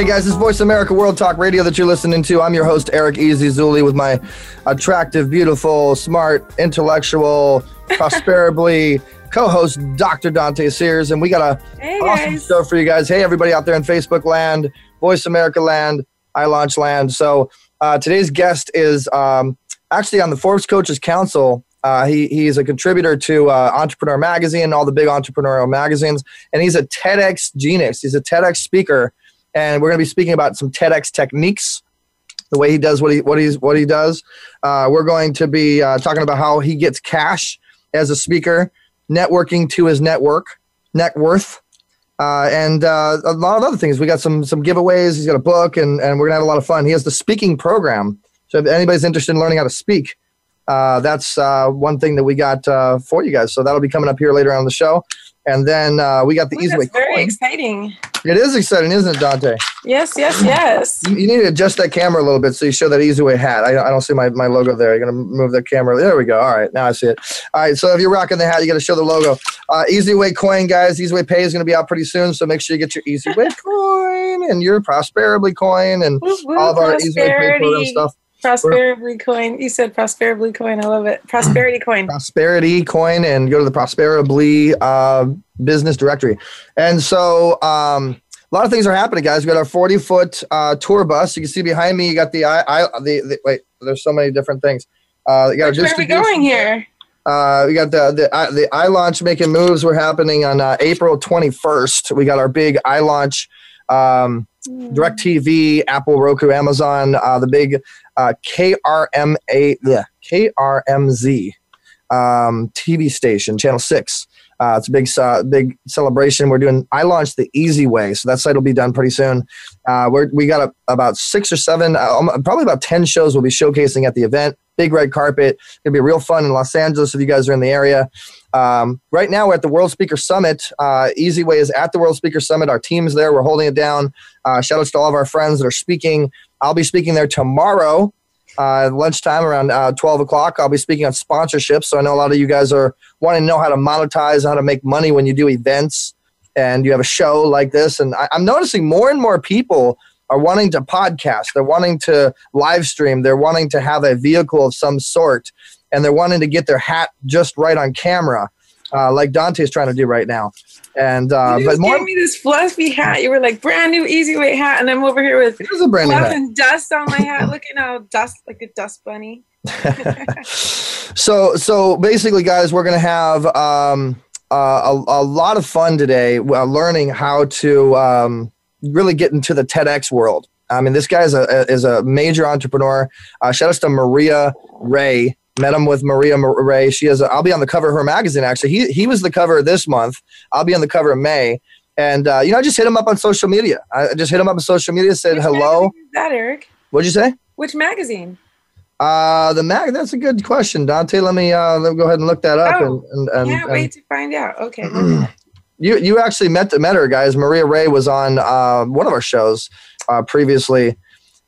Hey guys, this is Voice America World Talk Radio that you're listening to. I'm your host, Eric Easy Zuli, with my attractive, beautiful, smart, intellectual, prosperably co host, Dr. Dante Sears. And we got a Hey, awesome guys. show for you guys. Hey, everybody out there in Facebook land, Voice America land, iLaunch land. So uh, today's guest is um, actually on the Forbes Coaches Council. Uh, he, he's a contributor to uh, Entrepreneur Magazine, all the big entrepreneurial magazines, and he's a TEDx genius. He's a TEDx speaker, and we're going to be speaking about some TEDx techniques, the way he does what he what he's what he does. Uh, we're going to be uh, talking about how he gets cash as a speaker, networking to his network, net worth, uh, and uh, a lot of other things. We got some some giveaways. He's got a book, and and we're gonna have a lot of fun. He has the speaking program. So if anybody's interested in learning how to speak, uh, that's uh, one thing that we got uh, for you guys. So that'll be coming up here later on the show. And then uh, we got the Ooh, Easy Way very coin. exciting. It is exciting, isn't it, Dante? Yes, yes, yes. You, you need to adjust that camera a little bit so you show that Easy Way hat. I, I don't see my, my logo there. You're going to move the camera. There we go. All right. Now I see it. All right. So if you're rocking the hat, you got to show the logo. Uh, Easy Way coin, guys. Easy Way Pay is going to be out pretty soon. So make sure you get your Easy Way coin and your Prosperably coin and Woo, woo, all of our Easy Way Pay program stuff. Prosperity coin. You said prosperity coin. I love it. Prosperity coin. Prosperity coin and go to the Prosperably uh, business directory. And so um, a lot of things are happening, guys. We got our 40 foot uh, tour bus. You can see behind me, you got the, I, I, the, the wait, there's so many different things. Uh, you got Which way are we going here? Uh, we got the the uh, the iLaunch making moves. We're happening on uh, April 21st. We got our big iLaunch, um, DirecTV, Apple, Roku, Amazon. Uh, the big uh, KRMA, yeah, KRMZ um, TV station, Channel Six. Uh, it's a big, uh, big celebration. We're doing. I launched the Easy Way, so that site will be done pretty soon. Uh, we're, we got a, about six or seven, uh, probably about ten shows we'll be showcasing at the event. Big red carpet. Gonna be real fun in Los Angeles if you guys are in the area. Um, right now we're at the World Speaker Summit. Uh, Easy Way is at the World Speaker Summit. Our team's there. We're holding it down. Uh, shout outs to all of our friends that are speaking. I'll be speaking there tomorrow uh, lunchtime around uh, 12 o'clock. I'll be speaking on sponsorships. So I know a lot of you guys are wanting to know how to monetize, how to make money when you do events and you have a show like this. And I, I'm noticing more and more people are wanting to podcast. They're wanting to live stream. They're wanting to have a vehicle of some sort. And they're wanting to get their hat just right on camera, uh, like Dante's trying to do right now. And uh, you but more, gave me this fluffy hat. You were like brand new easy weight hat, and I'm over here with it is a brand new hat. and dust on my hat, looking all dust like a dust bunny. so so basically guys we're going to have um, uh, a, a lot of fun today uh, learning how to um, really get into the tedx world i mean this guy is a, is a major entrepreneur uh, shout out to maria ray met him with maria ray she has a, i'll be on the cover of her magazine actually he, he was the cover this month i'll be on the cover of may and uh, you know i just hit him up on social media i just hit him up on social media said Which hello that Eric? what'd you say Which magazine? uh, the mag. That's a good question, Dante. Let me uh, let me go ahead and look that up. Oh, and, and, and, Can't wait to find out. Okay. you you actually met met her, guys. Maria Ray was on uh, one of our shows uh, previously,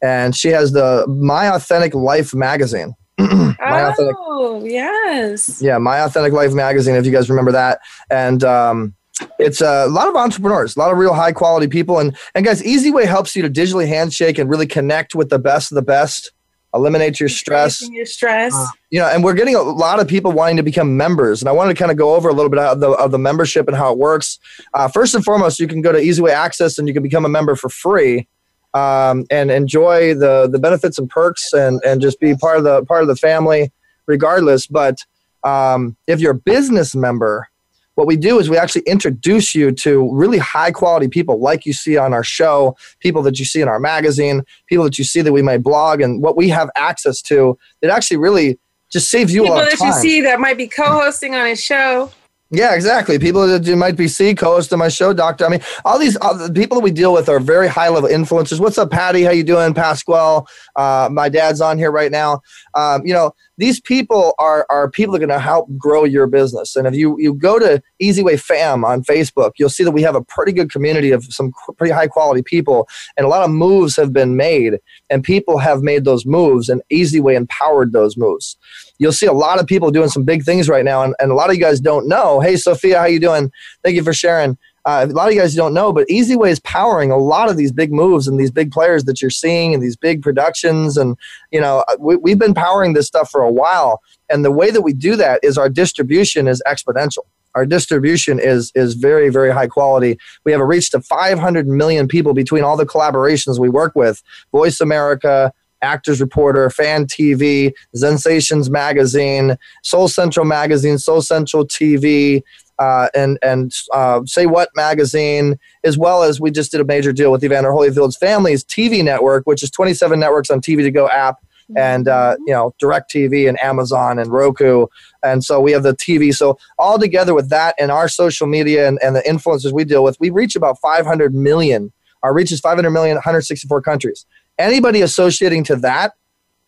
and she has the My Authentic Life magazine. My Authentic, oh yes. yeah, My Authentic Life magazine. If you guys remember that, and um, it's a lot of entrepreneurs, a lot of real high quality people, and and guys, Easy Way helps you to digitally handshake and really connect with the best of the best. Eliminate your stress. Your stress. you know, and we're getting a lot of people wanting to become members, and I wanted to kind of go over a little bit of the, of the membership and how it works. Uh, first and foremost, you can go to Easy Way Access and you can become a member for free, um, and enjoy the the benefits and perks, and and just be part of the part of the family, regardless. But um, if you're a business member, what we do is we actually introduce you to really high quality people like you see on our show, people that you see in our magazine, people that you see that we might blog, and what we have access to. It actually really just saves you a People lot of that you see that might be co-hosting on a show. Yeah, exactly. People that you might be C co-host of my show, Doctor. I mean, all these the people that we deal with are very high level influencers. What's up, Patty? How you doing, Pasquale? Uh, my dad's on here right now. Um, you know, these people are are people that are going to help grow your business. And if you you go to Easy Way Fam on Facebook, you'll see that we have a pretty good community of some pretty high quality people, and a lot of moves have been made, and people have made those moves, and Easy Way empowered those moves you'll see a lot of people doing some big things right now, and, and a lot of you guys don't know. Hey, Sophia, how you doing? Thank you for sharing. Uh, a lot of you guys don't know, but Easy Way is powering a lot of these big moves and these big players that you're seeing and these big productions. And, you know, uh, we, we've been powering this stuff for a while. And the way that we do that is our distribution is exponential. Our distribution is is very very high quality. We have a reach to 500 million people between all the collaborations we work with. Voice America, Actors Reporter, Fan TV, Sensations Magazine, Soul Central Magazine, Soul Central TV, uh, and and uh, Say What Magazine, as well as we just did a major deal with Evander Holyfield's family's TV network, which is 27 networks on TV to Go app, and uh, you know Direct TV and Amazon and Roku, and so we have the TV. So all together with that and our social media and, and the influencers we deal with, we reach about 500 million. Our reach is 500 million, 164 countries anybody associating to that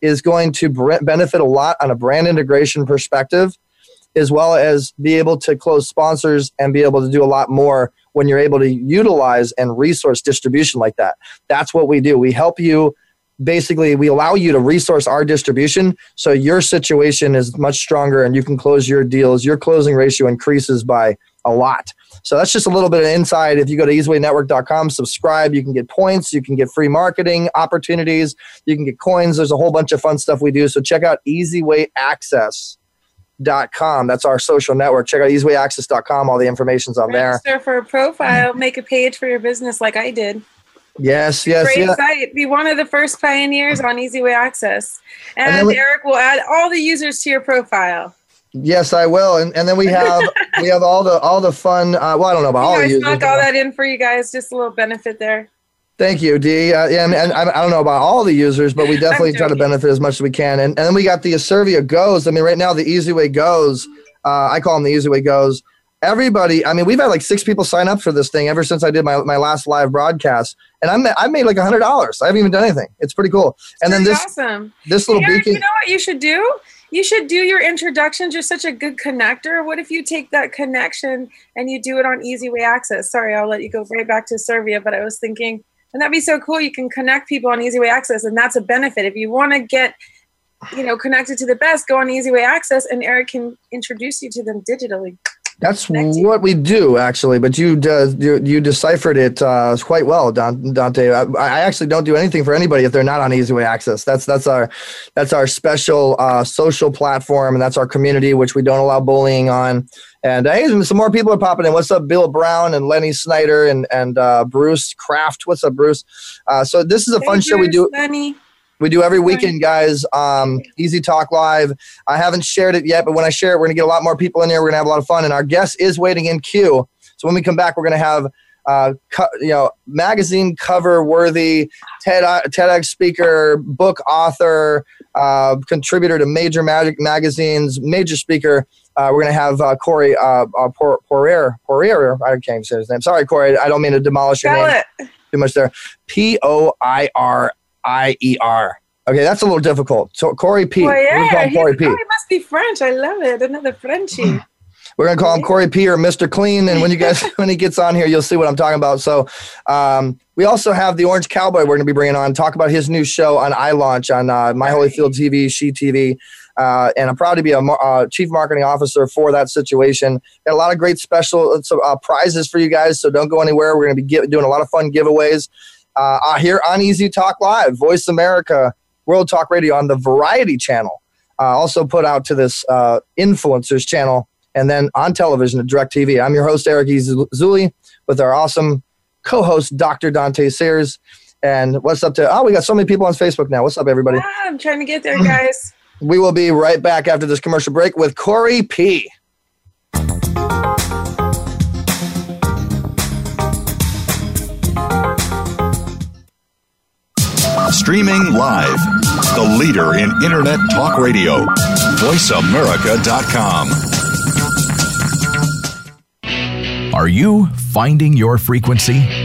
is going to benefit a lot on a brand integration perspective as well as be able to close sponsors and be able to do a lot more when you're able to utilize and resource distribution like that. That's what we do. We help you basically we allow you to resource our distribution so your situation is much stronger and you can close your deals. Your closing ratio increases by a lot. So that's just a little bit of insight. If you go to easywaynetwork.com, subscribe, you can get points, you can get free marketing opportunities, you can get coins. There's a whole bunch of fun stuff we do. So check out easywayaccess.com. That's our social network. Check out easywayaccess.com. All the information's on Register there. for a profile, make a page for your business like I did. Yes, yes, Great yeah. site. Be one of the first pioneers on Easy Way Access. And, And we- Eric will add all the users to your profile. Yes, I will. And and then we have we have all the all the fun. Uh, well, I don't know about all I the users. snuck all that in for you guys. Just a little benefit there. Thank you, D. Uh, yeah, and, and I, I don't know about all the users, but we definitely try to benefit as much as we can. And, and then we got the Acervia Goes. I mean, right now the Easy Way Goes. Uh, I call them the Easy Way Goes. Everybody, I mean, we've had like six people sign up for this thing ever since I did my, my last live broadcast, and I'm I made like a hundred dollars. I haven't even done anything. It's pretty cool. And then this awesome. this little Eric, beacon. you know what you should do? You should do your introductions. You're such a good connector. What if you take that connection and you do it on Easy Way Access? Sorry, I'll let you go right back to Servia, but I was thinking, and that'd be so cool. You can connect people on Easy Way Access, and that's a benefit. If you want to get, you know, connected to the best, go on Easy Way Access, and Eric can introduce you to them digitally. That's what we do, actually. But you uh, you, you deciphered it uh, quite well, Dante. I, I actually don't do anything for anybody if they're not on Easy Way Access. That's that's our that's our special uh, social platform, and that's our community, which we don't allow bullying on. And uh, hey, some more people are popping in. What's up, Bill Brown and Lenny Snyder and and uh, Bruce Kraft? What's up, Bruce? Uh, so this is a fun Hey, show we do. Lenny. We do every weekend, guys. Um, EZ Talk Live. I haven't shared it yet, but when I share it, we're gonna get a lot more people in here. We're gonna have a lot of fun, and our guest is waiting in queue. So when we come back, we're gonna have uh, co- you know magazine cover worthy TED TEDx speaker, book author, uh, contributor to major magic magazines, major speaker. Uh, we're gonna have uh, Corey uh, uh, Por- Poirier. Poirier. I can't even say his name. Sorry, Corey. I don't mean to demolish your Spell name it. too much there. P O I R I E R. Okay, that's a little difficult. So Corey P. Boy, We're gonna call him Corey P. oh, he must be French. I love it. Another Frenchie. We're gonna call him Corey P. or Mr. Clean. And when you guys when he gets on here, you'll see what I'm talking about. So um, we also have the Orange Cowboy. We're gonna be bringing on talk about his new show on iLaunch on uh, My Holyfield TV, She TV. Uh, and I'm proud to be a uh, chief marketing officer for that situation. Got a lot of great special uh, prizes for you guys, so don't go anywhere. We're going to be doing a lot of fun giveaways uh, uh, here on EZ Talk Live, Voice America, World Talk Radio on the Variety Channel. Uh, also put out to this uh, influencers channel, and then on television at DirecTV. I'm your host Eric E. Zuli with our awesome co-host Dr. Dante Sears. And what's up to? Oh, we got so many people on Facebook now. What's up, everybody? Ah, I'm trying to get there, guys. We will be right back after this commercial break with Corey P. Streaming live. The leader in Internet talk radio. VoiceAmerica.com. Are you finding your frequency?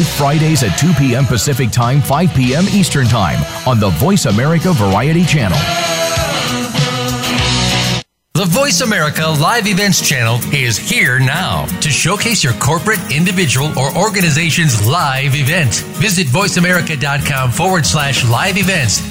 Fridays at 2 p.m. Pacific Time, 5 p.m. Eastern Time on the Voice America Variety Channel. The Voice America Live Events channel is here now to showcase your corporate, individual, or organization's live event. Visit voiceamerica.com forward slash live events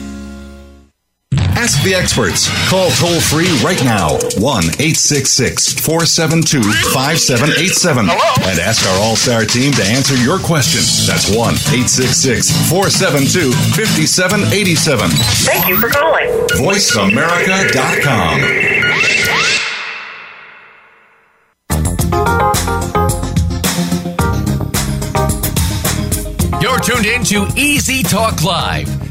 Ask the experts. Call toll free right now 1 866 472 5787 and ask our All Star team to answer your question. That's 1 866 472 5787. Thank you for calling. VoiceAmerica.com. You're tuned in to EZ Talk Live.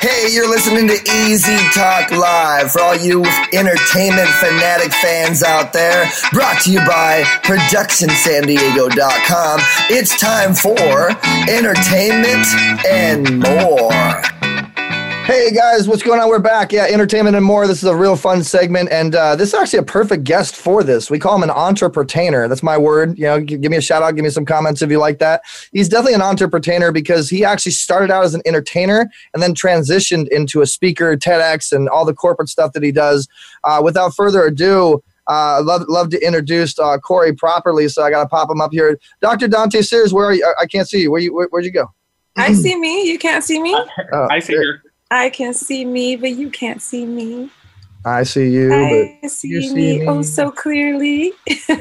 Hey, you're listening to EZ Talk Live for all you entertainment fanatic fans out there. Brought to you by ProductionSanDiego.com. It's time for entertainment and more. Hey guys, what's going on? We're back. Yeah, entertainment and more. This is a real fun segment, and uh, this is actually a perfect guest for this. We call him an entrepreneur. That's my word. You know, give, give me a shout out, give me some comments if you like that. He's definitely an entrepreneur because he actually started out as an entertainer and then transitioned into a speaker, TEDx, and all the corporate stuff that he does. Uh, without further ado, uh, love love to introduce uh, Corey properly, so I got to pop him up here. Dr. Dante Sears, where are you? I, I can't see you. Where you? Where, would you go? I see me. You can't see me. Oh, I see her. I can see me, but you can't see me. I see you. I but see, you see me, me. oh so clearly.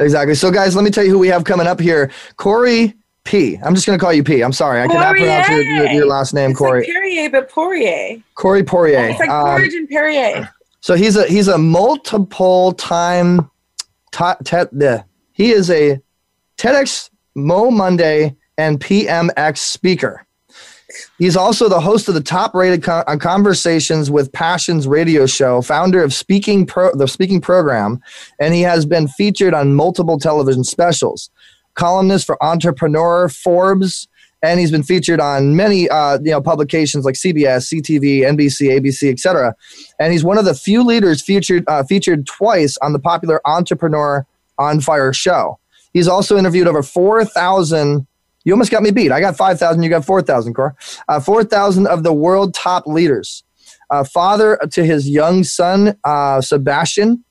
Exactly. So, guys, let me tell you who we have coming up here. Corey P. I'm just going to call you P. I'm sorry. I cannot pronounce your, your, your last name, it's Corey. like Perrier, but Poirier. Corey Poirier. It's like Um, Porridge and Perrier. so he's a he's a multiple time ta- te- the- he is a TEDx Mo Monday and PMX speaker. He's also the host of the top rated con- uh, Conversations with Passions radio show, founder of Speaking Pro, the Speaking program, and he has been featured on multiple television specials. Columnist for Entrepreneur, Forbes, and he's been featured on many uh, you know publications like CBS, CTV, NBC, ABC, etc. And he's one of the few leaders featured uh, featured twice on the popular Entrepreneur on Fire show. He's also interviewed over four thousand. You almost got me beat. I got five thousand. You got four thousand, Cor. Uh, four thousand of the world top leaders. Uh, father to his young son uh, Sebastian,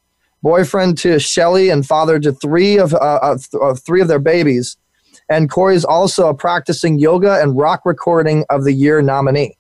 boyfriend to Shelly, and father to three of, uh, of, of three of their babies. And Corey's also a practicing yoga and rock recording of the year nominee.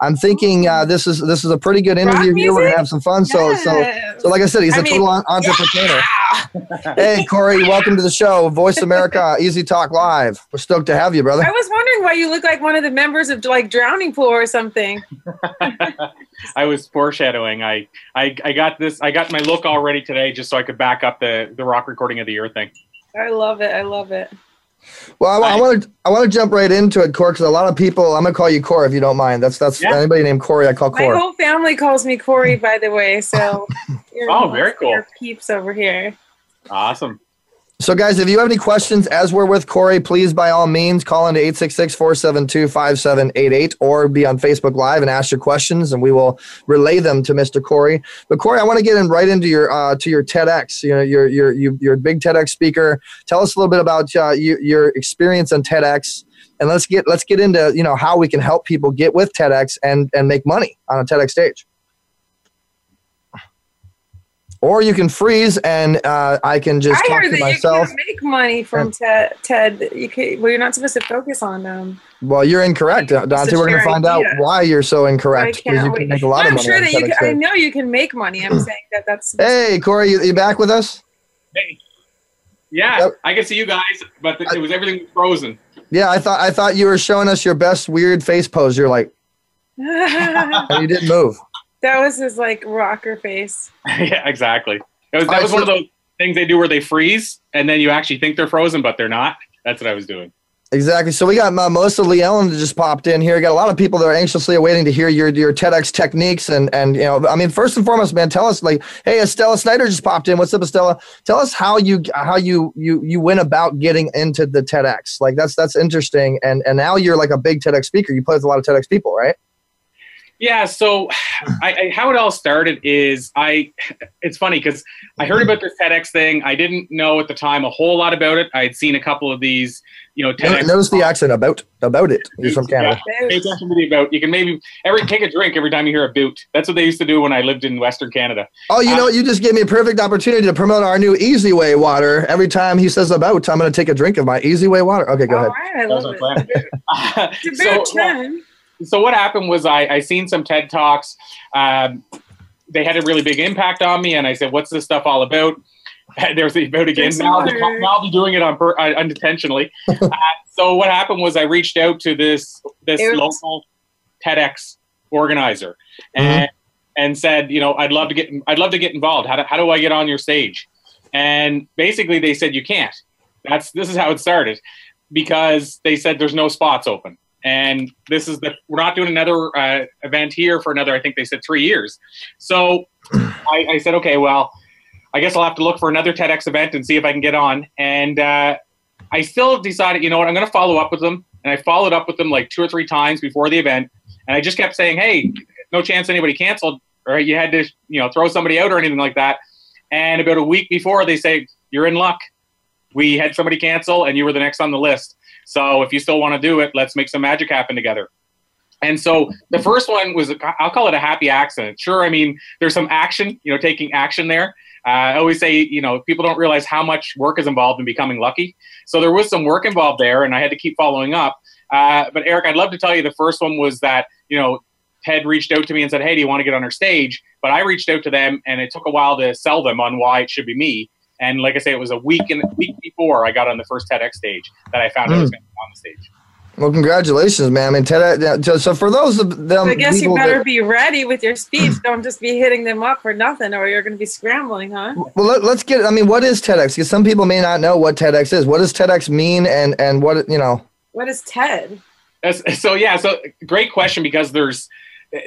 I'm thinking uh, this is this is a pretty good interview here. We're gonna have some fun. So so so like I said, he's a mean, total en- entrepreneur. Hey Corey, welcome to the show, Voice America, EZ Talk Live. We're stoked to have you, brother. I was wondering why you look like one of the members of like Drowning Pool or something. I was foreshadowing. I, I I got this. I got my look all ready today, just so I could back up the the rock recording of the year thing. I love it. I love it. Well, I, I want to I want to jump right into it, Corey, because a lot of people. I'm gonna call you Corey if you don't mind. That's that's Yeah. anybody named Corey. I call Corey. My whole family calls me Corey, by the way. So, you're Oh, very cool. Peeps over here. Awesome. So, guys, if you have any questions as we're with Corey, please by all means call into 866 472 5788 or be on Facebook Live and ask your questions and we will relay them to Mr. Corey. But, Corey, I want to get in right into your uh, to your TEDx. You know, your your you're, you- you're a big TEDx speaker. Tell us a little bit about uh, you, your experience on TEDx. And let's get let's get into you know how we can help people get with TEDx and and make money on a TEDx stage. Or you can freeze and uh, I can just I talk heard to that myself. you can't make money from TED. TED. You can, well, you're not supposed to focus on them. Well, you're incorrect, Dante. We're going to find idea. out why you're so incorrect because can't you wait. can make a lot I'm of money. sure that you. Can, I know you can make money. I'm saying that that's. Hey, Corey, you, you back with us? Hey. Yeah, Yep. I can see you guys, but it was everything was frozen. Yeah, I thought I thought you were showing us your best weird face pose. You're like, and you didn't move. Was his like rocker face. yeah, exactly. That was, that All right, was one of so- those things they do where they freeze and then you actually think they're frozen, but they're not. That's what I was doing. Exactly. So we got uh, Melissa Lee Ellen just popped in here. We Got a lot of people that are anxiously awaiting to hear your your TEDx techniques and and you know, I mean, first and foremost, man, tell us like, hey, Estella Snyder just popped in. What's up, Estella? Tell us how you how you you you went about getting into the TEDx. Like that's that's interesting. And and now you're like a big TEDx speaker. You play with a lot of TEDx people, right? Yeah, so I, I, how it all started is I. It's funny because I heard about this TEDx thing. I didn't know at the time a whole lot about it. I had seen a couple of these, you know, TEDx. Notice the accent about about it. He's from Canada. Yeah, pay attention to the about. You can maybe every take a drink every time you hear a boot. That's what they used to do when I lived in Western Canada. Oh, you uh, know, you just gave me a perfect opportunity to promote our new Easy Way water. Every time he says about, I'm going to take a drink of my Easy Way water. Okay, go All ahead. right, I love my it. plan. It's so, about time. So what happened was I, I seen some TED talks. Um, they had a really big impact on me, and I said, "What's this stuff all about?" There's the about again. There's Now I'll, be, now I'll doing it on per, uh, unintentionally. uh, so what happened was I reached out to this this Oops. local TEDx organizer and and said, you know, I'd love to get I'd love to get involved. How do, how do I get on your stage? And basically, they said you can't. That's this is how it started because they said there's no spots open. And this is the we're not doing another uh, event here for another. I think they said three years. So I, I said, okay, well, I guess I'll have to look for another TEDx event and see if I can get on. And uh, I still decided, you know what, I'm going to follow up with them. And I followed up with them like two or three times before the event. And I just kept saying, hey, no chance anybody canceled or you had to, you know, throw somebody out or anything like that. And about a week before, they say, you're in luck. We had somebody cancel and you were the next on the list. So if you still want to do it, let's make some magic happen together. And so the first one was, I'll call it a happy accident. Sure, I mean, there's some action, you know, taking action there. Uh, I always say, you know, people don't realize how much work is involved in becoming lucky. So there was some work involved there, and I had to keep following up. Uh, but Eric, I'd love to tell you the first one was that, you know, Ted reached out to me and said, "Hey, do you want to get on our stage?" But I reached out to them, and it took a while to sell them on why it should be me. And like I say, it was a week and week before I got on the first TEDx stage that I found out I was hmm. going to be on the stage. Well, congratulations, man. I mean, TED, so- so for those of them, I guess you better that- be ready with your speech. Don't just be hitting them up for nothing, or you're going to be scrambling, huh? well, let, us get. I mean, what is TEDx? Because some people may not know what TEDx is. What does TEDx mean, and and what you know? What is TED? That's- so yeah, so great question because there's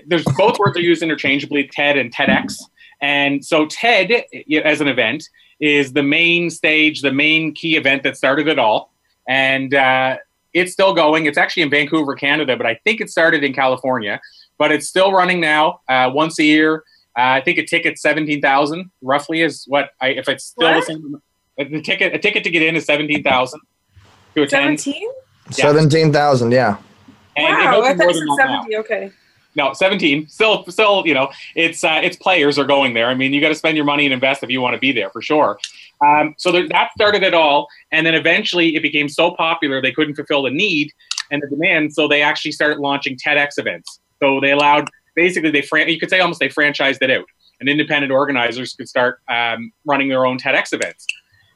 there's both words are used interchangeably, TED and TEDx. And so TED as an event is the main stage, the main key event that started it all, and uh, it's still going. It's actually in Vancouver, Canada, but I think it started in California. But it's still running now, uh, once a year. Uh, I think a ticket seventeen thousand roughly is what I if it's still What? the same. The ticket a ticket to get in is seventeen thousand to attend. Seventeen? Seventeen thousand. Yeah. And it Wow, goes I thought more you than said now. seventy. Okay. No, 17. Still, still, you know, it's uh, it's players are going there. I mean, you got to spend your money and invest if you want to be there for sure. Um, so there, that started it all, and then eventually it became so popular they couldn't fulfill the need and the demand. So they actually started launching TEDx events. So they allowed basically they fran- you could say almost they franchised it out, and independent organizers could start um, running their own TEDx events,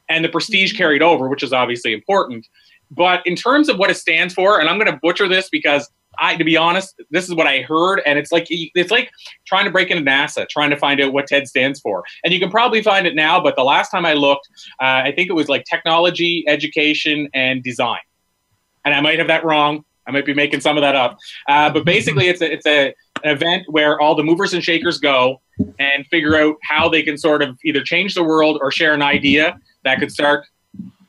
and the prestige carried over, which is obviously important. But in terms of what it stands for, and I'm going to butcher this because I, to be honest, this is what I heard, and it's like it's like trying to break into NASA, trying to find out what TED stands for. And you can probably find it now, but the last time I looked, uh, I think it was like technology, education, and design. And I might have that wrong. I might be making some of that up. Uh, but basically, it's a, it's a, an event where all the movers and shakers go and figure out how they can sort of either change the world or share an idea that could start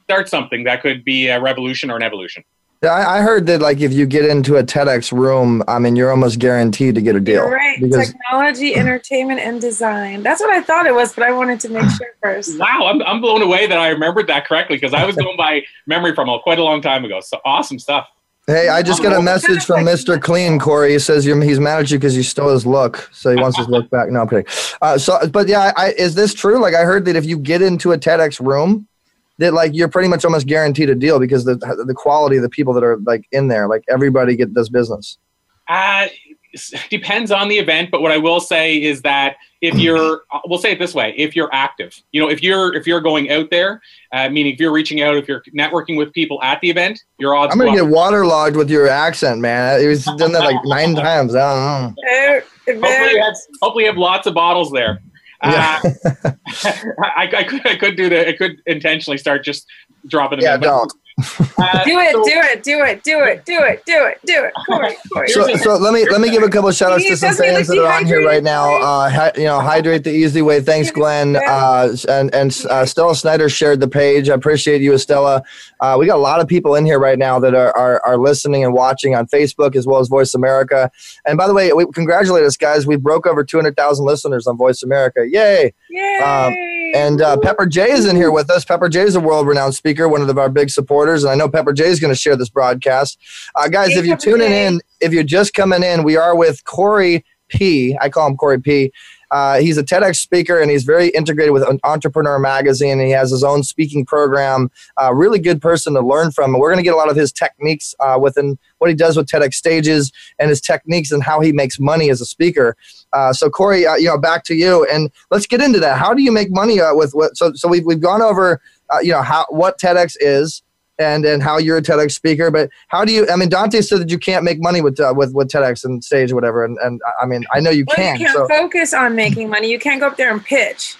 start something that could be a revolution or an evolution. I, I heard that like if you get into a TEDx room, I mean, you're almost guaranteed to get a deal. You're right. Because Technology, entertainment, and design. That's what I thought it was, but I wanted to make sure first. Wow, I'm, I'm blown away that I remembered that correctly because I was going by memory from a, quite a long time ago. So awesome stuff. hey, I just got a message from Mr. Clean Corey. He says you're, he's mad at you because you stole his look, so he wants his look back. No, I'm kidding. Uh, so, but yeah, I, is this true? Like I heard that if you get into a TEDx room, that like you're pretty much almost guaranteed a deal because the the quality of the people that are like in there, like everybody get this business. Uh, depends on the event, but what I will say is that if you're, we'll say it this way: if you're active, you know, if you're if you're going out there, uh, meaning if you're reaching out, if you're networking with people at the event, your odds. I'm gonna go get up. waterlogged with your accent, man. He's done that like nine times. I don't know. Hopefully, you have, hopefully, you have lots of bottles there. Uh, I, I could I could do that. I could intentionally start just dropping them. Yeah, in, don't. Uh, Do it, so- do it, do it, do it, do it, do it, do it. Corey, Corey. So, so let me let me give a couple of shout outs to some fans that are on here right now. Uh, hi, you know, hydrate the easy way. Thanks, Glenn. Uh, and and uh, Stella Snyder shared the page. I appreciate you, Estella. Uh, we got a lot of people in here right now that are, are are listening and watching on Facebook as well as Voice America. And by the way, we congratulate us, guys. We broke over two hundred thousand listeners on Voice America. Yay! Yay. um, And uh, Pepper J is in here with us. Pepper J is a world renowned speaker, one of our big supporters. And I know Pepper J is going to share this broadcast. Uh, guys, Hey, if you're Pepper tuning in, if you're just coming in, we are with Corey P. I call him Corey P. Uh, he's a TEDx speaker and he's very integrated with Entrepreneur Magazine. He has his own speaking program. Uh, really good person to learn from. And we're going to get a lot of his techniques uh, within what he does with TEDx stages and his techniques and how he makes money as a speaker. Uh, so Corey, uh, you know, back to you, and let's get into that. How do you make money with what? So, so we've we've gone over, you know, how what TEDx is, and and how you're a TEDx speaker. But how do you? I mean, Dante said that you can't make money with uh, with with TEDx and stage or whatever. And and I mean, I know you well, can. you can't So focus on making money. You can't go up there and pitch.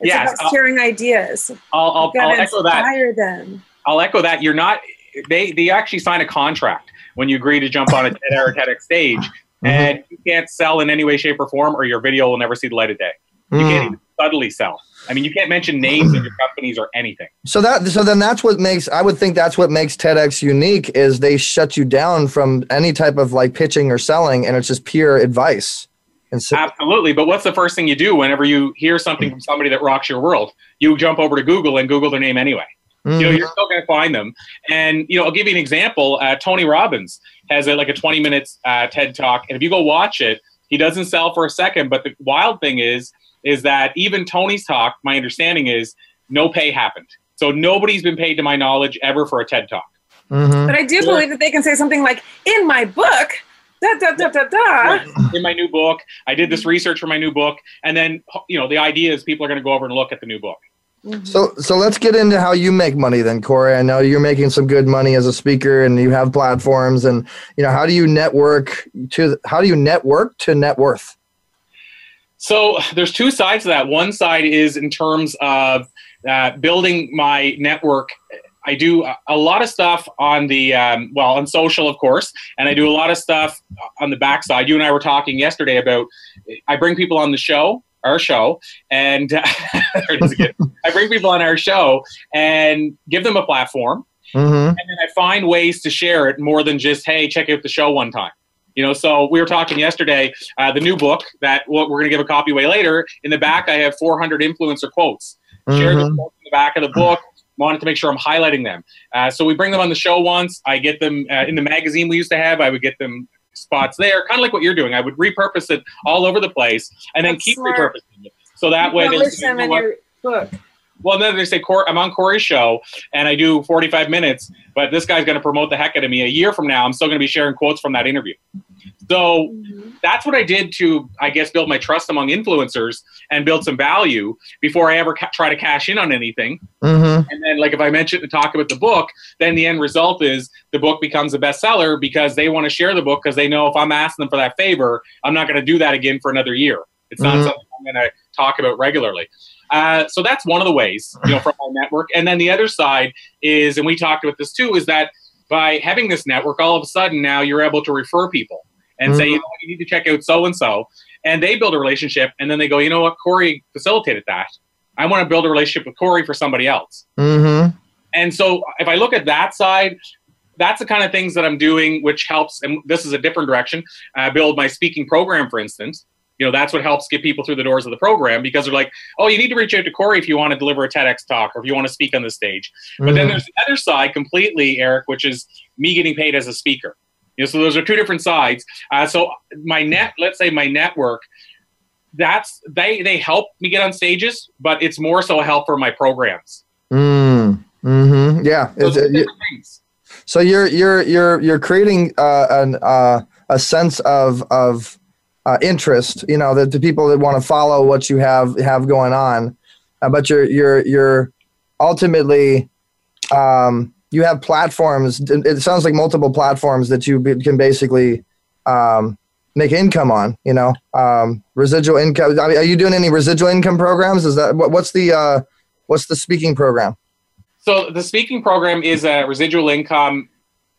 It's Yes, about I'll- sharing ideas. I'll, I'll, You gotta I'll echo that. inspire them. I'll echo that. You're not. They they actually sign a contract when you agree to jump on a TED or TEDx stage, Mm-hmm. and you can't sell in any way, shape, or form, or your video will never see the light of day. You Mm. can't even subtly sell. I mean, you can't mention names of your companies or anything. So that so then that's what makes I would think that's what makes TEDx unique is they shut you down from any type of like pitching or selling, and it's just pure advice. And so, Absolutely. But what's the first thing you do whenever you hear something from somebody that rocks your world? You jump over to Google and Google their name anyway. You know, you're still going to find them. And, you know, I'll give you an example. Uh, Tony Robbins has a, like a 20 minutes uh, TED talk. And if you go watch it, he doesn't sell for a second. But the wild thing is, is that even Tony's talk, my understanding is no pay happened. So nobody's been paid to my knowledge ever for a TED talk. Mhm. But I do believe that they can say something like, "In my book." Da, da, da, da, da. In my new book, I did this research for my new book. And then, you know, the idea is people are going to go over and look at the new book. So, so let's get into how you make money then, Corey. I know you're making some good money as a speaker, and you have platforms. And you know, how do you network to? How do you network to net worth? So there's two sides to that. One side is in terms of uh, building my network. I do a- lot of stuff on the um, well on social, of course, and I do a lot of stuff on the backside. You and I were talking yesterday about I bring people on the show, our show, and there it is again. I bring people on our show and give them a platform, Mm-hmm. and then I find ways to share it more than just hey, check out the show one time. You know, so we were talking yesterday. Uh, the new book that what we're going to give a copy away later. In the back, I have 400 influencer quotes. Share the quotes in the back of the book. Wanted to make sure I'm highlighting them. Uh, so we bring them on the show once. I get them uh, in the magazine we used to have. I would get them spots there, kind of like what you're doing. I would repurpose it all over the place and then That's keep smart. repurposing it. So that way, they Publish you them know in what? your book. Well, then they say, Cor- I'm on Corey's show and I do 45 minutes, but this guy's going to promote the heck out of me. A year from now, I'm still going to be sharing quotes from that interview. So mm-hmm. that's what I did to, I guess, build my trust among influencers and build some value before I ever ca- try to cash in on anything. Mm-hmm. And then, like, if I mention and talk about the book, then the end result is the book becomes a bestseller because they want to share the book because they know if I'm asking them for that favor, I'm not going to do that again for another year. It's not mm-hmm. something I'm going to talk about regularly. Uh, so that's one of the ways, you know, from my network. And then the other side is, and we talked about this too, is that by having this network, all of a sudden now you're able to refer people and mm-hmm. say, you know, you need to check out so and so, and they build a relationship, and then they go, you know what, Corey facilitated that. I want to build a relationship with Corey for somebody else. Mm-hmm. And so if I look at that side, that's the kind of things that I'm doing, which helps. And this is a different direction. I build my speaking program, for instance. You know, that's what helps get people through the doors of the program because they're like, oh, you need to reach out to Corey if you want to deliver a TEDx talk or if you want to speak on the stage. Mm-hmm. But then mm-hmm. there's the other side completely, Eric, which is me getting paid as a speaker. You know, so those are two different sides. Uh, so my net, let's say my network, that's they they help me get on stages, but it's more so a help for my programs. Mm, hmm Yeah. You, so you're you're you're you're creating uh, an uh, a sense of of uh, interest. You know, that the people that want to follow what you have have going on, uh, but you're you're you're ultimately um, you have platforms. It sounds like multiple platforms that you can basically um, make income on. You know, um, residual income. I mean, are you doing any residual income programs? Is that what, what's the uh, what's the speaking program? So the speaking program is a residual income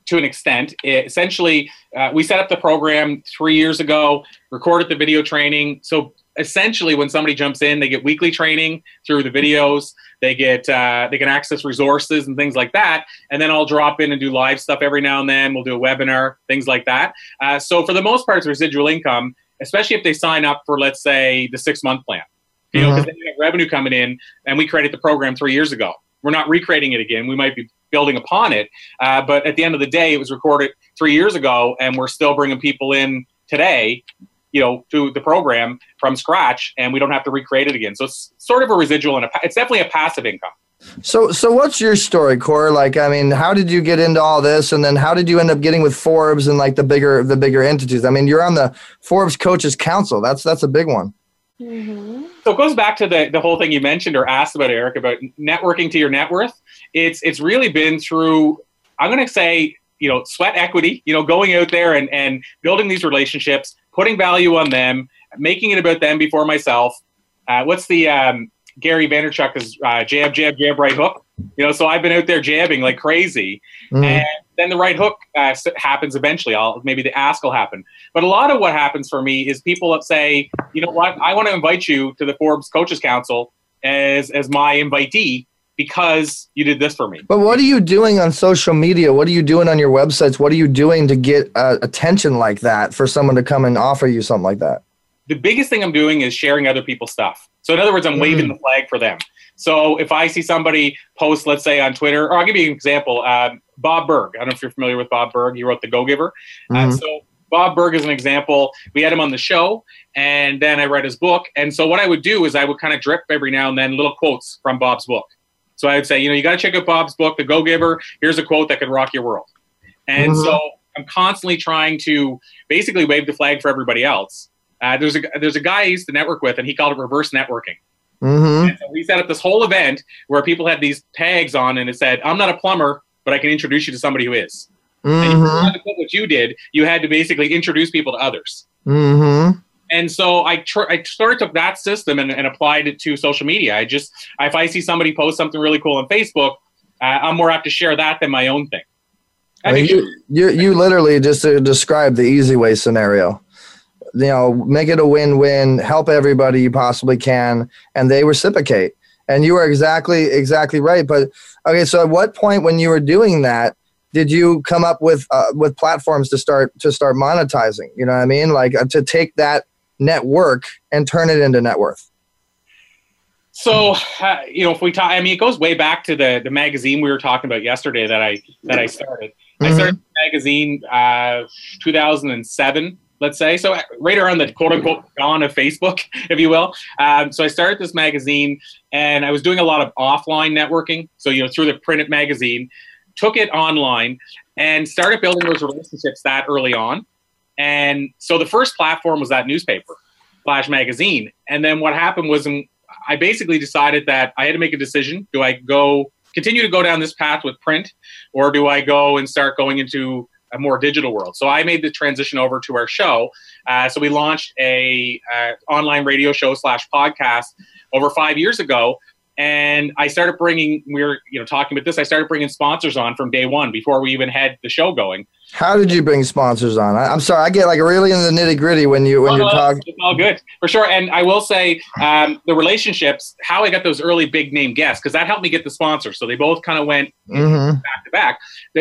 to an extent. It, essentially, uh, we set up the program three years ago, recorded the video training. So essentially, when somebody jumps in, they get weekly training through the videos. They get uh, they can access resources and things like that, and then I'll drop in and do live stuff every now and then. We'll do a webinar, things like that. Uh, so for the most part, it's residual income, especially if they sign up for let's say the six month plan. You know, because mm-hmm. they have revenue coming in, and we created the program three years ago. We're not recreating it again. We might be building upon it, uh, but at the end of the day, it was recorded three years ago, and we're still bringing people in today you know to the program from scratch and we don't have to recreate it again. So it's sort of a residual and a, it's definitely a passive income. So so what's your story core like i mean how did you get into all this? And then how did you end up getting with forbes and like the bigger the bigger entities? I mean you're on the forbes coaches council. That's that's a big one mm-hmm. so it goes back to the, the whole thing you mentioned or asked about eric about networking to your net worth it's it's really been through i'm going to say you know sweat equity you know going out there and and building these relationships putting value on them, making it about them before myself. Uh, what's the um, Gary Vaynerchuk is uh, jab, jab, jab, right hook. You know, so I've been out there jabbing like crazy, mm-hmm. and then the right hook uh, happens eventually. I'll maybe the ask will happen, but a lot of what happens for me is people that say, you know what, I want to invite you to the Forbes Coaches Council as as my invitee, because you did this for me. But what are you doing on social media? What are you doing on your websites? What are you doing to get uh, attention like that for someone to come and offer you something like that? The biggest thing I'm doing is sharing other people's stuff. So in other words, I'm mm. waving the flag for them. So if I see somebody post, let's say on Twitter, or I'll give you an example, um, Bob Burg. I don't know if you're familiar with Bob Burg. He wrote The Go Giver. Uh, mm-hmm. Uh, so Bob Burg is an example. We had him on the show, and then I read his book. And so what I would do is I would kind of drip every now and then little quotes from Bob's book. So I would say, you know, you got to check out Bob's book, The Go Giver. Here's a quote that could rock your world. And mm-hmm. so I'm constantly trying to basically wave the flag for everybody else. Uh, there's a there's a guy I used to network with, and he called it reverse networking. Mm-hmm. So we set up this whole event where people had these tags on, and it said, "I'm not a plumber, but I can introduce you to somebody who is." Mm-hmm. And you had to put what you did. You had to basically introduce people to others. Mm-hmm and so I, tr- I sort of took that system and, and, applied it to social media. I just, if I see somebody post something really cool on Facebook, uh, I'm more apt to share that than my own thing. I mean, you, you, you literally just uh, described the easy way scenario. You know, make it a win-win, help everybody you possibly can, and they reciprocate. And you are exactly exactly right. But okay, so at what point when you were doing that, did you come up with uh, with platforms to start to start monetizing? You know what I mean? Like uh, to take that network and turn it into net worth? So, uh, you know, if we talk, I mean, it goes way back to the the magazine we were talking about yesterday that I that I started. Mm-hmm. I started the magazine uh, 2007, let's say. So right around the quote unquote dawn of Facebook, if you will. Um, so I started this magazine, and I was doing a lot of offline networking. So you know, through the printed magazine, took it online, and started building those relationships that early on. And so the first platform was that newspaper, Flash Magazine. And then what happened was um, I basically decided that I had to make a decision. Do I go continue to go down this path with print, or do I go and start going into a more digital world? So I made the transition over to our show. Uh, so we launched a uh, online radio show slash podcast over five years ago. And I started bringing, we were, you know, talking about this. I started bringing sponsors on from day one before we even had the show going. How did you bring sponsors on? I, am sorry, I get like really into the nitty gritty when you when oh, you're talking. It's all good for sure. And I will say um, the relationships, how I got those early big name guests, because that helped me get the sponsors. So they both kind of went mm-hmm. back to back.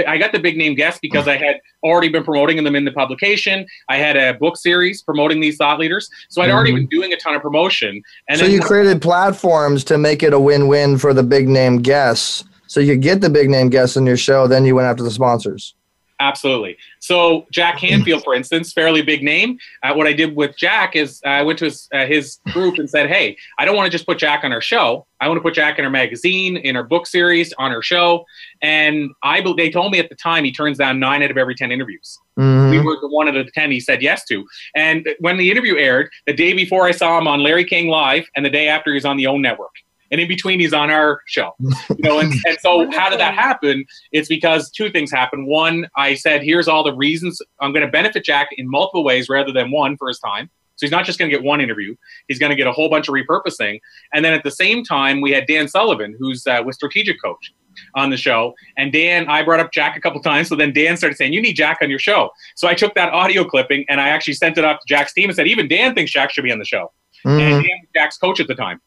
I got the big name guests because I had already been promoting them in the publication. I had a book series promoting these thought leaders, so I'd mm-hmm. already been doing a ton of promotion. And so you created platforms to make it a win-win for the big name guests. So you get the big name guests in your show, then you went after the sponsors. Absolutely. So Jack Canfield, for instance, fairly big name. Uh, what I did with Jack is uh, I went to his, uh, his group and said, "Hey, I don't want to just put Jack on our show. I want to put Jack in our magazine, in our book series, on our show." And I, they told me at the time he turns down nine out of every ten interviews. Mm-hmm. We were the one out of the ten he said yes to. And when the interview aired, the day before I saw him on Larry King Live, and the day after he was on the OWN Network and in between he's on our show you know and, and so how did that happen it's because two things happened one i said here's all the reasons i'm going to benefit jack in multiple ways rather than one for his time so he's not just going to get one interview he's going to get a whole bunch of repurposing and then at the same time we had dan sullivan who's uh, with strategic coach on the show. And Dan, I brought up Jack a couple times. So then Dan started saying, You need Jack on your show. So I took that audio clipping and I actually sent it up to Jack's team and said, Even Dan thinks Jack should be on the show. Mm-hmm. And Dan was Jack's coach at the time.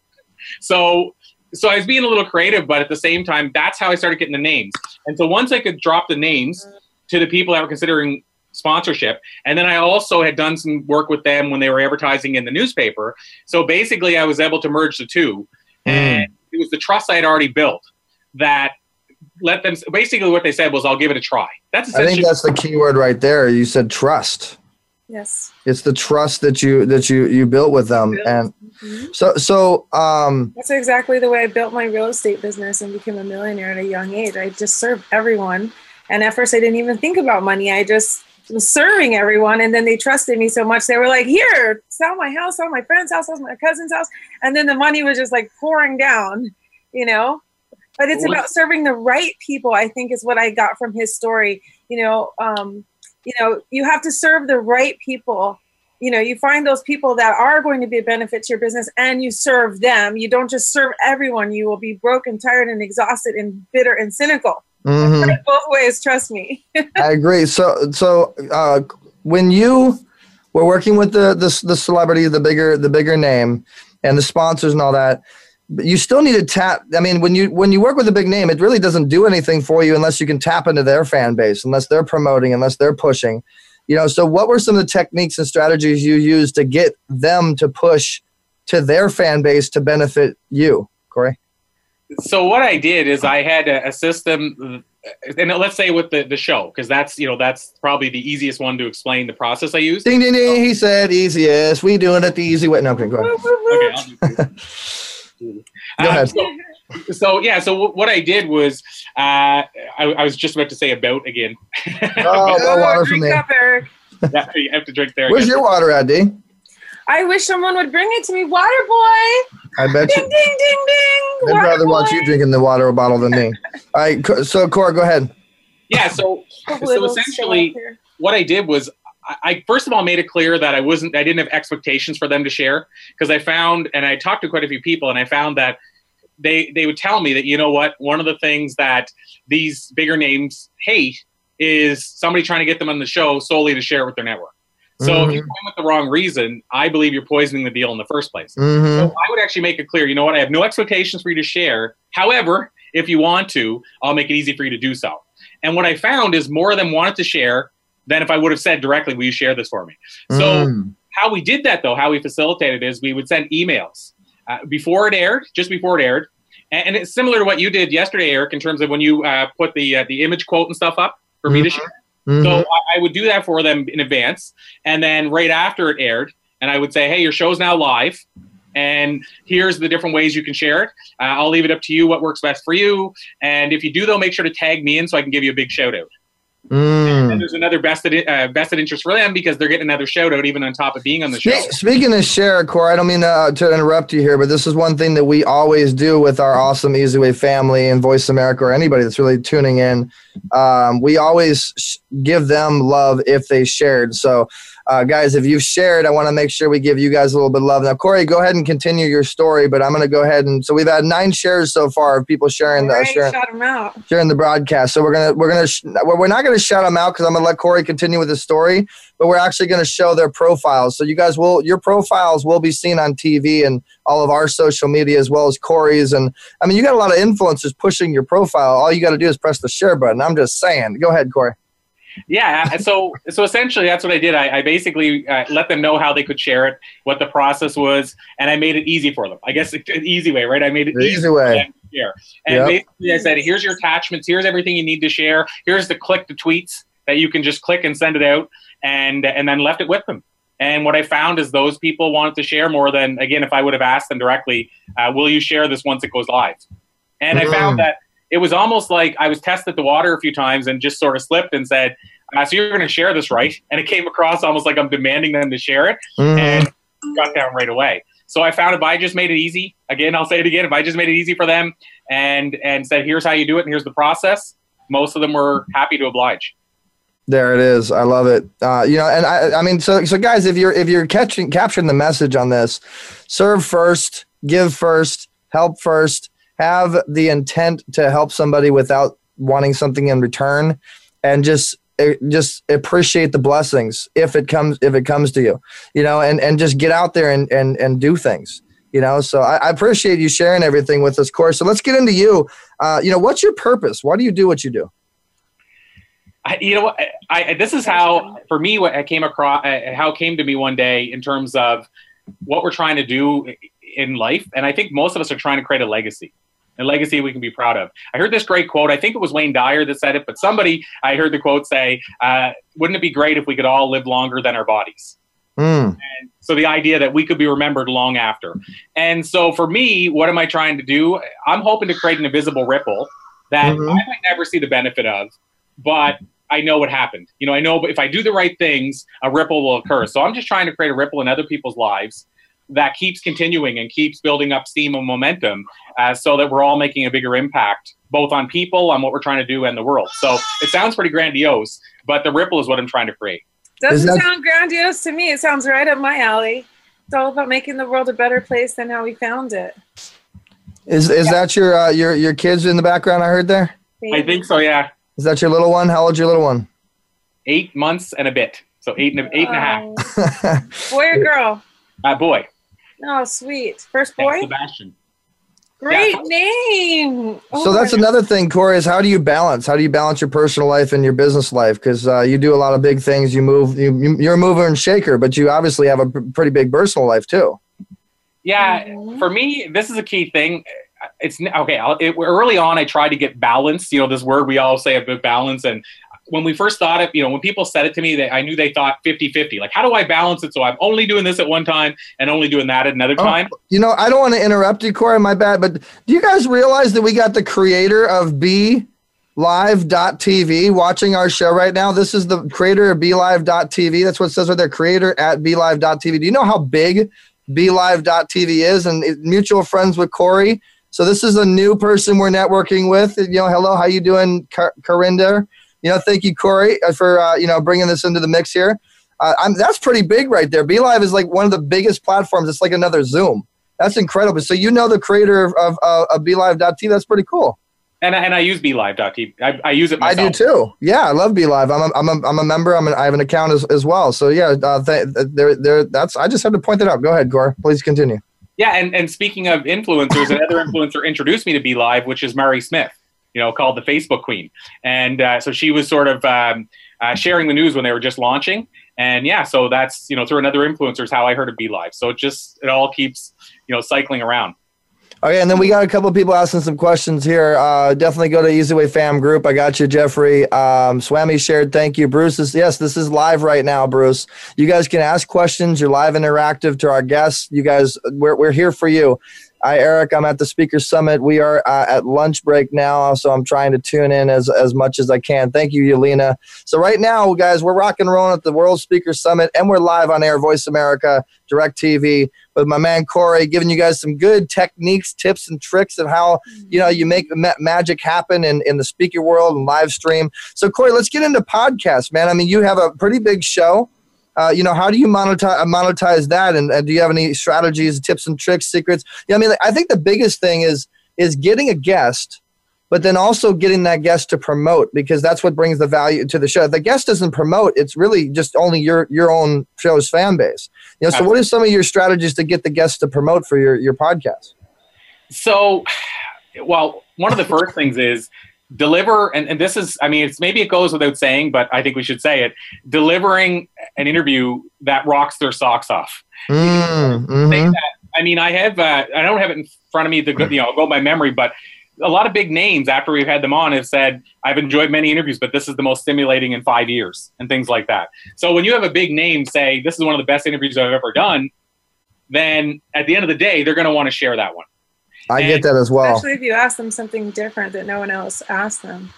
So so I was being a little creative, but at the same time, that's how I started getting the names. And so once I could drop the names to the people that were considering sponsorship, and then I also had done some work with them when they were advertising in the newspaper. So basically, I was able to merge the two, mm. and it was the trust I had already built that let them. Basically, what they said was, "I'll give it a try." That's I think that's the key word right there. You said trust. Yes. It's the trust that you that you you built with them, and mm-hmm. so so um. That's exactly the way I built my real estate business and became a millionaire at a young age. I just served everyone, and at first I didn't even think about money. I just was serving everyone, and then they trusted me so much. They were like, "Here, sell my house, sell my friend's house, sell my cousin's house," and then the money was just like pouring down, you know. But it's about serving the right people. I think is what I got from his story. You know. Um, you know you have to serve the right people you know you find those people that are going to be a benefit to your business and you serve them. You don't just serve everyone. You will be broken tired and exhausted and bitter and cynical. Mm-hmm. both ways trust me. I agree. So so uh, when you were working with the, the the celebrity the bigger the bigger name and the sponsors and all that but you still need to tap i mean when you when you work with a big name it really doesn't do anything for you unless you can tap into their fan base unless they're promoting unless they're pushing you know so what were some of the techniques and strategies you used to get them to push to their fan base to benefit you corey? So what i did is i had a, a system and let's say with the, the show because that's you know that's probably the easiest one to explain the process i use ding ding ding. He said easiest. We doing it the easy way. No okay go ahead. Okay, Go ahead. Um, so, so, yeah, so what I did was uh, I, I, was just about to say about again. Oh, no water for me. Up, yeah, you have to drink there. Where's your water at, D? I wish someone would bring it to me. Water boy. I bet ding, you. Ding, ding, ding, ding. I'd rather boy. watch you drinking the water bottle than me. All right, so Cora, go ahead. Yeah, so so essentially, what I did was I first of all made it clear that I wasn't I didn't have expectations for them to share because I found and I talked to quite a few people and I found that they they would tell me that you know what one of the things that these bigger names hate is somebody trying to get them on the show solely to share it with their network. So mm-hmm. if you're going with the wrong reason, I believe you're poisoning the deal in the first place. Mm-hmm. So I would actually make it clear, you know what, I have no expectations for you to share. However, if you want to, I'll make it easy for you to do so. And what I found is more of them wanted to share than if I would have said directly, "Will you share this for me?" So mm. how we did that though, how we facilitated is we would send emails uh, before it aired, just before it aired, and, and, it's similar to what you did yesterday, Eric, in terms of when you uh, put the uh, the image quote and stuff up for mm-hmm. me to mm-hmm. share. Mm-hmm. So I, I would do that for them in advance, and then right after it aired, and I would say, "Hey, your show's now live." and here's the different ways you can share it. Uh, I'll leave it up to you what works best for you. And if you do, though, make sure to tag me in so I can give you a big shout out. Mm. And there's another vested uh, vested interest for them because they're getting another shout out even on top of being on the show. Speaking of share, Corey, I don't mean uh, to interrupt you here, but this is one thing that we always do with our awesome Easy Way family and Voice America or anybody that's really tuning in. Um, we always sh- give them love if they shared. So uh, guys, if you've shared, I want to make sure we give you guys a little bit of love. Now, Corey, go ahead and continue your story, but I'm going to go ahead and so we've had nine shares so far of people sharing the sharing, shout 'em out. sharing the broadcast. So we're gonna we're gonna sh- we're we're not gonna shout them out because I'm gonna let Corey continue with his story, but we're actually gonna show their profiles. So you guys will your profiles will be seen on TV and all of our social media as well as Corey's. And I mean, you got a lot of influencers pushing your profile. All you got to do is press the share button. I'm just saying. Go ahead, Corey. Yeah, so so essentially that's what I did. I, I basically uh, let them know how they could share it, what the process was, and I made it easy for them. I guess an easy way, right? I made it The easy way. for them to share. And Yep. basically, I said, "Here's your attachments. Here's everything you need to share. Here's the click the tweets that you can just click and send it out." And and then left it with them. And what I found is those people wanted to share more than again if I would have asked them directly, uh, "Will you share this once it goes live?" And I Mm. found that it was almost like I was tested the water a few times and just sort of slipped and said, uh, "So you're going to share this, right?" And it came across almost like I'm demanding them to share it, Mhm. and got down right away. So I found if I just made it easy, again, I'll say it again, if I just made it easy for them and and said, "Here's how you do it, and here's the process," most of them were happy to oblige. There it is. I love it. Uh, you know, and I, I mean, so, so guys, if you're if you're catching capturing the message on this, serve first, give first, help first, have the intent to help somebody without wanting something in return, and just eh, just appreciate the blessings if it comes if it comes to you, you know, and and just get out there and and and do things. You know, so I, I appreciate you sharing everything with us, Corey. So let's get into you. Uh, you know, what's your purpose? Why do you do what you do? I, you know? I, I this is how for me what I came across uh, how it came to me one day in terms of what we're trying to do in life, and I think most of us are trying to create a legacy. A legacy we can be proud of. I heard this great quote. I think it was Wayne Dyer that said it, but somebody I heard the quote say, uh, "Wouldn't it be great if we could all live longer than our bodies?" Mm. And so the idea that we could be remembered long after. And so for me, what am I trying to do? I'm hoping to create an invisible ripple that Mhm. I might never see the benefit of, but I know what happened. You know, I know if I do the right things, a ripple will occur. So I'm just trying to create a ripple in other people's lives that keeps continuing and keeps building up steam and momentum uh, so that we're all making a bigger impact both on people on what we're trying to do and the world so it sounds pretty grandiose but the ripple is what i'm trying to create Doesn't that- sound grandiose to me. It sounds right up my alley. It's all about making the world a better place than how we found it. Is is that your uh, your your kids in the background? I heard there. i think so yeah Is that your little one? How old's your little one? eight months and a bit. So eight and a, eight and a half. Oh. boy or girl? Uh, boy. Oh, sweet. First Yeah, boy? Sebastian. Great Yeah. name. so Oh, that's my another thing, Corey. Is how do you balance? How do you balance your personal life and your business life? Because uh, you do a lot of big things. You move. You, you- you're a mover and shaker, but you obviously have a p- pretty big personal life too. Yeah, Mhm. for me, this is a key thing. It's okay. I'll, it, early on, I tried to get balance. You know, this word we all say about balance. And when we first thought it, you know, when people said it to me, they, I knew they thought 50 50. Like, how do I balance it so I'm only doing this at one time and only doing that at another Oh. time? You know, I don't want to interrupt you, Corey. My bad. But do you guys realize that we got the creator of B live.tv watching our show right now? This is the creator of BeLive.tv. That's what it says right there. Creator at BeLive.tv. Do you know how big BeLive.tv is? And mutual friends with Corey. So this is a new person we're networking with. You know, hello, how you doing, Car- Corinda? You know, thank you, Corey, uh, for uh, you know bringing this into the mix here. Uh, I'm, that's pretty big right there. BeLive is like one of the biggest platforms. It's like another Zoom. That's incredible. So you know the creator of, of, uh, of BeLive.tv. That's pretty cool. And, I- and I use BeLive.tv. I, I use it myself. I do too. Yeah, I love BeLive. I'm a, I'm a, I'm a member. I'm an, I have an account as, as well. So yeah, uh, th- there, there. That's. I just had to point that out. Go ahead, Gore. Please continue. Yeah, and, and speaking of influencers, another influencer introduced me to BeLive, which is Mari Smith, you know, called the Facebook Queen. And uh, so she was sort of um, uh, sharing the news when they were just launching. And yeah, so that's, you know, through another influencer is how I heard of BeLive. So it just, it all keeps, you know, cycling around. Okay, and then we got a couple of people asking some questions here. Uh, definitely go to Easy Way Fam group. I got you, Jeffrey. Um, Swami shared. Thank you, Bruce. Is, yes, this is live right now, Bruce. You guys can ask questions. You're live interactive to our guests. You guys, we're we're here for you. Hi, Eric. I'm at the Speaker Summit. We are uh, at lunch break now, so I'm trying to tune in as, as much as I can. Thank you, Yelena. So, right now, guys, we're rock and rolling at the World Speaker Summit, and we're live on air, Voice America, DirecTV, with my man Corey, giving you guys some good techniques, tips, and tricks of how you know you make ma- magic happen in, in the speaker world and live stream. So, Corey, let's get into podcasts, man. I mean, you have a pretty big show. Uh, you know, how do you monetize monetize that? And, and, do you have any strategies, tips, and tricks, secrets? Yeah, I mean, I think the biggest thing is is getting a guest, but then also getting that guest to promote because that's what brings the value to the show. If the guest doesn't promote, it's really just only your your own show's fan base. You know, so what are some of your strategies to get the guests to promote for your your podcast? So, well, one of the first things is deliver and, and this is i mean it's maybe it goes without saying but i think we should say it delivering an interview that rocks their socks off. Mm, mm-hmm. i mean i have uh, i don't have it in front of me the you know go by memory but a lot of big names after we've had them on have said i've enjoyed many interviews but this is the most stimulating in five years and things like that. So when you have a big name say this is one of the best interviews i've ever done then at the end of the day they're going to want to share that one I and get that as well. Especially if you ask them something different that no one else asked them.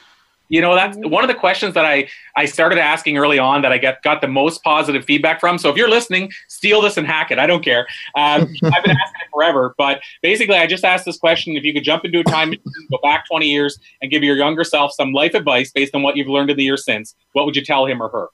You know, that's one of the questions that I, I started asking early on that I get got the most positive feedback from. So if you're listening, steal this and hack it. I don't care. Um, I've been asking it forever. But basically, I just asked this question: If you could jump into a time machine, go back 20 years, and give your younger self some life advice based on what you've learned in the years since, what would you tell him or her?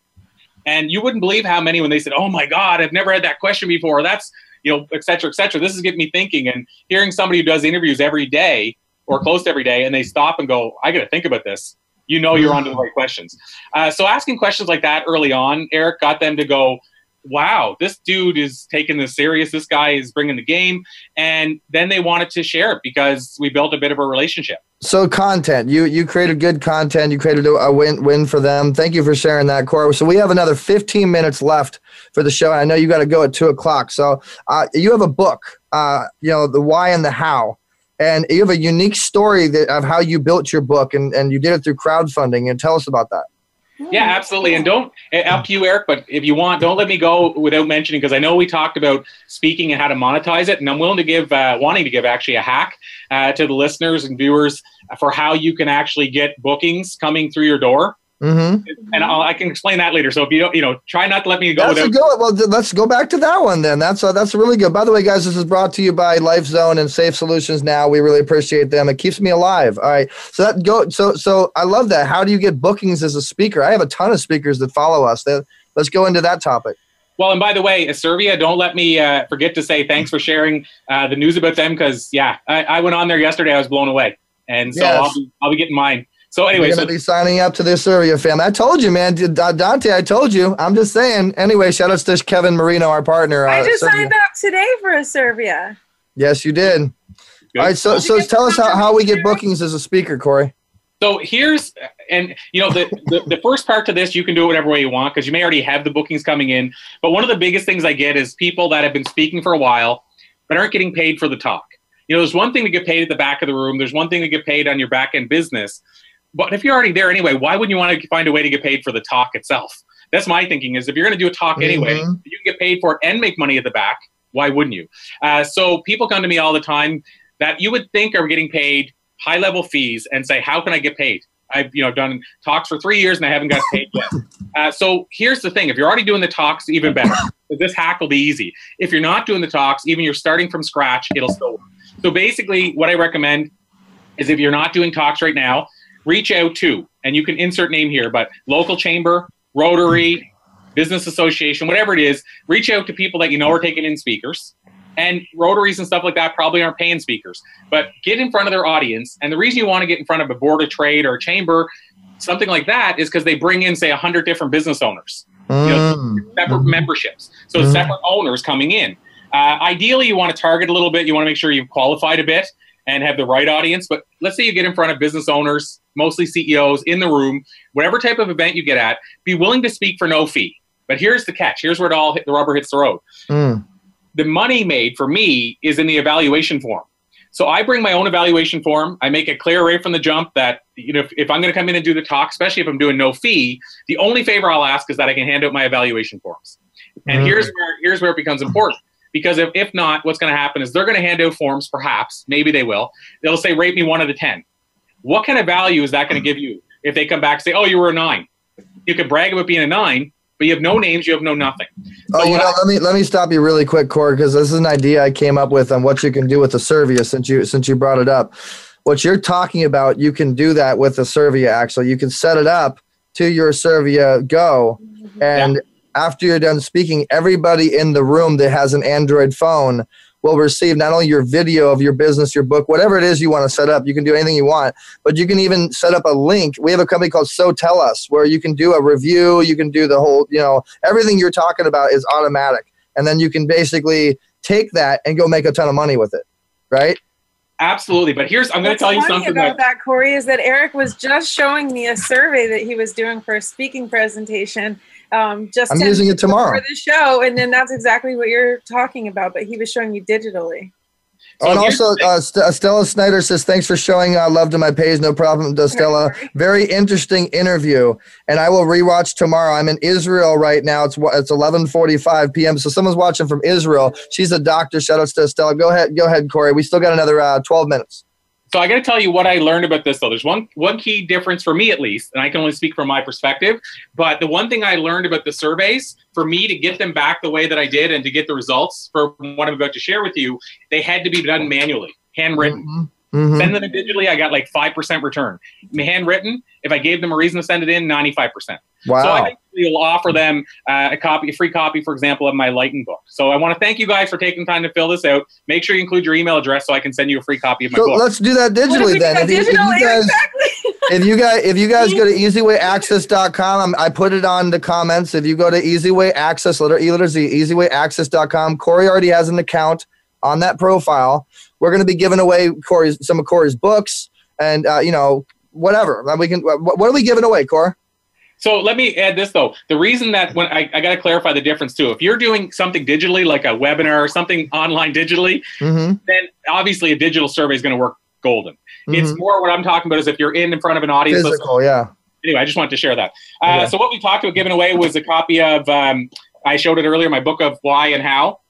And you wouldn't believe how many when they said, "Oh my God, I've never had that question before." That's you know, et cetera, et cetera. This is getting me thinking and hearing somebody who does interviews every day or close to every day and they stop and go, I got to think about this. You know, you're on the right questions. Uh, so asking questions like that early on, Eric got them to go, wow, this dude is taking this serious. This guy is bringing the game. And then they wanted to share it because we built a bit of a relationship. So content, you you created good content. You created a win win for them. Thank you for sharing that, Corey. So we have another 15 minutes left for the show. I know you got to go at two o'clock. So uh, you have a book, uh, you know, the why and the how, and you have a unique story that of how you built your book, and and you did it through crowdfunding. And tell us about that. Yeah, absolutely. And don't eh, up to you, Eric. But if you want, don't let me go without mentioning because I know we talked about speaking and how to monetize it, and I'm willing to give, uh, wanting to give actually a hack uh, to the listeners and viewers for how you can actually get bookings coming through your door. Mm-hmm. And I'll, i can explain that later. So if you don't, you know, try not to let me go. That's a good. Well, let's go back to that one then. That's uh, that's really good. By the way, guys, this is brought to you by Life Zone and Safe Solutions. Now we really appreciate them. It keeps me alive. All right. So that go. So so I love that. How do you get bookings as a speaker? I have a ton of speakers that follow us. Let's go into that topic. Well, and by the way, Servia, don't let me uh, forget to say thanks for sharing uh, the news about them because yeah, I, I, went on there yesterday. I was blown away, and so yes. I'll, be, I'll be getting mine. So anyway, you're gonna so, be signing up to the Servia family. I told you, man, Dante. I told you. I'm just saying. Anyway, shout out to Kevin Marino, our partner. I uh, just signed up today for a Servia. Yes, you did. Good. All right, so so tell us how, how we get bookings as a speaker, Corey. So here's, and you know, the, the, the, first part to this, you can do it whatever way you want because you may already have the bookings coming in. But one of the biggest things I get is people that have been speaking for a while but aren't getting paid for the talk. You know, there's one thing to get paid at the back of the room. There's one thing to get paid on your back end business. But if you're already there anyway, why wouldn't you want to find a way to get paid for the talk itself? That's my thinking. Is if you're going to do a talk mm-hmm. anyway, you can get paid for it and make money at the back. Why wouldn't you? Uh, so people come to me all the time that you would think are getting paid high level fees and say, "How can I get paid?" I've you know done talks for three years and I haven't got paid yet. Uh, so here's the thing: if you're already doing the talks, even better. this hack will be easy. If you're not doing the talks, even you're starting from scratch, it'll still work. So basically, what I recommend is if you're not doing talks right now, reach out to, and you can insert name here, but local chamber, Rotary, business association, whatever it is, reach out to people that you know are taking in speakers. And rotaries and stuff like that probably aren't paying speakers, but get in front of their audience. And the reason you want to get in front of a board of trade or a chamber, something like that, is because they bring in, say, 100 different business owners, mm. you know, mm. separate mm. memberships. So mm. separate owners coming in. Uh, ideally, you want to target a little bit. You want to make sure you've qualified a bit and have the right audience. But let's say you get in front of business owners, mostly CEOs in the room, whatever type of event you get at, be willing to speak for no fee. But here's the catch. Here's where it all hit, the rubber hits the road. Mm. The money made for me is in the evaluation form. So I bring my own evaluation form. I make it clear right from the jump that you know if, if I'm going to come in and do the talk, especially if I'm doing no fee, the only favor I'll ask is that I can hand out my evaluation forms. And mm. here's where here's where it becomes important. Because if, if not, what's going to happen is they're going to hand out forms, perhaps, maybe they will. They'll say, rate me one out of 10. What kind of value is that going to give you if they come back and say, oh, you were a nine? You can brag about being a nine, but you have no names, you have no nothing. Oh, you know, I- let me let me stop you really quick, Corey, because this is an idea I came up with on what you can do with the Servia since you since you brought it up. What you're talking about, you can do that with the Servia. Actually, you can set it up to your Servia Go, and after you're done speaking, everybody in the room that has an Android phone will receive not only your video of your business, your book, whatever it is you want to set up. You can do anything you want, but you can even set up a link. We have a company called SoTellUs where you can do a review, you can do the whole, you know, everything you're talking about is automatic. And then you can basically take that and go make a ton of money with it. Right? Absolutely. But here's, I'm going to tell you something about that, that, Corey, is that Eric was just showing me a survey that he was doing for a speaking presentation. Um, just I'm using it tomorrow. for the show, and then that's exactly what you're talking about. But he was showing you digitally. So Oh, and also, uh, St- uh, Stella Snyder says, "Thanks for showing uh, love to my page. No problem, Stella. Very interesting interview, and I will rewatch tomorrow. I'm in Israel right now. It's it's 11:45 p.m. So someone's watching from Israel. She's a doctor. Shout out to Stella. Go ahead, go ahead, Corey. We still got another uh, 12 minutes. So I got to tell you what I learned about this though. There's one one key difference for me at least, and I can only speak from my perspective. But the one thing I learned about the surveys, for me to get them back the way that I did and to get the results for what I'm about to share with you, they had to be done manually, handwritten. Mhm. Send them digitally, I got like five percent return. Handwritten, if I gave them a reason to send it in, ninety five percent. So Wow. I basically will offer them uh, a copy, a free copy, for example, of my Lighten book. So I want to thank you guys for taking time to fill this out. Make sure you include your email address so I can send you a free copy of my So book. let's do that digitally then. did If you, if you guys, exactly. if you guys if you guys go to ezwayaccess.com I'm, i put it on the comments if you go to easyway access letter e letter z ezwayaccess.com corey already has an account on that profile we're going to be giving away corey's some of corey's books and uh, you know whatever we can what, what are we giving away corey So let me add this though. The reason that when I, I got to clarify the difference too. If you're doing something digitally, like a webinar or something online digitally, mm-hmm. then obviously a digital survey is going to work golden. It's more what I'm talking about is if you're in in front of an audience. physical yeah Anyway, I just wanted to share that. Uh, Okay. So what we talked about giving away was a copy of. Um, I showed it earlier. My book of why and how.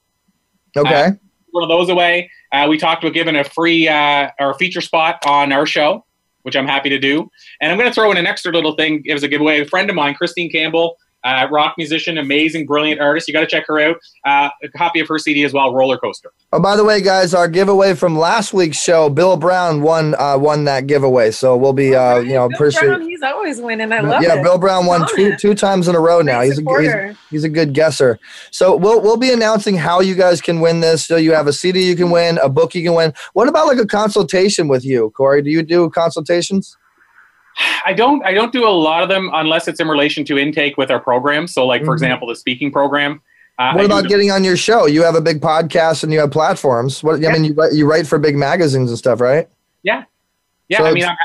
okay One of those away. Uh, we talked about giving a free uh, or a feature spot on our show, which I'm happy to do. And I'm going to throw in an extra little thing as a giveaway. A friend of mine, Christine Campbell, uh, rock musician, amazing, brilliant artist. You got to check her out. Uh, a copy of her CD as well, Roller Coaster. oh by the way guys our giveaway from last week's show bill brown won uh, won that giveaway so we'll be uh, you know Bill appreciate Brown, he's always winning. I love it. yeah. Bill Brown won two, Honest. two times in a row now. He's a, he's, he's a good guesser. So we'll we'll be announcing how you guys can win this. So you have a CD you can win, a book you can win. What about like a consultation with you, Corey? Do you do consultations? I don't. I don't do a lot of them unless it's in relation to intake with our program. So, like for Mhm. example, the speaking program. Uh, What I about getting on your show? You have a big podcast and you have platforms. What I mean, you write, you write for big magazines and stuff, right? Yeah, So I mean, I'm,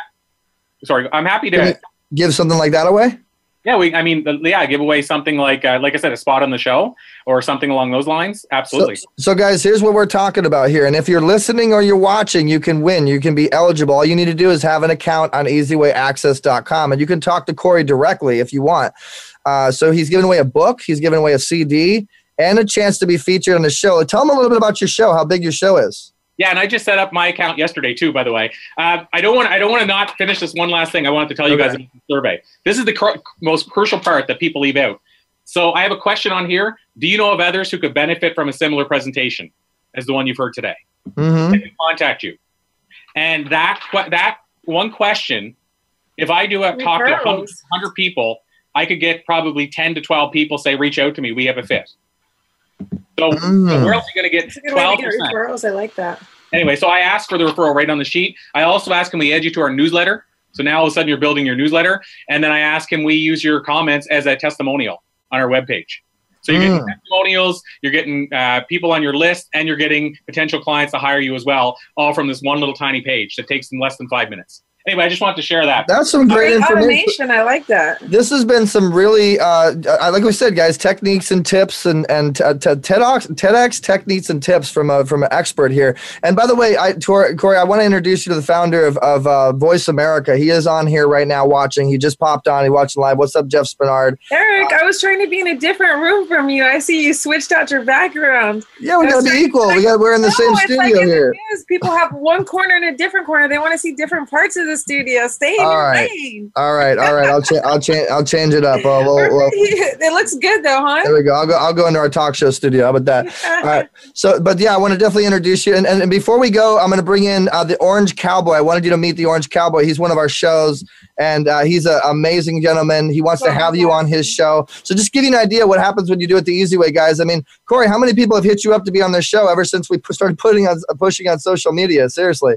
sorry. I'm happy to. Give something like that away. Yeah, we. I mean, yeah, give away something like, uh, like I said, a spot on the show or something along those lines. Absolutely. So, so, guys, here's what we're talking about here. And if you're listening or you're watching, you can win. You can be eligible. All you need to do is have an account on ezwayaccess.com, and you can talk to Corey directly if you want. Uh, so he's giving away a book, he's giving away a CD, and a chance to be featured on the show. Tell him a little bit about your show, how big your show is. Yeah, and I just set up my account yesterday too. By the way, uh, I don't want. I don't want to not finish this one last thing. I wanted to tell you guys Okay. about the survey. This is the cr- most crucial part that people leave out. So I have a question on here. Do you know of others who could benefit from a similar presentation as the one you've heard today? Mm-hmm. They can contact you. And that que- that one question, if I do a talk to 100, 100 people, I could get probably 10 to 12 people say, reach out to me. We have a fit. So, so Mm. where else are you going to get It's a good way to 12%? referrals. I like that. Anyway, so I asked for the referral right on the sheet. I also asked can we add you to our newsletter? So now all of a sudden you're building your newsletter. And then I ask, can we use your comments as a testimonial on our webpage? So you're getting Mm. testimonials, you're getting uh, people on your list, and you're getting potential clients to hire you as well, all from this one little tiny page that takes them less than five minutes. Anyway, I just wanted to share that. That's some great, Great information. automation. I like that. This has been some really, uh, uh, like we said, guys, techniques and tips and and uh, t- TEDx, TEDx techniques and tips from a from an expert here. And by the way, I Tor- Corey, I want to introduce you to the founder of of uh, Voice America. He is on here right now watching. He just popped on. He watching live. What's up, Jeff Spenard? Eric, I was trying to be in a different room from you. I see you switched out your background. Yeah, we gotta be equal. We got we're in the No, same studio like in here. The news. People have one corner and a different corner. They want to see different parts of the studio. Stay in All your right. lane. All right, all right. I'll change. I'll change. I'll change it up. Uh, we'll, we'll, it looks good though, huh? there we go. I'll go. I'll go into our talk show studio. How about that? All right. So, but yeah, I want to definitely introduce you. And, and, and before we go, I'm going to bring in uh, the Orange Cowboy. I wanted you to meet the Orange Cowboy. He's one of our shows, and uh, he's an amazing gentleman. He wants to have you on his show. So, just give you an idea what happens when you do it the easy way, guys. I mean, Corey, how many people have hit you up to be on their show ever since we started putting on pushing on social media? Seriously.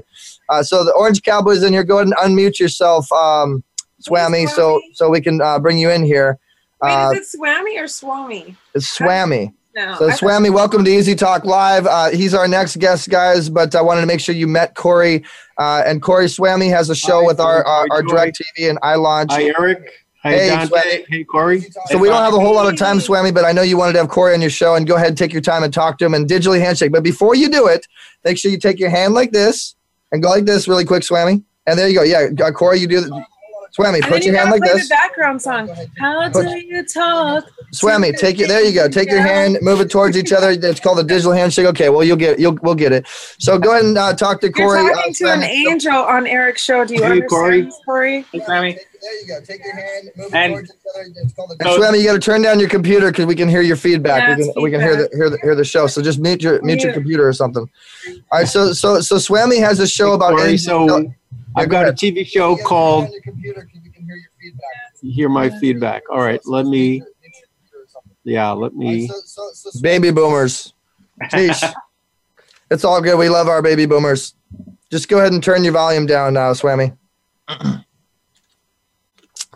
Uh, so, the Orange Cowboy's in here. Go and unmute yourself, um, Swammy, so Swammy. so we can uh, bring you in here. Wait, Uh, is it Swammy or Swami? it's Swammy. No. So, I thought- Swammy, welcome to EZ Talk Live. Uh, he's our next guest, guys, but I wanted to make sure you met Corey. Uh, and Corey Swammy has a show Hi, with our, our, our Joy. direct TV and iLaunch. Hi, Eric. Hi, Hey, Dante. Sweaty. Hey, Corey. So we don't have a whole lot of time, Swammy, but I know you wanted to have Corey on your show and go ahead and take your time and talk to him and digitally handshake. But before you do it, make sure you take your hand like this and go like this really quick, Swammy. And there you go. Yeah, uh, Corey, you do the Swammy, And put then you your hand gotta like play this. the background song. How Put- do you talk? Swammy, take it. There you go. Take your hand, move it towards each other. It's called a digital handshake. Okay, well you'll get you'll we'll get it. So go ahead and uh, talk to Corey. You're Corey. talking uh, to an angel on Eric's show. Do you Hey, understand, Corey. Corey? Hey, Sammy. There you go. Take your hand, move it towards each other. It's called a So- Swammy, you got to turn down your computer because we can hear your feedback. Yeah, we can it's we can hear the hear the hear the show. So just mute your mute your computer or something. All right. So so so Swammy has a show Hey, about. Corey, angel- so Yeah, I've got a. TV show You called down your computer 'cause we can hear your feedback. Hear My Feedback. All right, let me, yeah, let me. Baby boomers. Sheesh. it's all good. We love our baby boomers. Just go ahead and turn your volume down now, Swammy.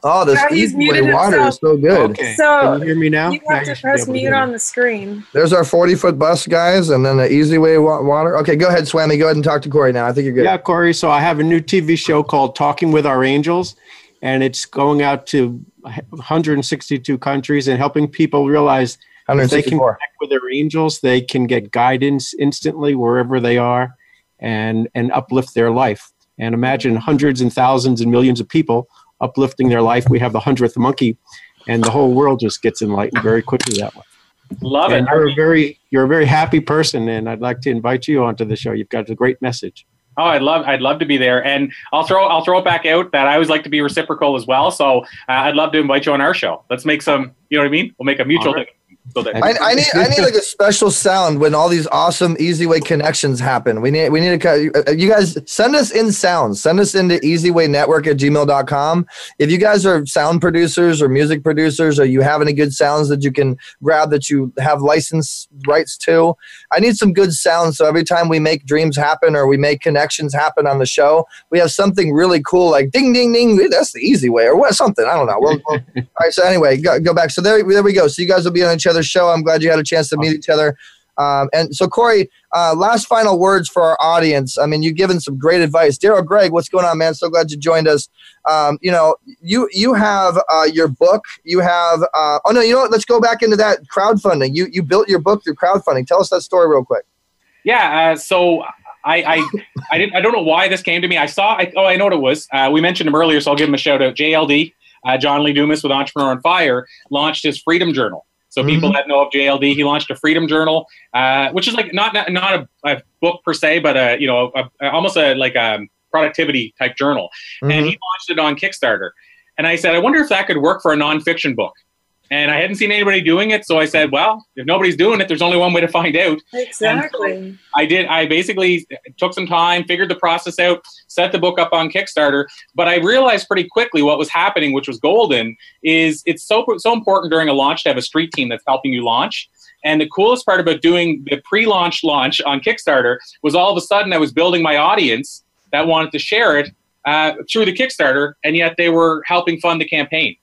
Oh, this Yeah, he's easy way muted water is so good. Okay. Can you hear me now? you Now have to should press able to mute on the screen. There's our 40 foot bus, guys, and then the easy way water. Okay, go ahead, Swammy. Go ahead and talk to Corey now. I think you're good. Yeah, Corey. So I have a new TV show called Talking with Our Angels, and it's going out to 162 countries and helping people realize if they can connect with their angels, they can get guidance instantly wherever they are, and and uplift their life. And imagine hundreds and thousands and millions of people uplifting their life. We have the hundredth monkey, and the whole world just gets enlightened very quickly that way. Love it. You're a very you're a very happy person, and I'd like to invite you onto the show. You've got a great message. Oh, I'd love, I'd love to be there, and I'll throw, I'll throw it back out that I always like to be reciprocal as well. So uh, I'd love to invite you on our show. Let's make some, you know what I mean? We'll make a mutual right. I, I need I need like a special sound when all these awesome easy way connections happen. We need we need to uh, you guys send us in sounds. Send us into easywaynetwork at gmail.com. If you guys are sound producers or music producers or you have any good sounds that you can grab that you have license rights to, I need some good sounds so every time we make dreams happen or we make connections happen on the show, we have something really cool like ding ding ding. That's the easy way or what something. I don't know. We'll, we'll, all right. So anyway, go, go back. So there, there we go. So you guys will be on each show. I'm glad you had a chance to meet each other. Um, and so Corey, uh, last final words for our audience. I mean, you've given some great advice. Daryl Greg, what's going on, man? So glad you joined us. Um, you know, you you have uh, your book. You have. Uh, oh no, you know what? Let's go back into that crowdfunding. You you built your book through crowdfunding. Tell us that story real quick. Yeah. Uh, so I, I, I didn't, I don't know why this came to me. I saw, I, oh, I know what it was. Uh, we mentioned him earlier, so I'll give him a shout out. JLD, uh, John Lee Dumas with Entrepreneur on Fire, launched his Freedom Journal. So people that know of JLD, he launched a Freedom Journal, uh, which is like not not, not a, a book per se, but a you know a, a, almost a like a productivity type journal. And he launched it on Kickstarter. And I said, I wonder if that could work for a nonfiction book. And I hadn't seen anybody doing it, so I said, well, if nobody's doing it, there's only one way to find out. Exactly. I did. I basically took some time, figured the process out, set the book up on Kickstarter. But I realized pretty quickly what was happening, which was golden. Is it's so so important during a launch to have a street team that's helping you launch. And the coolest part about doing the pre-launch launch on Kickstarter was all of a sudden I was building my audience that wanted to share it uh, through the Kickstarter, and yet they were helping fund the campaign.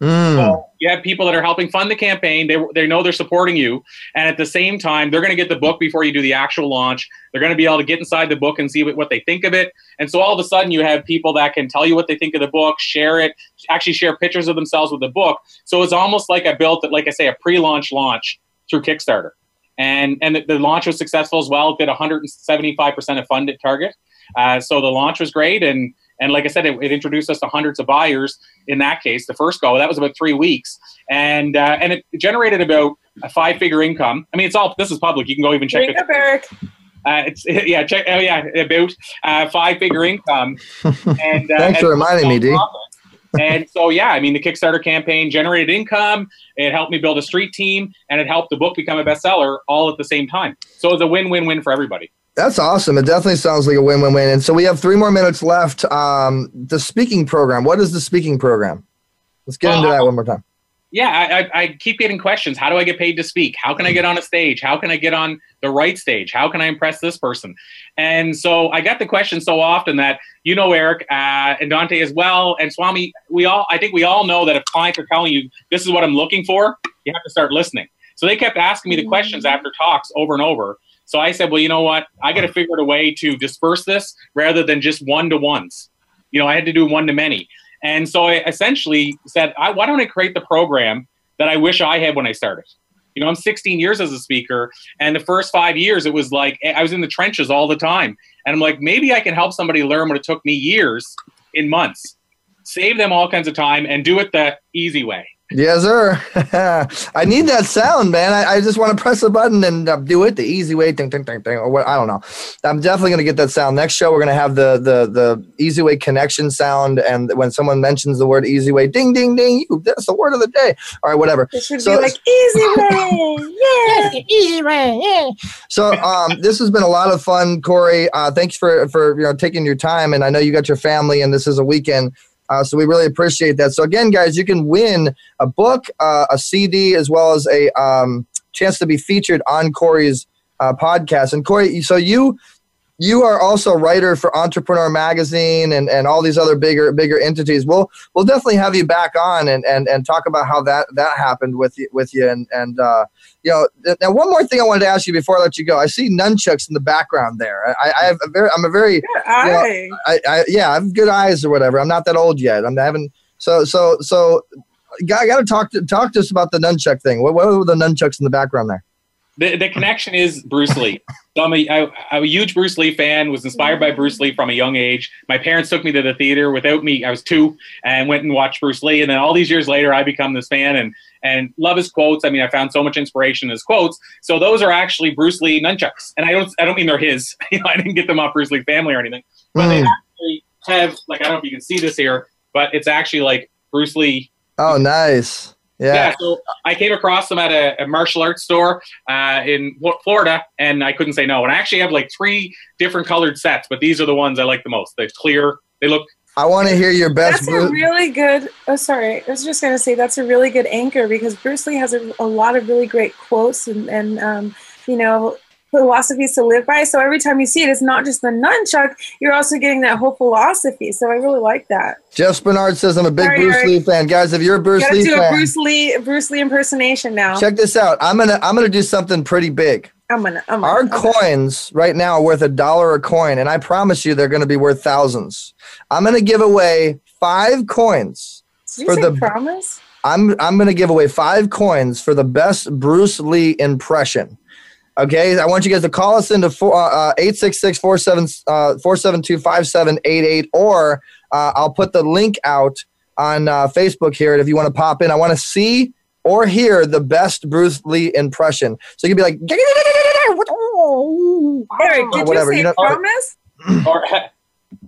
Mm. So you have people that are helping fund the campaign. They, they know they're supporting you. And at the same time, they're going to get the book before you do the actual launch. They're going to be able to get inside the book and see what, they think of it. And so all of a sudden, you have people that can tell you what they think of the book, share it, actually share pictures of themselves with the book. So it's almost like I built, like I say, a pre launch launch through Kickstarter. And, and the, the launch was successful as well. It did 175% of funded target. Uh, so the launch was great. And and like I said, it, it, introduced us to hundreds of buyers. In that case, the first go that was about three weeks, and uh, and it generated about a five figure income. I mean, it's all this is public. You can go even check it. Eric. Uh, it's yeah, check. Oh yeah, about uh, five figure income. And uh, thanks for reminding me, D. and so yeah, I mean, the Kickstarter campaign generated income. It helped me build a street team, and it helped the book become a bestseller all at the same time. So it's a win win win for everybody. That's awesome. It definitely sounds like a win win win. And so we have three more minutes left. Um, the speaking program. What is the speaking program? Let's get into that one more time. Yeah, I, I, I, keep getting questions. How do I get paid to speak? How can I get on a stage? How can I get on the right stage? How can I impress this person? And so I got the question so often that you know, Eric uh, and Dante as well, and Swami. We all, I think, we all know that if clients are telling you this is what I'm looking for, you have to start listening. So they kept asking me the questions after talks over and over. So I said, well, you know what? I got to figure out a way to disperse this rather than just one to ones. You know, I had to do one to many. And so I essentially said, I, why don't I create the program that I wish I had when I started? You know, I'm 16 years as a speaker, and the first five years, it was like I was in the trenches all the time. And I'm like, maybe I can help somebody learn what it took me years in months, save them all kinds of time, and do it the easy way. Yes, sir. I need that sound, man. I, I just want to press a button and uh, do it the easy way. Ding, ding, ding, ding, or what? I don't know. I'm definitely going to get that sound. Next show, we're going to have the the the easy way connection sound, and when someone mentions the word easy way, ding, ding, ding. You, that's the word of the day. All right, whatever. It should so, be like easy way. yeah, easy way. Yeah. So, um, this has been a lot of fun, Corey. Uh, thanks for for you know taking your time, and I know you got your family, and this is a weekend. Uh, so we really appreciate that. So again, guys, you can win a book, uh, a CD, as well as a um, chance to be featured on Corey's uh, podcast. And Corey, so you you are also a writer for Entrepreneur Magazine and, and all these other bigger bigger entities. We'll we'll definitely have you back on and, and, and talk about how that, that happened with you with you and and uh, you know now one more thing I wanted to ask you before I let you go. I see nunchucks in the background there. I, I have a very I'm a very you know, I, I, yeah I have good eyes or whatever. I'm not that old yet. I'm having so so so. I got to talk to talk to us about the nunchuck thing. What, what were the nunchucks in the background there? The, the connection is Bruce Lee. So I'm a, I, I'm a huge Bruce Lee fan, was inspired by Bruce Lee from a young age. My parents took me to the theater without me. I was two and went and watched Bruce Lee. And then all these years later, I become this fan and, and love his quotes. I mean, I found so much inspiration in his quotes. So those are actually Bruce Lee nunchucks. And I don't, I don't mean they're his. You know, I didn't get them off Bruce Lee family or anything. But mm. they actually have, like, I don't know if you can see this here, but it's actually like Bruce Lee. Oh, nice yeah. yeah. So I came across them at a, a martial arts store uh, in Florida, and I couldn't say no. And I actually have like three different colored sets, but these are the ones I like the most. They're clear. They look. I want to hear your best. That's a really good. Oh, sorry. I was just going to say that's a really good anchor because Bruce Lee has a, a lot of really great quotes and, and um, you know, philosophies to live by. So every time you see it, it's not just the nunchuck, you're also getting that whole philosophy. So I really like that. Jeff Bernard says I'm a big Sorry, Bruce Eric. Lee fan. Guys, if you're a Bruce Lee do fan, a Bruce Lee Bruce Lee impersonation now. Check this out. I'm gonna I'm gonna do something pretty big. I'm gonna, I'm gonna Our I'm coins gonna. right now are worth a dollar a coin, and I promise you they're gonna be worth thousands. I'm gonna give away five coins for the promise. I'm I'm gonna give away five coins for the best Bruce Lee impression. Okay, I want you guys to call us into uh, 866 472 5788, or uh, I'll put the link out on uh, Facebook here. And if you want to pop in, I want to see or hear the best Bruce Lee impression. So you can be like, Eric, did whatever. you say know, promise? Or,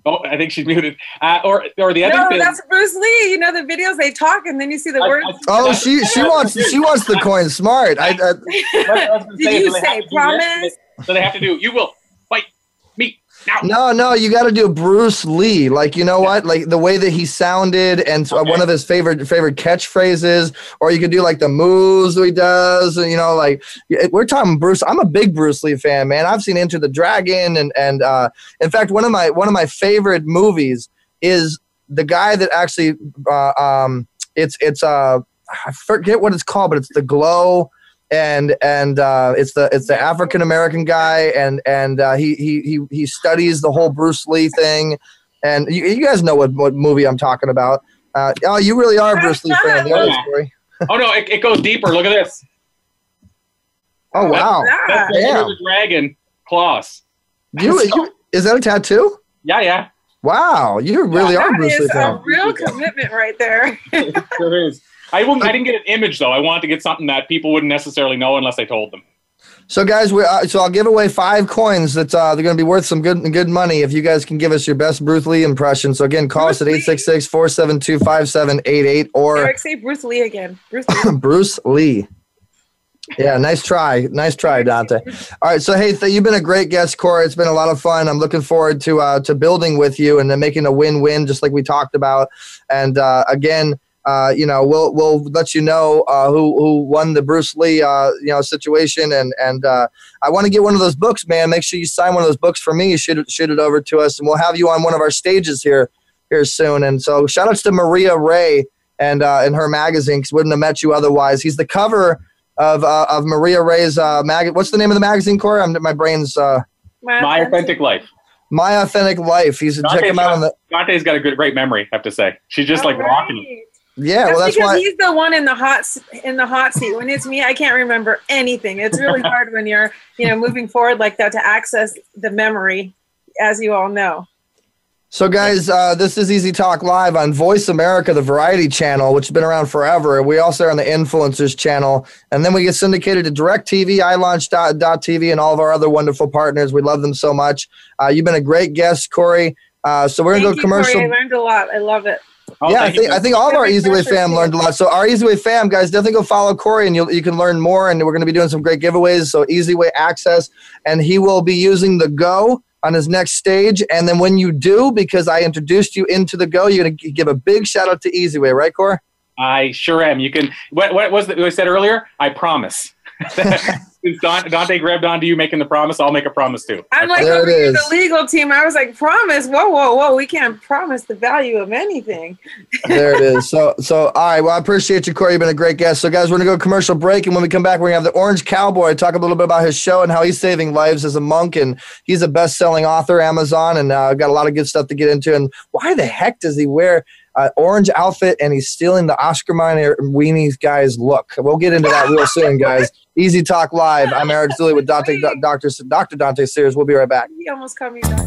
Oh, I think she's muted. Uh, or or the other no, thing. that's Bruce Lee. You know the videos they talk and then you see the I, words. I, oh, she she wants she wants the coin smart. I, I Did you say promise? So they have to do. You will now. No, no, you got to do Bruce Lee. Like you know what? Like the way that he sounded and okay. one of his favorite favorite catchphrases. Or you could do like the moves he does. You know, like we're talking Bruce. I'm a big Bruce Lee fan, man. I've seen Enter the Dragon, and and uh, in fact, one of my one of my favorite movies is the guy that actually uh, um, it's it's uh I forget what it's called, but it's the glow and and uh, it's the it's the African American guy, and and uh, he he he he studies the whole Bruce Lee thing, and you, you guys know what what movie I'm talking about. Uh, oh, you really are a Bruce Lee fan. The other story. oh no, it, it goes deeper. Look at this. Oh wow! That's the Damn. Enter the dragon claws. You, you is that a tattoo? Yeah, yeah. Wow, you really are That Bruce Lee is a fan. real commitment right there. There is. I wouldn't. I didn't get an image though. I wanted to get something that people wouldn't necessarily know unless I told them. So guys, we uh, so I'll give away five coins that uh, they're going to be worth some good good money if you guys can give us your best Bruce Lee impression. So again, call us at 866-472-5788 or Eric, say Bruce Lee again. Bruce Lee. Bruce Lee. Yeah, nice try. Nice try, Dante. All right, so hey, th- you've been a great guest, Corey. It's been a lot of fun. I'm looking forward to uh, to building with you and then making a win-win, just like we talked about. And uh, again, uh, you know, we'll we'll let you know uh, who who won the Bruce Lee uh, you know situation. And and uh, I want to get one of those books, man. Make sure you sign one of those books for me. Shoot it, shoot it over to us, and we'll have you on one of our stages here here soon. And so, shout outs to Maria Ray and uh, and her magazine because wouldn't have met you otherwise. He's the cover of uh, of Maria Ray's uh, mag. What's the name of the magazine, Corey? I'm, my brain's uh, My authentic life. My Authentic Life. He's check him out on the. Dante's got a good, great memory. I have to say, she's just like rocking. it. Yeah, That's well, that's because why. he's the one in the hot in the hot seat. When it's me, I can't remember anything. It's really hard when you're you know moving forward like that to access the memory, as you all know. So, guys, uh, this is EZ Talk Live on Voice America, the Variety Channel, which has been around forever. We also are on the Influencers Channel, and then we get syndicated to DirecTV, iLaunch.tv, and all of our other wonderful partners. We love them so much. Uh, you've been a great guest, Corey. Uh, so we're gonna go you, Corey. commercial. I learned a lot. I love it. Oh, yeah, I think, I think all of our Easy Way fam learned a lot. So our Easy Way fam, guys, definitely go follow Corey, and you you can learn more. And we're going to be doing some great giveaways. So Easy Way access, and he will be using the Go on his next stage. And then when you do, because I introduced you into the Go, you're going to give a big shout out to Easy Way, right, Corey? I sure am. You can. What, what was it I said earlier? I promise. Since Dante grabbed onto you making the promise, I'll make a promise too. I'm like There it over the legal team. I was like, promise. Whoa, whoa, whoa. We can't promise the value of anything. there it is. So, so all right. Well, I appreciate you, Corey. You've been a great guest. So, guys, we're gonna go commercial break, and when we come back, we're gonna have the Orange Cowboy talk a little bit about his show and how he's saving lives as a monk, and he's a best-selling author, Amazon, and uh, got a lot of good stuff to get into. And why the heck does he wear? Uh, orange outfit and he's stealing the Oscar Mayer weenies guy's look. We'll get into that real soon, guys. EZ Talk Live. I'm Eric Zilli with Dante, Dr. Dr. Dante Sears. We'll be right back. He almost called me back.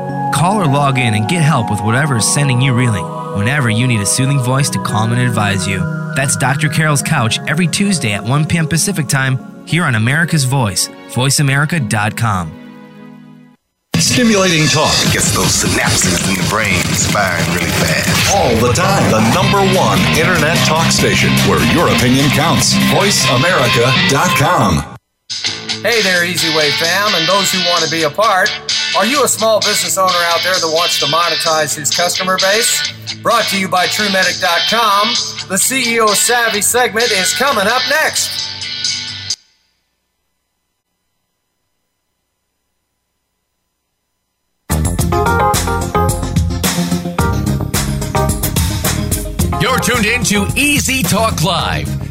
Call or log in and get help with whatever is sending you reeling whenever you need a soothing voice to calm and advise you. That's Dr. Carol's Couch every Tuesday at 1 p.m. Pacific Time here on America's Voice, voiceamerica.com. Stimulating talk. Gets those synapses in the brain firing really fast. All the time. The number one internet talk station where your opinion counts. VoiceAmerica.com. Hey there, Easy Way fam, and those who want to be a part. Are you a small business owner out there that wants to monetize his customer base? Brought to you by TrueMedic.com, The CEO Savvy segment is coming up next. You're tuned in to EZ Talk Live.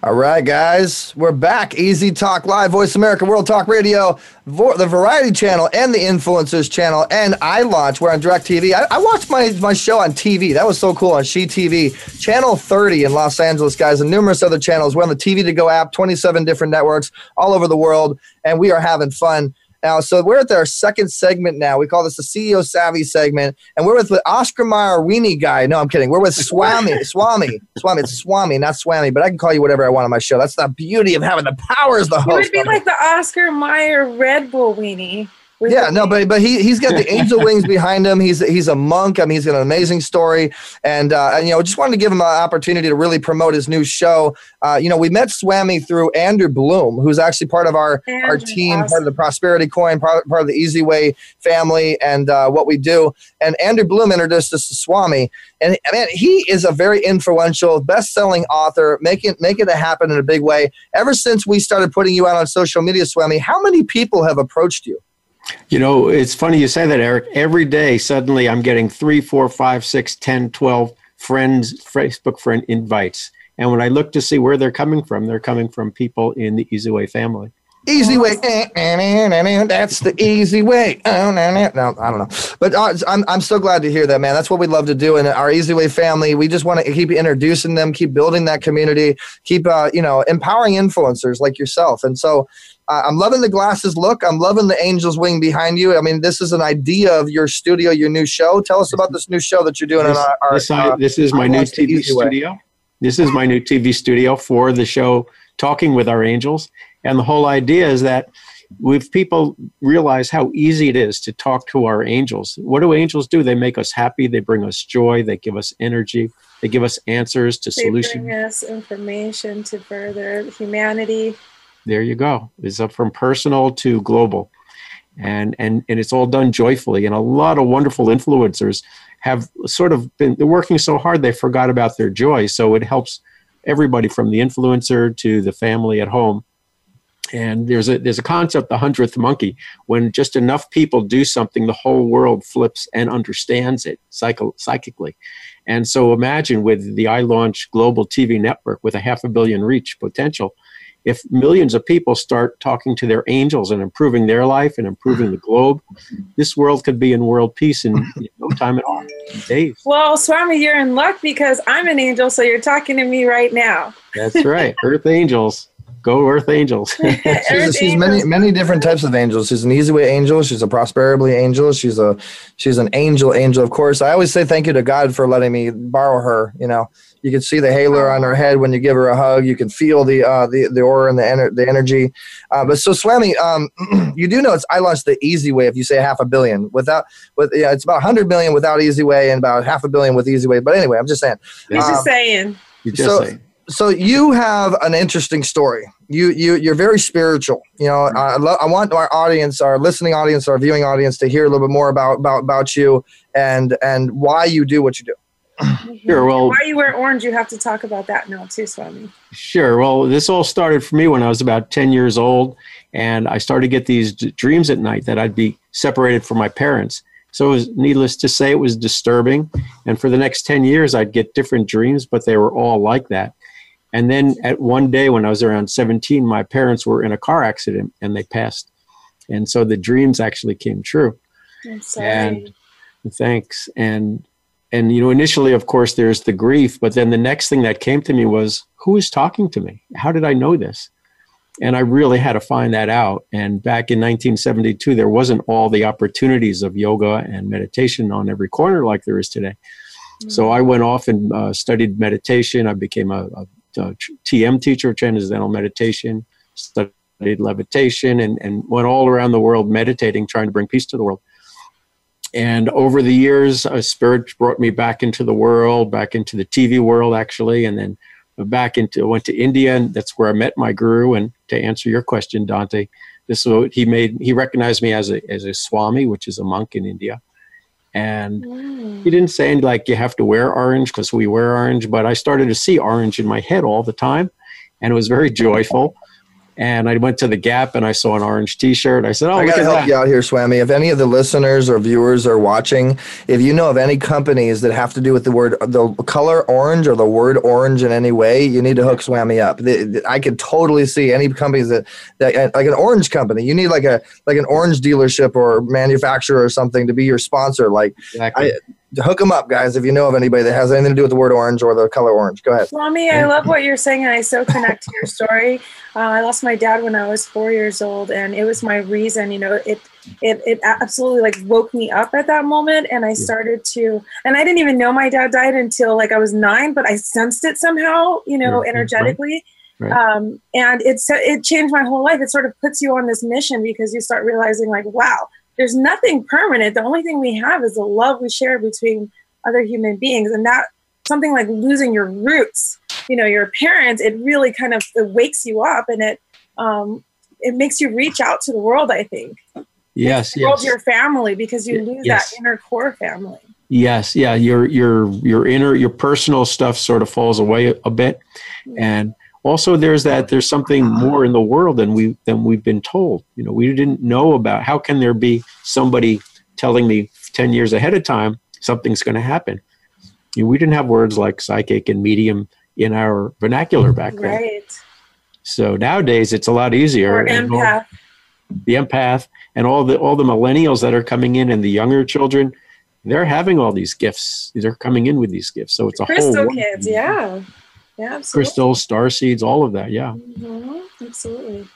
All right, guys, we're back. EZ Talk Live, Voice America World Talk Radio, vo- the Variety Channel, and the Influencers Channel, and iLaunch. We're on DirecTV. I, I watched my, my show on TV. That was so cool on She TV, Channel 30 in Los Angeles, guys, and numerous other channels. We're on the TV to Go app, 27 different networks all over the world, and we are having fun. Now, so we're at our second segment now. We call this the CEO Savvy segment, and we're with, with Oscar Mayer Weenie guy. No, I'm kidding. We're with Swami, Swami, Swami. It's Swami, not Swami, but I can call you whatever I want on my show. That's the beauty of having the power as the host. would be like the Oscar Mayer Red Bull weenie. Yeah, no, but but he he's got the angel wings behind him. He's he's a monk. I mean, he's got an amazing story, and uh, and you know, just wanted to give him an opportunity to really promote his new show. Uh, you know, we met Swami through Andrew Bloom, who's actually part of our our Andrew, team, part of the Prosperity Coin, part, part of the Easy Way family, and uh, what we do. And Andrew Bloom introduced us to Swami, and man, he is a very influential, best-selling author, making making it happen in a big way. Ever since we started putting you out on social media, Swami, how many people have approached you? You know, it's funny you say that, Eric. Every day, suddenly, I'm getting three, four, five, six, 10, 12 friends, Facebook friend invites. And when I look to see where they're coming from, they're coming from people in the Way family. Easy way. Eh, eh, That's the easy way. Oh, no, no, no, I don't know. But uh, I'm, I'm so glad to hear that, man. That's what we love to do. And our Easy Way family, we just want to keep introducing them, keep building that community, keep, uh, you know, empowering influencers like yourself. And so uh, I'm loving the glasses look. I'm loving the angel's wing behind you. I mean, this is an idea of your studio, your new show. Tell us about this new show that you're doing This, on our, our this, uh, this is my new TV Easy Way. studio. This is my new TV studio for the show Talking with Our Angels. And the whole idea is that if people realize how easy it is to talk to our angels, what do angels do? They make us happy, they bring us joy, they give us energy, they give us answers to They solutions. bring us information to further humanity. there you go it's up from personal to global and and and it's all done joyfully and a lot of wonderful influencers have sort of been they're working so hard they forgot about their joy so it helps everybody from the influencer to the family at home and there's a there's a concept the hundredth monkey when just enough people do something the whole world flips and understands it psycho- psychically. And so imagine with the iLaunch global tv network with a half a billion reach potential if millions of people start talking to their angels and improving their life and improving the globe this world could be in world peace in no time at all. Days. Well, Swami, you're in luck because I'm an angel, so you're talking to me right now. that's right. Earth angels go earth angels She's, Earth she's many angels. many different types of angels. She's an easy way angel. She's a prosperably angel. She's a she's an angel angel. Of course, I always say thank you to God for letting me borrow her. You know, you can see the halo on her head when you give her a hug. You can feel the uh, the the aura and the ener- the energy. Uh, but so Swami, um, you do know it's I launched the easy way. If you say half a billion without with yeah, it's about hundred million without easy way and about half a billion with easy way. But anyway, I'm just saying. He's Um, just saying. you just so, say so you have an interesting story. You you you're very spiritual. You know, mm-hmm. I lo- I want our audience, our listening audience, our viewing audience, to hear a little bit more about about about you and and why you do what you do. sure well Why you wear orange? You have to talk about that now too, Swami. Sure. Well, this all started for me when I was about 10 years old, and I started to get these d- dreams at night that I'd be separated from my parents. So it was needless to say, it was disturbing. And for the next 10 years, I'd get different dreams, but they were all like that. And then at one day when I was around 17, my parents were in a car accident and they passed. And so the dreams actually came true. And thanks. And and you know, initially, of course, there's the grief, but then the next thing that came to me was, who is talking to me? How did I know this? And I really had to find that out. And back in 1972, there wasn't all the opportunities of yoga and meditation on every corner like there is today. So I went off and uh, studied meditation. I became a, a, a TM teacher, transcendental meditation, studied levitation, and, and went all around the world meditating, trying to bring peace to the world. and over the years, a spirit brought me back into the world, back into the TV world, actually, and then back into went to India, and that's where I met my guru. And to answer your question, Dante, this is what he made. He recognized me as a as a swami, which is a monk in India, and mm. he didn't say like you have to wear orange because we wear orange, but I started to see orange in my head all the time, and it was very joyful. And I went to the Gap and I saw an orange T-shirt. I said, "Oh, I gotta help that." you out here, Swami. If any of the listeners or viewers are watching, if you know of any companies that have to do with the word, the color orange or the word orange in any way, you need to hook Swami up. I could totally see any companies that, that uh, like an orange company. You need like a like an orange dealership or manufacturer or something to be your sponsor. Like, Exactly. I, hook them up, guys. If you know of anybody that has anything to do with the word orange or the color orange, go ahead. Mommy, I love what you're saying, and I so connect to your story. Uh, I lost my dad when I was four years old, and it was my reason. You know, it it it absolutely like woke me up at that moment, and I started to. And I didn't even know my dad died until like I was nine, but I sensed it somehow. You know, energetically. right. Um, and it's it changed my whole life. It sort of puts you on this mission because you start realizing like, wow, there's nothing permanent. The only thing we have is the love we share between other human beings, and that something like losing your roots, you know, your parents, it really kind of it wakes you up and it um, it makes you reach out to the world. I think Yes, yes. your family, because you lose yes. that inner core family. Yes, yeah, your your your inner your personal stuff sort of falls away a, a bit, and also there's that there's something more in the world than we than we've been told. You know, we didn't know about. How can there be somebody telling me ten years ahead of time something's going to happen? You know, we didn't have words like psychic and medium in our vernacular back then. Right. So nowadays it's a lot easier. Or all- empath. the empath and all the all the millennials that are coming in and the younger children they're having all these gifts they're coming in with these gifts so it's a Crystal whole kids, yeah. Yeah, absolutely. crystals star seeds all of that yeah Mhm, absolutely.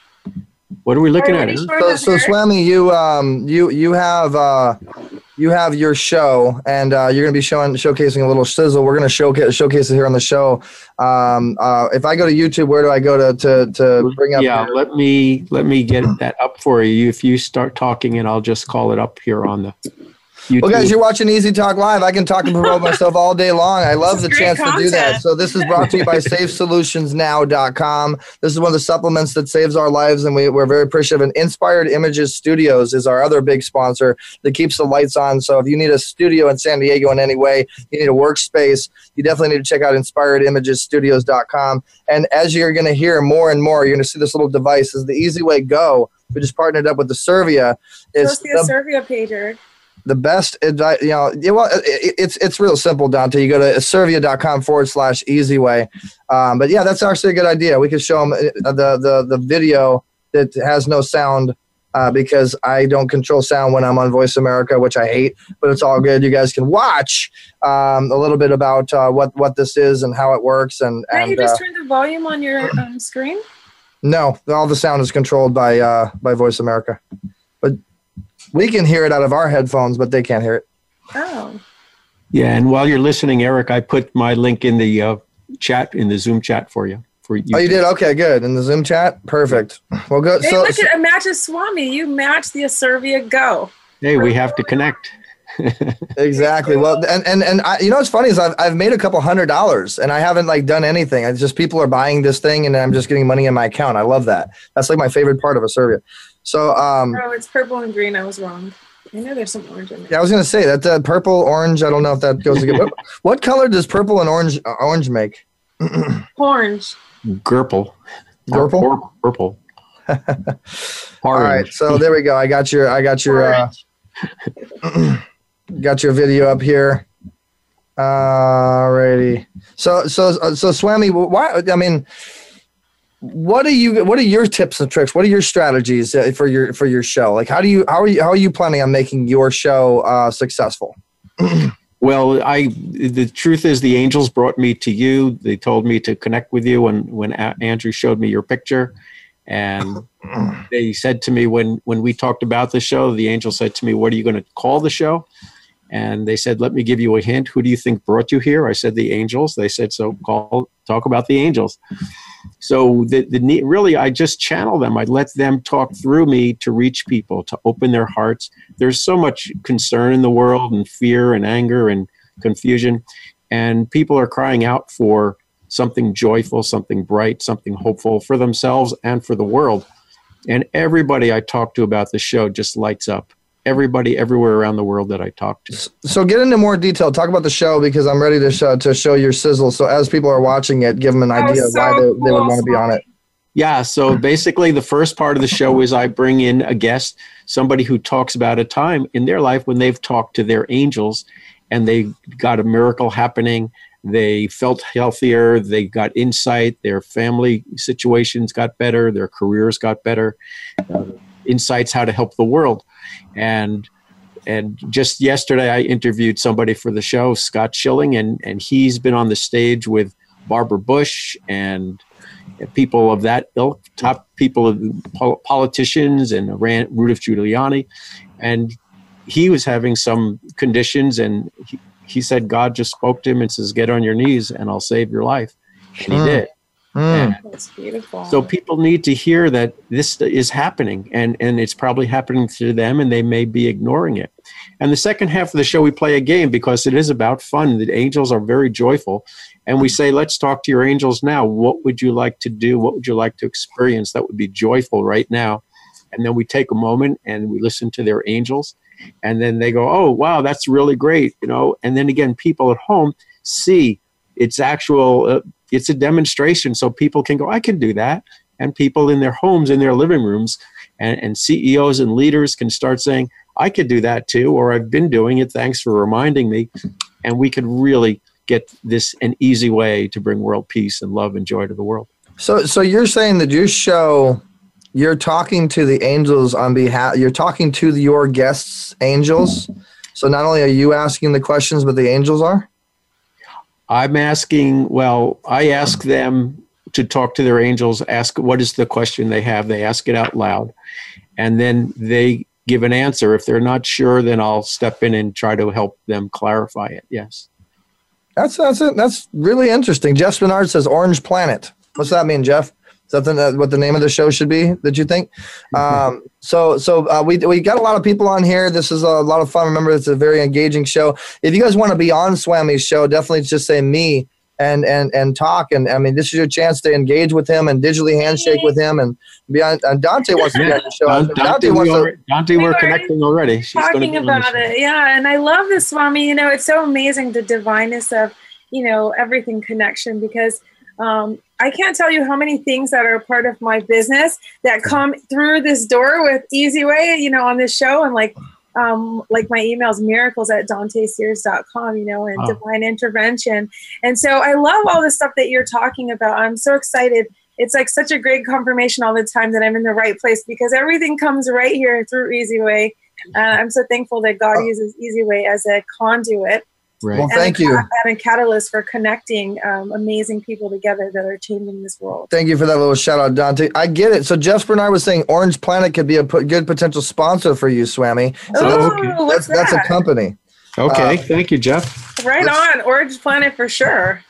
what are we looking All at right, Aaron? what are So, so Swami, you um, you you have uh, you have your show, and uh, you're going to be showing showcasing a little sizzle. We're going to showcase showcase it here on the show. Um, uh, if I go to YouTube, where do I go to to, to bring up? yeah your- let me let me get that up for you if you start talking and i'll just call it up here on the YouTube. Well, guys, you're watching EZ Talk Live. I can talk and promote myself all day long. I love the is great chance to do that. So this is brought to you by SafeSolutionsNow.com. This is one of the supplements that saves our lives, and we, we're very appreciative. And Inspired Images Studios is our other big sponsor that keeps the lights on. So if you need a studio in San Diego in any way, you need a workspace, you definitely need to check out InspiredImagesStudios.com. And as you're going to hear more and more, you're going to see this little device. This is the Easy Way Go. We just partnered up with the Servia. It's Post the the Servia pager. The best advice, you know, yeah, well, it, it's it's real simple, Dante. You go to servia.com forward slash easy way. Um, but yeah, that's actually a good idea. We could show them the, the, the video that has no sound uh, because I don't control sound when I'm on Voice America, which I hate, but it's all good. You guys can watch um, a little bit about uh, what, what this is and how it works. And, Can't you just uh, turn the volume on your um, screen? no, all the sound is controlled by uh, by Voice America. But we can hear it out of our headphones, but they can't hear it. Oh. yeah and while you're listening eric i put my link in the uh, chat in the zoom chat for you for you Oh, you did? Okay, good. In the Zoom chat? Perfect. Well, good. Hey, So, look at it matches Swami. You match the Servia Go. hey we have to connect exactly. Well, and and and I, you know what's funny is I've I've made a couple hundred dollars and I haven't like done anything. It's just people are buying this thing and I'm just getting money in my account. I love that. That's like my favorite part of a Servia. So, um, Oh, it's purple and green. I was wrong. I know there's some orange in there. yeah, I was gonna say that uh, purple, orange. I don't know if that goes together. what, what color does purple and orange uh, orange make? Orange. Gurple. Gurple? Purple. All right, so there we go. I got your I got your uh, got your video up here. Alrighty. So so so Swami, why? I mean, what are you? What are your tips and tricks? What are your strategies uh, for your for your show? Like, how do you how are you how are you planning on making your show uh, successful? Well, I the truth is the angels brought me to you. They told me to connect with you when when A- Andrew showed me your picture, and they said to me when when we talked about the show, the angel said to me, "What are you going to call the show?" And they said, "Let me give you a hint. Who do you think brought you here?" I said, "The angels." They said, "So call talk about the angels." So the, the really, I just channel them. I let them talk through me to reach people, to open their hearts. There's so much concern in the world, and fear, and anger, and confusion, and people are crying out for something joyful, something bright, something hopeful for themselves and for the world. And everybody I talk to about the show just lights up. Everybody everywhere around the world that I talk to. So get into more detail. Talk about the show because I'm ready to show to show your sizzle. So as people are watching it, give them an idea of why they, they would want to be on it. Yeah, so basically, the first part of the show is I bring in a guest, somebody who talks about a time in their life when they've talked to their angels and they got a miracle happening. They felt healthier, they got insight, their family situations got better, their careers got better, uh, insights how to help the world. And and just yesterday I interviewed somebody for the show, Scott Schilling, and, and he's been on the stage with Barbara Bush and people of that ilk, top people, of politicians, and Rudolph Giuliani, and he was having some conditions, and he, he said God just spoke to him and says, "Get on your knees, and I'll save your life," and he Mm. did. And That's beautiful. so people need to hear that this is happening, and and it's probably happening to them, and they may be ignoring it. And the second half of the show, we play a game because it is about fun. The angels are very joyful, and we say, "Let's talk to your angels now. What would you like to do? What would you like to experience that would be joyful right now?" And then we take a moment and we listen to their angels, and then they go, "Oh, wow, that's really great," you know. And then again, people at home see it's actual. Uh, it's a demonstration, so people can go, "I can do that," and people in their homes, in their living rooms, and, and CEOs and leaders can start saying, "I could do that too," or "I've been doing it. Thanks for reminding me," and we could really get this an easy way to bring world peace and love and joy to the world. So so you're saying that your show, you're talking to the angels on behalf. You're talking to your guests' angels. So not only are you asking the questions, but the angels are. I'm asking, well, I ask them to talk to their angels, ask what is the question they have. They ask it out loud, and then they give an answer. If they're not sure, then I'll step in and try to help them clarify it. Yes. That's that's it. That's really interesting. Jeff Spenard says Orange Planet. What's that mean, Jeff? Is that what the name of the show should be? That you think? Um, so so uh, we we got a lot of people on here. This is a lot of fun. Remember, it's a very engaging show. If you guys want to be on swami's show, definitely just say me and and and talk. And I mean, this is your chance to engage with him and digitally handshake with him and be on. And Dante wants to be on the show. Don- Dante, we already- Dante, we're connecting already. She's talking be on the about it yeah and i love this swami you know it's so amazing the divineness of you know everything connection because um, i can't tell you how many things that are part of my business that come through this door with easy way you know on this show and like um, like my emails miracles at dantesears.com you know and Wow. divine intervention. And so i love all the stuff that you're talking about. I'm so excited. It's like such a great confirmation all the time that i'm in the right place because everything comes right here through easy way. Uh, I'm so thankful that God uses Easy Way as a conduit. Right. Well, thank a, you. And a catalyst for connecting um, amazing people together that are changing this world. Thank you for that little shout out, Dante. I get it. So Jeff Spenard was saying Orange Planet could be a p- good potential sponsor for you, Swami. So Oh, that's, what's that's, that's a company. Okay, Uh, thank you, Jeff. Right on, Orange Planet for sure.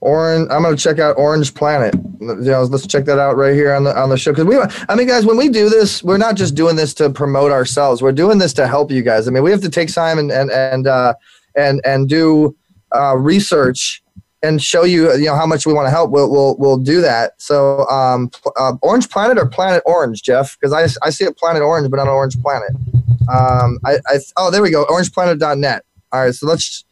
Orange. I'm gonna check out Orange Planet. You know, let's check that out right here on the on the show because we. I mean, guys, when we do this, we're not just doing this to promote ourselves. We're doing this to help you guys. I mean, we have to take time and and and uh, and and do uh, research and show you you know how much we want to help. We'll we'll we'll do that. So, um, uh, Orange Planet or Planet Orange, Jeff? Because I I see it Planet Orange, but not an Orange Planet. Um, I, I oh there we go, OrangePlanet.net. All right, so let's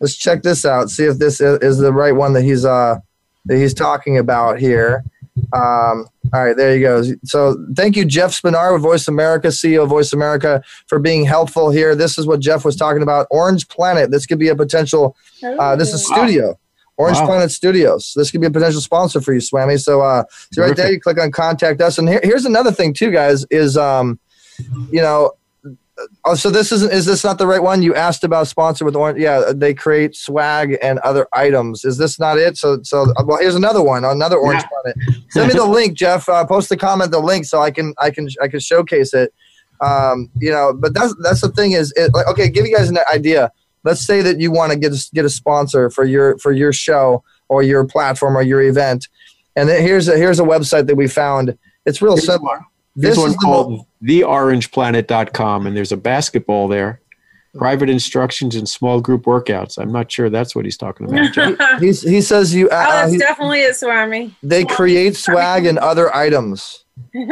let's check this out. See if this is, is the right one that he's uh that he's talking about here. Um, all right, there you go. So thank you, Jeff Spenard with Voice America, CEO of Voice America, for being helpful here. This is what Jeff was talking about. Orange Planet. This could be a potential. Uh, this is Wow. studio. Orange Wow. Planet Studios. This could be a potential sponsor for you, Swami. So, uh, so right there, you click on contact us. And here, here's another thing too, guys. Is um, you know, Oh, so this isn't is this not the right one? You asked about sponsor with orange. Yeah, they create swag and other items. Is this not it? So so well, here's another one, another orange planet. Send me the link, Jeff. Uh, post the comment, the link, so I can I can I can showcase it. Um, you know, but that's that's the thing is, it, like, okay, give you guys an idea. Let's say that you want to get a, get a sponsor for your for your show or your platform or your event. And then here's a here's a website that we found. It's real Here's simple. There's This one is the called mo- theorangeplanet.com, and there's a basketball there. Private instructions and small group workouts. I'm not sure that's what he's talking about. Jeff. He's, he says you. oh, Uh, that's he- definitely it, Swami. they create swag and other items.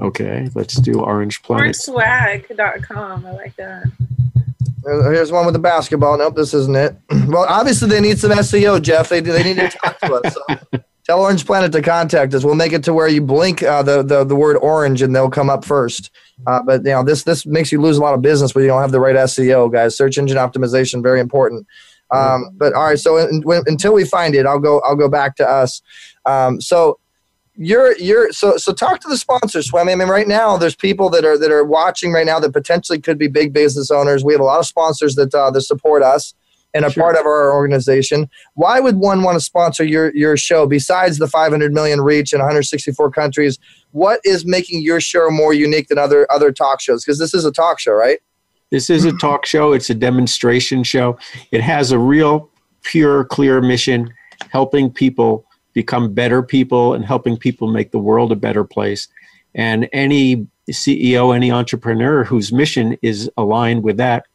Okay, let's do Orange Planet. Orangeswag.com. I like that. Uh, Here's one with the basketball. Nope, this isn't it. Well, obviously they need some SEO, Jeff. They they need to talk to us. So tell Orange Planet to contact us. We'll make it to where you blink uh, the, the the word orange and they'll come up first. Uh, but you know this this makes you lose a lot of business when you don't have the right SEO, guys. Search engine optimization very important. Um, but all right, so in, when, until we find it, I'll go I'll go back to us. Um, so you're you're so so talk to the sponsors swami i mean right now there's people that are that are watching right now that potentially could be big business owners we have a lot of sponsors that uh, that support us and are part of our organization why would one want to sponsor your your show besides the 500 million reach in 164 countries what is making your show more unique than other other talk shows because this is a talk show right This is a talk show. It's a demonstration show. It has a real, pure, clear mission helping people become better people and helping people make the world a better place. And any CEO, any entrepreneur whose mission is aligned with that,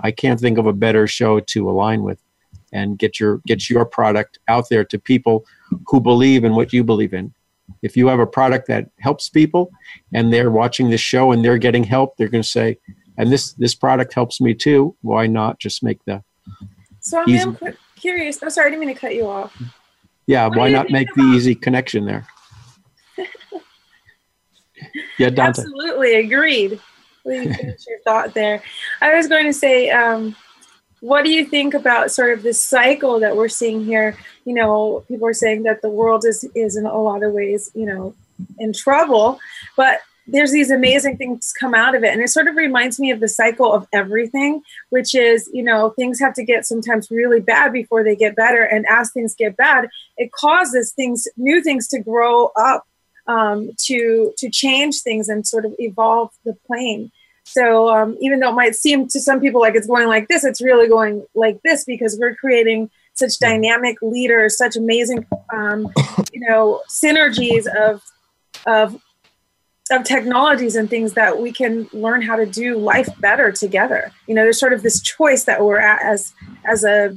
I can't think of a better show to align with and get your get your product out there to people who believe in what you believe in. If you have a product that helps people and they're watching this show and they're getting help, they're going to say, and this this product helps me too. Why not just make the So I'm cu- curious. I'm sorry, I didn't mean to cut you off. yeah? What Why not make the easy connection there? Yeah, Dante. Absolutely agreed. Finish your thought there. I was going to say, um, what do you think about sort of this cycle that we're seeing here? You know, people are saying that the world is is in a lot of ways, you know, in trouble, but there's these amazing things come out of it, and it sort of reminds me of the cycle of everything, which is, you know, things have to get sometimes really bad before they get better, and as things get bad, it causes things, new things, to grow up um, to to change things and sort of evolve the plane. So um, even though it might seem to some people like it's going like this, it's really going like this because we're creating such dynamic leaders, such amazing, um, you know, synergies of of of technologies and things that we can learn how to do life better together. You know, there's sort of this choice that we're at as as a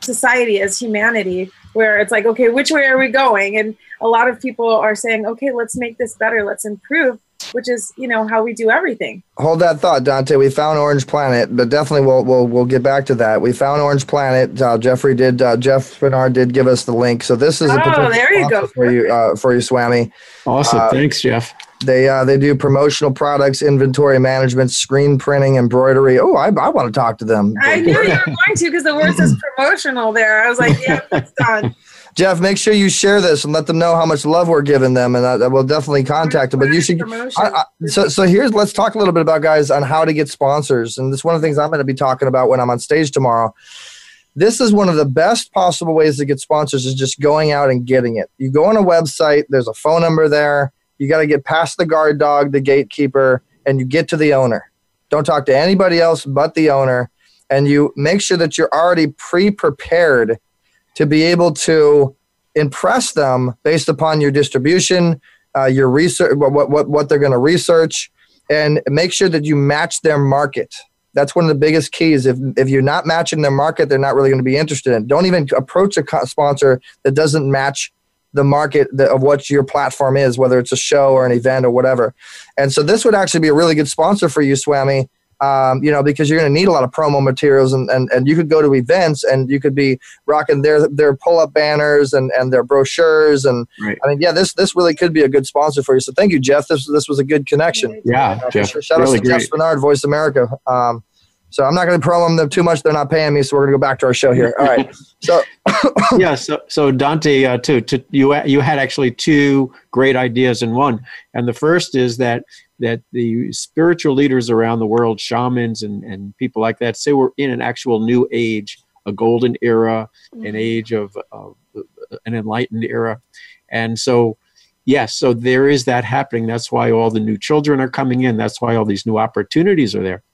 society, as humanity, where it's like, okay, which way are we going? And a lot of people are saying, okay, let's make this better, let's improve, which is, you know, how we do everything. Hold that thought, Dante. We found Orange Planet, but definitely we'll we'll we'll get back to that. We found Orange Planet. Uh, Jeffrey did. Uh, Jeff Spenard did give us the link. So this is a Oh, potential there you go. for you uh, for you, Swami. Awesome. Uh, Thanks, Jeff. They uh, they do promotional products, inventory management, screen printing, embroidery. Oh, I, I want to talk to them. I knew you were going to because the word says promotional there. I was like, yeah, that's done. Jeff, make sure you share this and let them know how much love we're giving them, and I, will definitely contact them. But you should. I, I, so, so here's let's talk a little bit about guys on how to get sponsors, and this is one of the things I'm going to be talking about when I'm on stage tomorrow. This is one of the best possible ways to get sponsors is just going out and getting it. You go on a website, there's a phone number there. You got to get past the guard dog, the gatekeeper, and you get to the owner. Don't talk to anybody else but the owner, and you make sure that you're already pre-prepared to be able to impress them based upon your distribution, uh, your research, what, what, what they're going to research, and make sure that you match their market. That's one of the biggest keys. If, if you're not matching their market, they're not really going to be interested in. Don't even approach a co- sponsor that doesn't match the market that, of what your platform is, whether it's a show or an event or whatever. And so this would actually be a really good sponsor for you, Swami, um, you know, because you're going to need a lot of promo materials and, and, and you could go to events and you could be rocking their, their pull-up banners and, and their brochures. And Right. I mean, yeah, this, this really could be a good sponsor for you. So thank you, Jeff. This, this was a good connection. Yeah, Uh, Jeff. sure. Shout really out to Jeff great. Spenard, Voice America. Um, so I'm not going to promo them too much. They're not paying me. So we're going to go back to our show here. All right. So yeah. So, so Dante, uh, too, to, you you had actually two great ideas in one, and the first is that that the spiritual leaders around the world, shamans and and people like that, say we're in an actual new age, a golden era, an age of of an enlightened era, and so. Yes, so there is that happening. That's why all the new children are coming in. That's why all these new opportunities are there.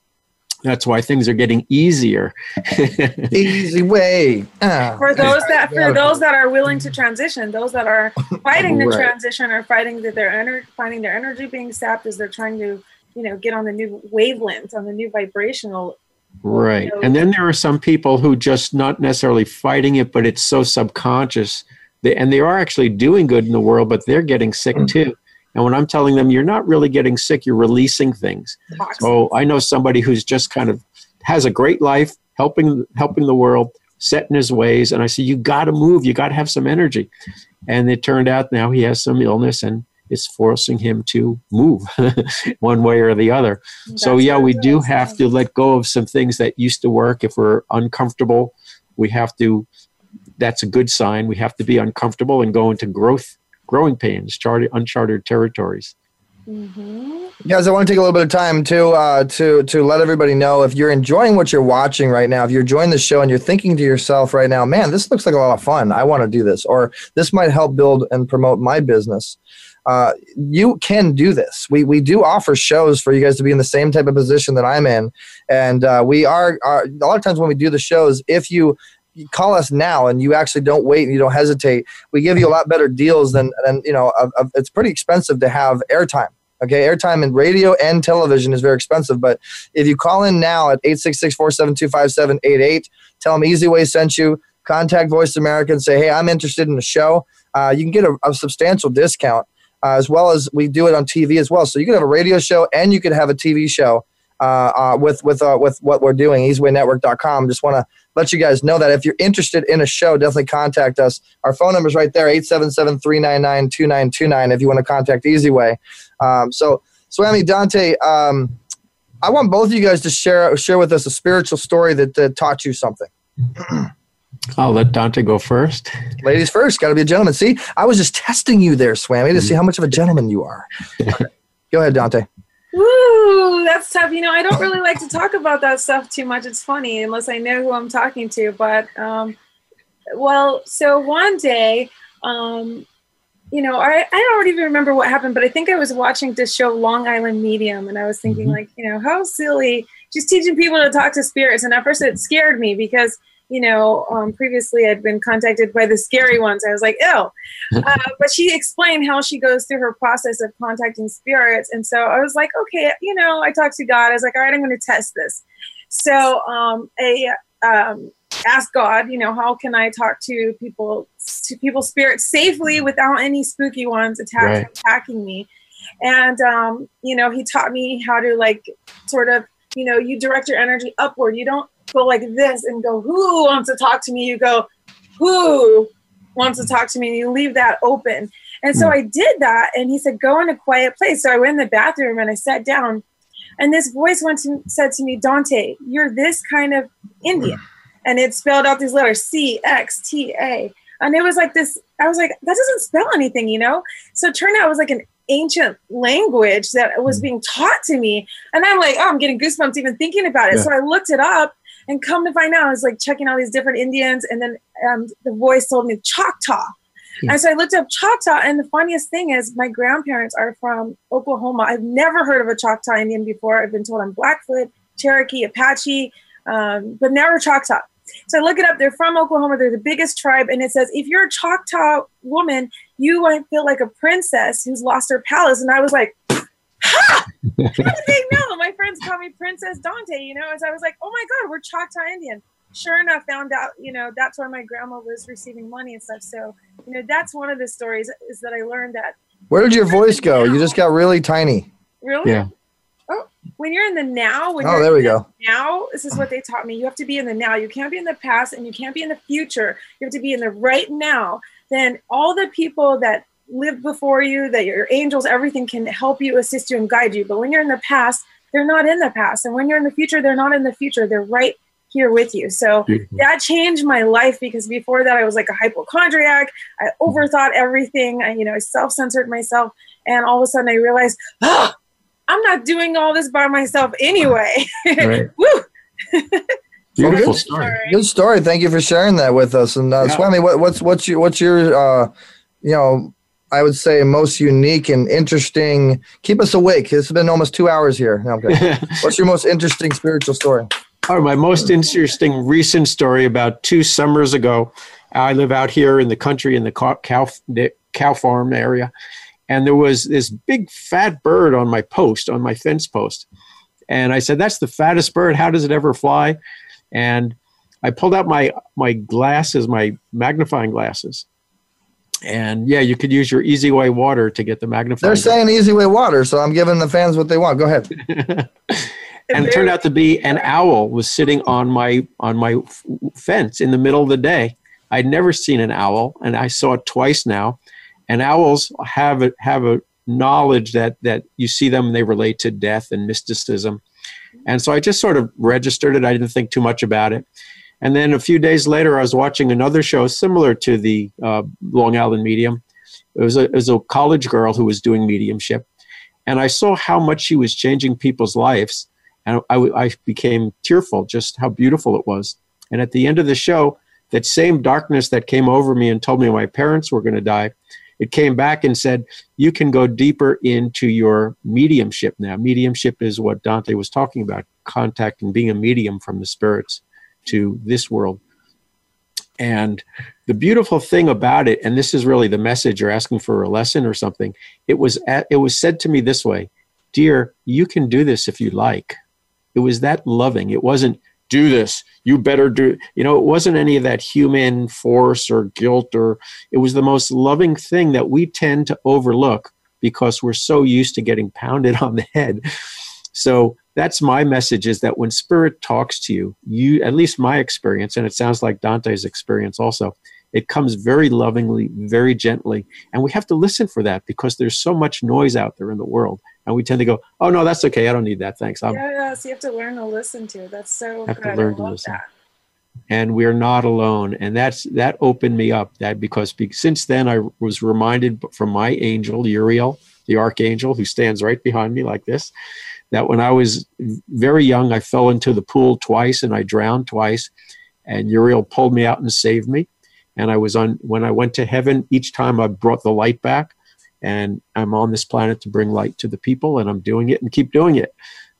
That's why things are getting easier. Easy way. Ah. for those that for those that are willing to transition, those that are fighting the Right. transition or fighting that their ener- finding their energy being sapped as they're trying to, you know, get on the new wavelength, on the new vibrational. Right. And then there are some people who just not necessarily fighting it, but it's so subconscious. They, and they are actually doing good in the world, but they're getting sick too. And when I'm telling them, you're not really getting sick, you're releasing things. So I know somebody who's just kind of has a great life, helping helping the world, set in his ways. And I say, you got to move, you got to have some energy. And it turned out now he has some illness and it's forcing him to move one way or the other. so yeah, we do have to let go of some things that used to work. If we're uncomfortable, we have to. That's a good sign. We have to be uncomfortable and go into growth, growing pains, charted, uncharted territories. Guys, I want to take a little bit of time to uh, to to let everybody know if you're enjoying what you're watching right now, if you're enjoying the show and you're thinking to yourself right now, man, this looks like a lot of fun. I want to do this, or this might help build and promote my business. Uh, you can do this. We we do offer shows for you guys to be in the same type of position that I'm in, and uh, we are, are a lot of times when we do the shows, if you you call us now and you actually don't wait and you don't hesitate, we give you a lot better deals than, than you know, of, of, it's pretty expensive to have airtime. Okay, airtime in radio and television is very expensive, but if you call in now at 866-472-5788, tell them Easy Way sent you, contact Voice America and say, hey, I'm interested in the show, uh, you can get a, a substantial discount, uh, as well as we do it on TV as well. So you can have a radio show and you could have a TV show uh, uh, with with uh, with what we're doing, easywaynetwork.com. Just want to let you guys know that if you're interested in a show, definitely contact us. Our phone number is right there, 877-399-2929 if you want to contact Easyway. Um, so, Swami, Dante, um, I want both of you guys to share share with us a spiritual story that, that taught you something. I'll let Dante go first. Ladies first, got to be a gentleman. See, I was just testing you there, Swami, to see how much of a gentleman you are. Go ahead, Dante. Woo, that's tough. You know, I don't really like to talk about that stuff too much. It's funny unless I know who I'm talking to. But um, well, so one day, um, you know, I, I don't even remember what happened, but I think I was watching this show Long Island Medium, and I was thinking, like, you know, how silly. She's teaching people to talk to spirits, and at first it scared me because you know, um, previously I'd been contacted by the scary ones. I was like, ew. Uh, but she explained how she goes through her process of contacting spirits. And so I was like, okay, you know, I talked to God. I was like, all right, I'm going to test this. So um, I um, asked God, you know, how can I talk to people, to people's spirits safely without any spooky ones attack, Right. attacking me? And, um, you know, he taught me how to like sort of, you know, you direct your energy upward. You don't go like this and go, who wants to talk to me? You go, who wants to talk to me? And you leave that open. And so hmm. I did that. And he said, go in a quiet place. So I went in the bathroom and I sat down. And this voice went to, said to me, Dante, you're this kind of Indian. And it spelled out these letters C X T A. And it was like this, I was like, that doesn't spell anything, you know? So it turned out it was like an ancient language that was hmm. being taught to me. And I'm like, oh, I'm getting goosebumps even thinking about it. Yeah. So I looked it up and come to find out, I was like checking all these different Indians. And then um, the voice told me Choctaw. And so I looked up Choctaw, and the funniest thing is my grandparents are from Oklahoma. I've never heard of a Choctaw Indian before. I've been told I'm Blackfoot, Cherokee, Apache, um, but never Choctaw. So I look it up. They're from Oklahoma. They're the biggest tribe, and it says if you're a Choctaw woman, you might feel like a princess who's lost her palace. And I was like, ha! How did they know? My friends call me Princess Dante. You know, as I was like, oh my god, we're Choctaw Indian. Sure enough, found out. You know, that's where my grandma was receiving money and stuff. So you know, that's one of the stories is that I learned that Where did your voice go? You just got really tiny. really. Yeah. Oh, when you're in the now, when Oh, you're there in we the go. now, this is what they taught me. You have to be in the now. You can't be in the past and you can't be in the future. You have to be in the right now. Then all the people that lived before you, that your angels, everything can help you, assist you, and guide you. But when you're in the past, they're not in the past. And when you're in the future, they're not in the future. They're right here with you. So that changed my life because before that I was like a hypochondriac. I overthought everything. I, you know, I self-censored myself. And all of a sudden I realized, oh, I'm not doing all this by myself anyway. Right. Woo! Beautiful good story. Good story. Thank you for sharing that with us. And uh, Yeah. Swami, what, what's what's your what's your uh, you know I would say, most unique and interesting? Keep us awake. It's been almost two hours here. No, okay. What's your most interesting spiritual story? Oh, my most hmm. interesting recent story about two summers ago. I live out here in the country in the cow, cow, the cow farm area, and there was this big fat bird on my post, on my fence post. And I said, That's the fattest bird. How does it ever fly? And I pulled out my, my glasses, my magnifying glasses. And yeah, you could use your Easy Way water to get the magnifying. They're saying Easy Way water, so I'm giving the fans what they want. Go ahead. and it turned out to be an owl was sitting on my on my f- fence in the middle of the day. I'd never seen an owl, and I saw it twice now. And owls have a, have a knowledge that that you see them, and they relate to death and mysticism. And so I just sort of registered it. I didn't think too much about it. And then a few days later, I was watching another show similar to the uh, Long Island Medium. It was, a, it was a college girl who was doing mediumship. And I saw how much she was changing people's lives. And I, I became tearful just how beautiful it was. And at the end of the show, that same darkness that came over me and told me my parents were going to die, it came back and said, You can go deeper into your mediumship now. Mediumship is what Dante was talking about contacting, being a medium from the spirits to this world. And the beautiful thing about it, and this is really the message you're asking for a lesson or something, it was at, it was said to me this way, dear, you can do this if you like. It was that loving. It wasn't do this, you better do you know, it wasn't any of that human force or guilt or it was the most loving thing that we tend to overlook because we're so used to getting pounded on the head. So that's my message is that when spirit talks to you you at least my experience and it sounds like dante's experience also it comes very lovingly very gently and we have to listen for that because there's so much noise out there in the world and we tend to go oh no that's okay i don't need that thanks I'm, you have to learn to listen to that's so have good. to learn to listen that. and we're not alone and that's that opened me up that because since then i was reminded from my angel uriel the archangel who stands right behind me like this that when I was very young, I fell into the pool twice and I drowned twice. And Uriel pulled me out and saved me. And I was on, when I went to heaven, each time I brought the light back. And I'm on this planet to bring light to the people, and I'm doing it and keep doing it.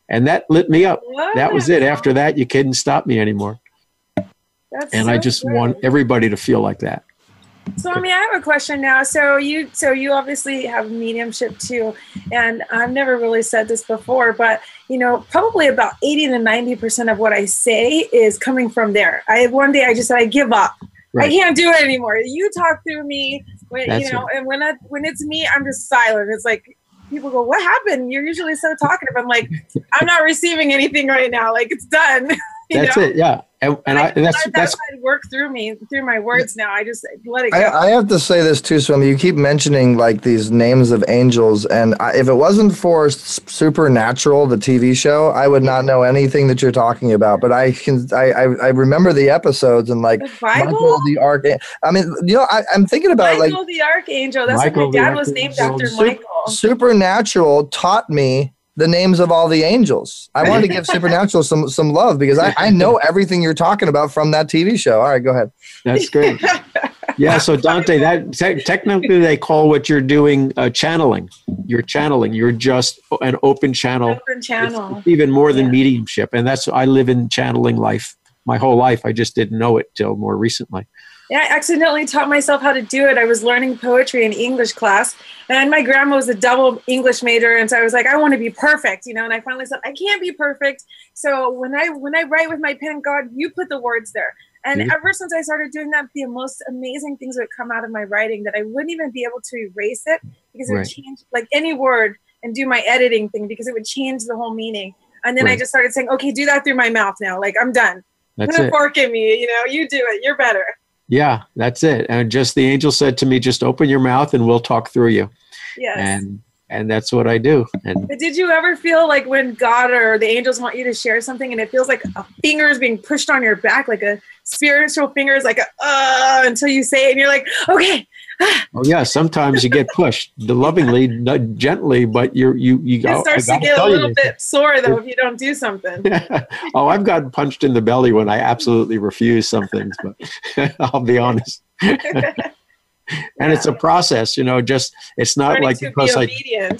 And that lit me up. Wow. That was it. After that, you couldn't stop me anymore. That's and so I just want everybody to feel like that. So I mean, I have a question now. So you, so you obviously have mediumship too, and I've never really said this before, but you know, probably about eighty to ninety percent of what I say is coming from there. I one day I just said I give up. Right. I can't do it anymore. You talk through me, when, you know, and when I, when it's me, I'm just silent. It's like people go, "What happened? You're usually so talkative." I'm like, "I'm not receiving anything right now. Like it's done." that's know? it. Yeah, and, and I, I that's that's work through me through my words now. I just let it. Go. I, I have to say this too, Swim. You keep mentioning like these names of angels, and I, if it wasn't for Supernatural, the TV show, I would not know anything that you're talking about. But I can, I, I, I remember the episodes and like the Michael the Archangel. I mean, you know, I, am thinking about Michael like the Archangel. That's Michael what my dad was named after. Michael. Supernatural taught me the names of all the angels. I wanted to give Supernatural some some love because I, I know everything you're talking about from that TV show. All right, go ahead. That's great. Yeah, so Dante, that te- technically they call what you're doing uh, channeling. You're channeling. You're just an open channel. Open channel. It's even more than yeah. mediumship, and that's I live in channeling life my whole life. I just didn't know it till more recently. Yeah, I accidentally taught myself how to do it. I was learning poetry in English class, and my grandma was a double English major, and so I was like, I want to be perfect, you know. And I finally said, I can't be perfect. So when I when I write with my pen, God, you put the words there. And mm-hmm. ever since I started doing that, the most amazing things would come out of my writing that I wouldn't even be able to erase it because it right. would change like any word and do my editing thing because it would change the whole meaning. And then right. I just started saying, okay, do that through my mouth now. Like I'm done. That's Put a fork in me, you know, you do it. You're better. Yeah, that's it. And just the angel said to me, just open your mouth and we'll talk through you. Yes. And and that's what I do. And but did you ever feel like when God or the angels want you to share something and it feels like a finger is being pushed on your back, like a spiritual finger is like a uh until you say it and you're like, okay, oh yeah, sometimes you get pushed, lovingly, gently, but you're you you. It starts to get a little bit sore though if you don't do something. oh, I've gotten punched in the belly when I absolutely refuse some things, but I'll be honest. and it's a process you know just it's not Learning like because be i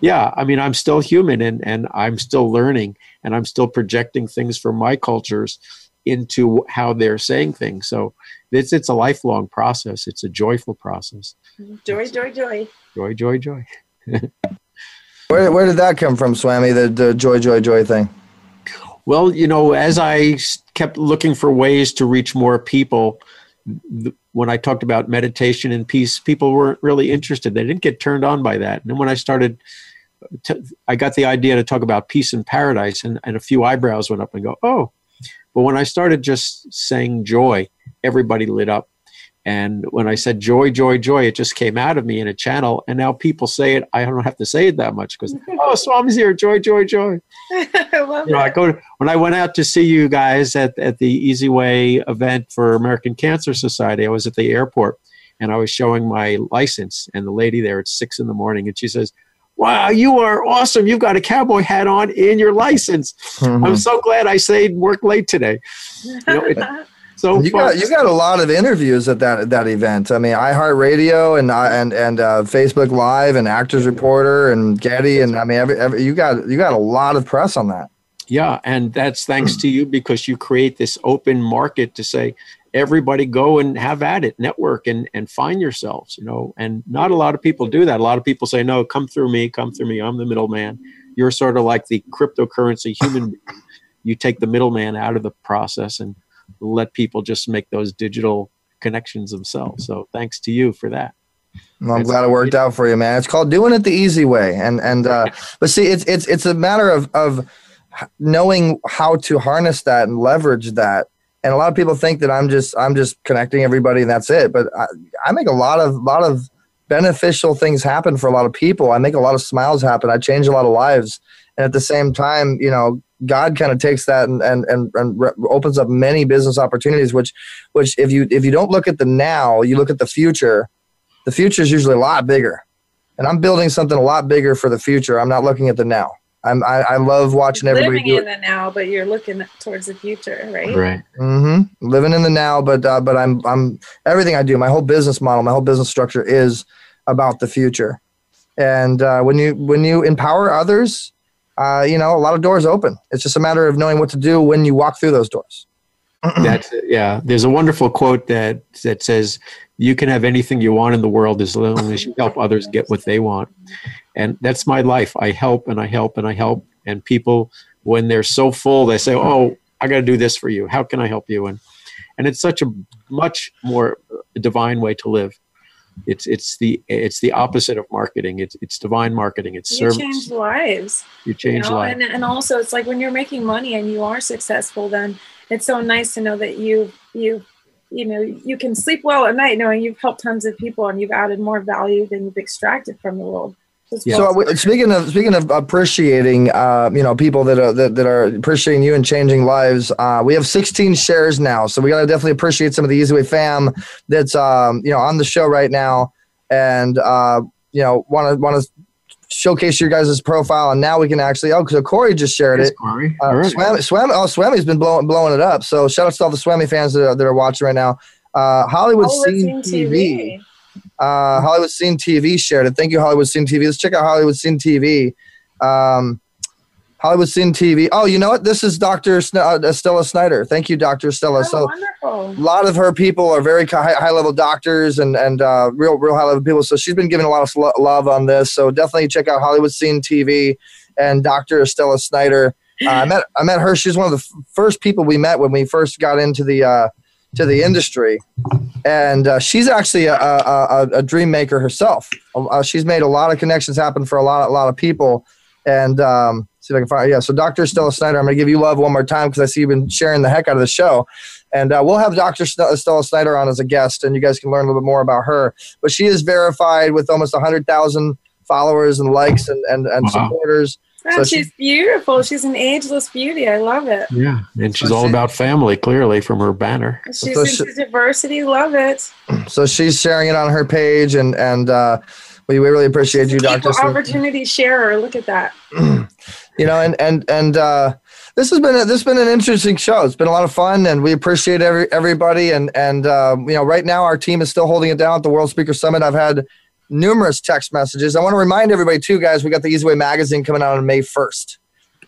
yeah i mean i'm still human and and i'm still learning and i'm still projecting things from my cultures into how they're saying things so it's it's a lifelong process it's a joyful process Joy, joy, joy. joy joy joy Where, where did that come from, Swami? The, the joy, joy, joy thing. Well, you know, as I kept looking for ways to reach more people, th- when I talked about meditation and peace, people weren't really interested. They didn't get turned on by that. And then when I started, uh, to, I got the idea to talk about peace and paradise, and, and a few eyebrows went up and go, oh. But when I started just saying joy, everybody lit up. And when I said joy, joy, joy, it just came out of me in a channel. And now people say it. I don't have to say it that much because, oh, Swami's here. Joy, joy, joy I love you know, I go when I went out to see you guys at, at the Easy Way event for American Cancer Society. I was at the airport and I was showing my license, and the lady there at six in the morning, and she says, "Wow, you are awesome! You've got a cowboy hat on in your license. Mhm. I'm so glad I stayed work late today." You know, it- so you got you got a lot of interviews at that that event. I mean, iHeartRadio and and and uh, Facebook Live and Actors Reporter and Getty and I mean, every, every, you got you got a lot of press on that. Yeah, and that's thanks to you because you create this open market to say everybody go and have at it, network and and find yourselves, you know. And not a lot of people do that. A lot of people say, "No, come through me, come through me. I'm the middleman." You're sort of like the cryptocurrency human. You take the middleman out of the process and let people just make those digital connections themselves. So thanks to you for that. Well, I'm glad it worked out for you, man. It's called doing it the easy way, and and uh, but see, it's it's it's a matter of of knowing how to harness that and leverage that. And a lot of people think that I'm just I'm just connecting everybody and that's it. But I, I make a lot of lot of beneficial things happen for a lot of people. I make a lot of smiles happen. I change a lot of lives, and at the same time, you know, God kind of takes that and and and, and re- opens up many business opportunities. Which which if you if you don't look at the now, you look at the future the future is usually a lot bigger and i'm building something a lot bigger for the future i'm not looking at the now i'm i, I love watching everybody Living do in it the now, but you're looking towards the future, right? Right. hmm living in the now but uh, but i'm i'm everything i do my whole business model my whole business structure is about the future and uh, when you when you empower others uh, you know a lot of doors open it's just a matter of knowing what to do when you walk through those doors That's yeah. There's a wonderful quote that that says, "You can have anything you want in the world as long as you help others get what they want." And that's my life. I help and I help and I help. And people, when they're so full, they say, "Oh, I got to do this for you. How can I help you?" And and it's such a much more uh, divine way to live. It's it's the it's the opposite of marketing. It's it's divine marketing. It's You service. You change lives. you change you know? lives. And, and also, it's like when you're making money and you are successful, then it's so nice to know that you you you know you can sleep well at night knowing you've helped tons of people and you've added more value than you've extracted from the world. So So uh, speaking of speaking of appreciating, uh, you know, people that are that, that are appreciating you and changing lives, uh, we have 16 shares now. So we gotta definitely appreciate some of the Easy Way fam that's um, you know on the show right now, and uh, you know want to want to showcase your guys' profile. And now we can actually oh, so Corey just shared Yes, it. Corey. Uh, All right. Swam, Swam, oh, Swammy's been blowing blowing it up. So shout out to all the Swammy fans that are, that are watching right now. Uh, Hollywood, Hollywood Scene Scene TV. Uh, Hollywood Scene TV shared it. Thank you, Hollywood Scene TV. Let's check out Hollywood Scene TV. Um, Hollywood Scene TV. Oh, you know what? This is Dr. Sn- uh, Stella Snyder. Thank you, Dr. Stella. Oh, so wonderful. a lot of her people are very high, high level doctors and and uh, real real high level people. So she's been giving a lot of lo- love on this. So definitely check out Hollywood Scene TV and Dr. Stella Snyder. Uh, I met I met her. She was one of the f- first people we met when we first got into the uh, to the industry, and uh, she's actually a, a, a, a dream maker herself. Uh, she's made a lot of connections happen for a lot a lot of people, and um, see if I can find. Yeah, so Dr. Stella Snyder, I'm gonna give you love one more time because I see you've been sharing the heck out of the show, and uh, we'll have Dr. Stella Snyder on as a guest, and you guys can learn a little bit more about her. But she is verified with almost hundred thousand followers and likes and and, and Wow. supporters. Oh, So she- she's beautiful. She's an ageless beauty. I love it. Yeah, and she's So all she- about family, clearly from her banner. She's So she- diversity. Love it. So she's sharing it on her page, and and uh, we, we really appreciate you, Dr. Equal opportunity sharer. Look at that. you know and and and uh this has been a, this has been an interesting show. It's been a lot of fun, and we appreciate every everybody. And and um, you know, right now our team is still holding it down at the World Speaker Summit. I've had numerous text messages. I want to remind everybody too, guys. We got the Easy Way magazine coming out on May first.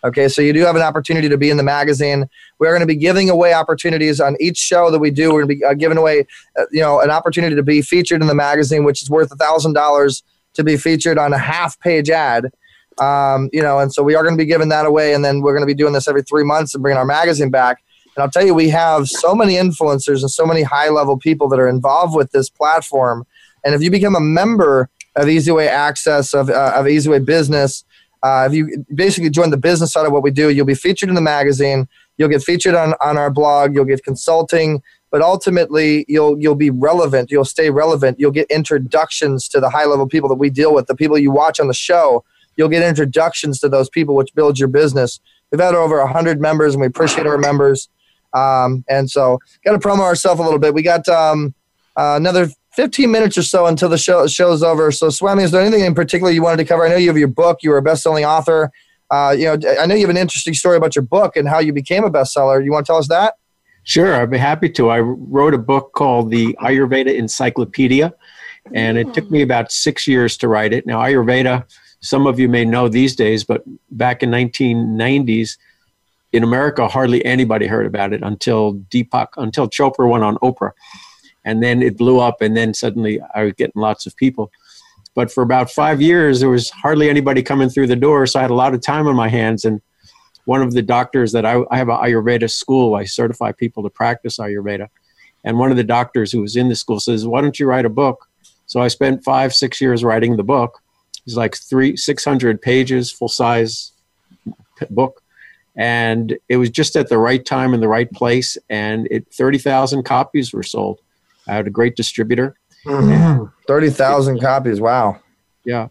Okay, so you do have an opportunity to be in the magazine. We're going to be giving away opportunities on each show that we do. We're going to be uh, giving away, uh, you know, an opportunity to be featured in the magazine, which is worth a thousand dollars to be featured on a half-page ad. Um, you know, and so we are going to be giving that away, and then we're going to be doing this every three months and bringing our magazine back. And I'll tell you, we have so many influencers and so many high-level people that are involved with this platform. And if you become a member of EasyWay Access of uh, of Easy Way Business uh, if you basically join the business side of what we do, you'll be featured in the magazine. You'll get featured on, on our blog. You'll get consulting, but ultimately you'll you'll be relevant. You'll stay relevant. You'll get introductions to the high level people that we deal with, the people you watch on the show. You'll get introductions to those people, which builds your business. We've had over hundred members, and we appreciate our members. Um, and so, got to promo ourselves a little bit. We got um, uh, another 15 minutes or so until the show show's over. So, Swami, is there anything in particular you wanted to cover? I know you have your book. You were a best-selling author. Uh, you know, I know you have an interesting story about your book and how you became a bestseller. You want to tell us that? Sure, I'd be happy to. I wrote a book called the Ayurveda Encyclopedia, and it took me about six years to write it. Now, Ayurveda, some of you may know these days, but back in 1990s, in America, hardly anybody heard about it until Deepak, until Chopra went on Oprah and then it blew up and then suddenly i was getting lots of people. But for about five years there was hardly anybody coming through the door so i had a lot of time on my hands. And one of the doctors that i, I have an ayurveda school i certify people to practice ayurveda. And one of the doctors who was in the school says why don't you write a book? So i spent five six years writing the book. It's like three 600 pages full size book. And it was just at the right time in the right place. And it 30,000 copies were sold I had a great distributor. Mm-hmm. Thirty thousand copies. Wow. Yeah.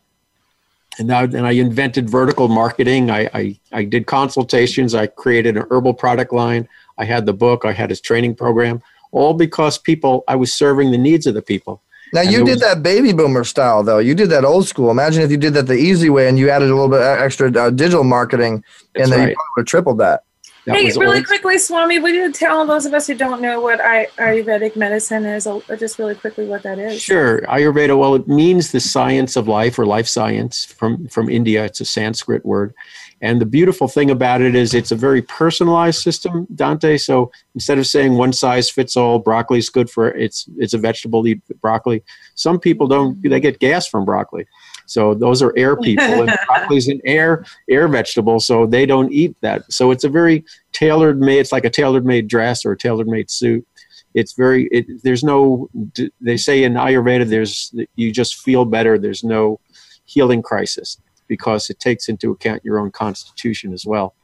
And now, and I invented vertical marketing. I, I, I did consultations. I created an herbal product line. I had the book. I had his training program. All because people, I was serving the needs of the people. Now and you did was, that baby boomer style though. You did that old school. Imagine if you did that the easy way and you added a little bit extra uh, digital marketing, and then right. you would have tripled that. Hey, really old. quickly, Swami, would you tell those of us who don't know what Ayurvedic medicine is, uh, just really quickly what that is? Sure. Ayurveda, well, it means the science of life or life science from, from India. It's a Sanskrit word. And the beautiful thing about it is it's a very personalized system, Dante. So instead of saying one size fits all, broccoli is good for it's it's a vegetable, eat broccoli. Some people don't they get gas from broccoli. So those are air people, and broccoli is an air air vegetable, so they don't eat that. So it's a very tailored made. It's like a tailored made dress or a tailor made suit. It's very. It, there's no. They say in Ayurveda, there's you just feel better. There's no healing crisis because it takes into account your own constitution as well.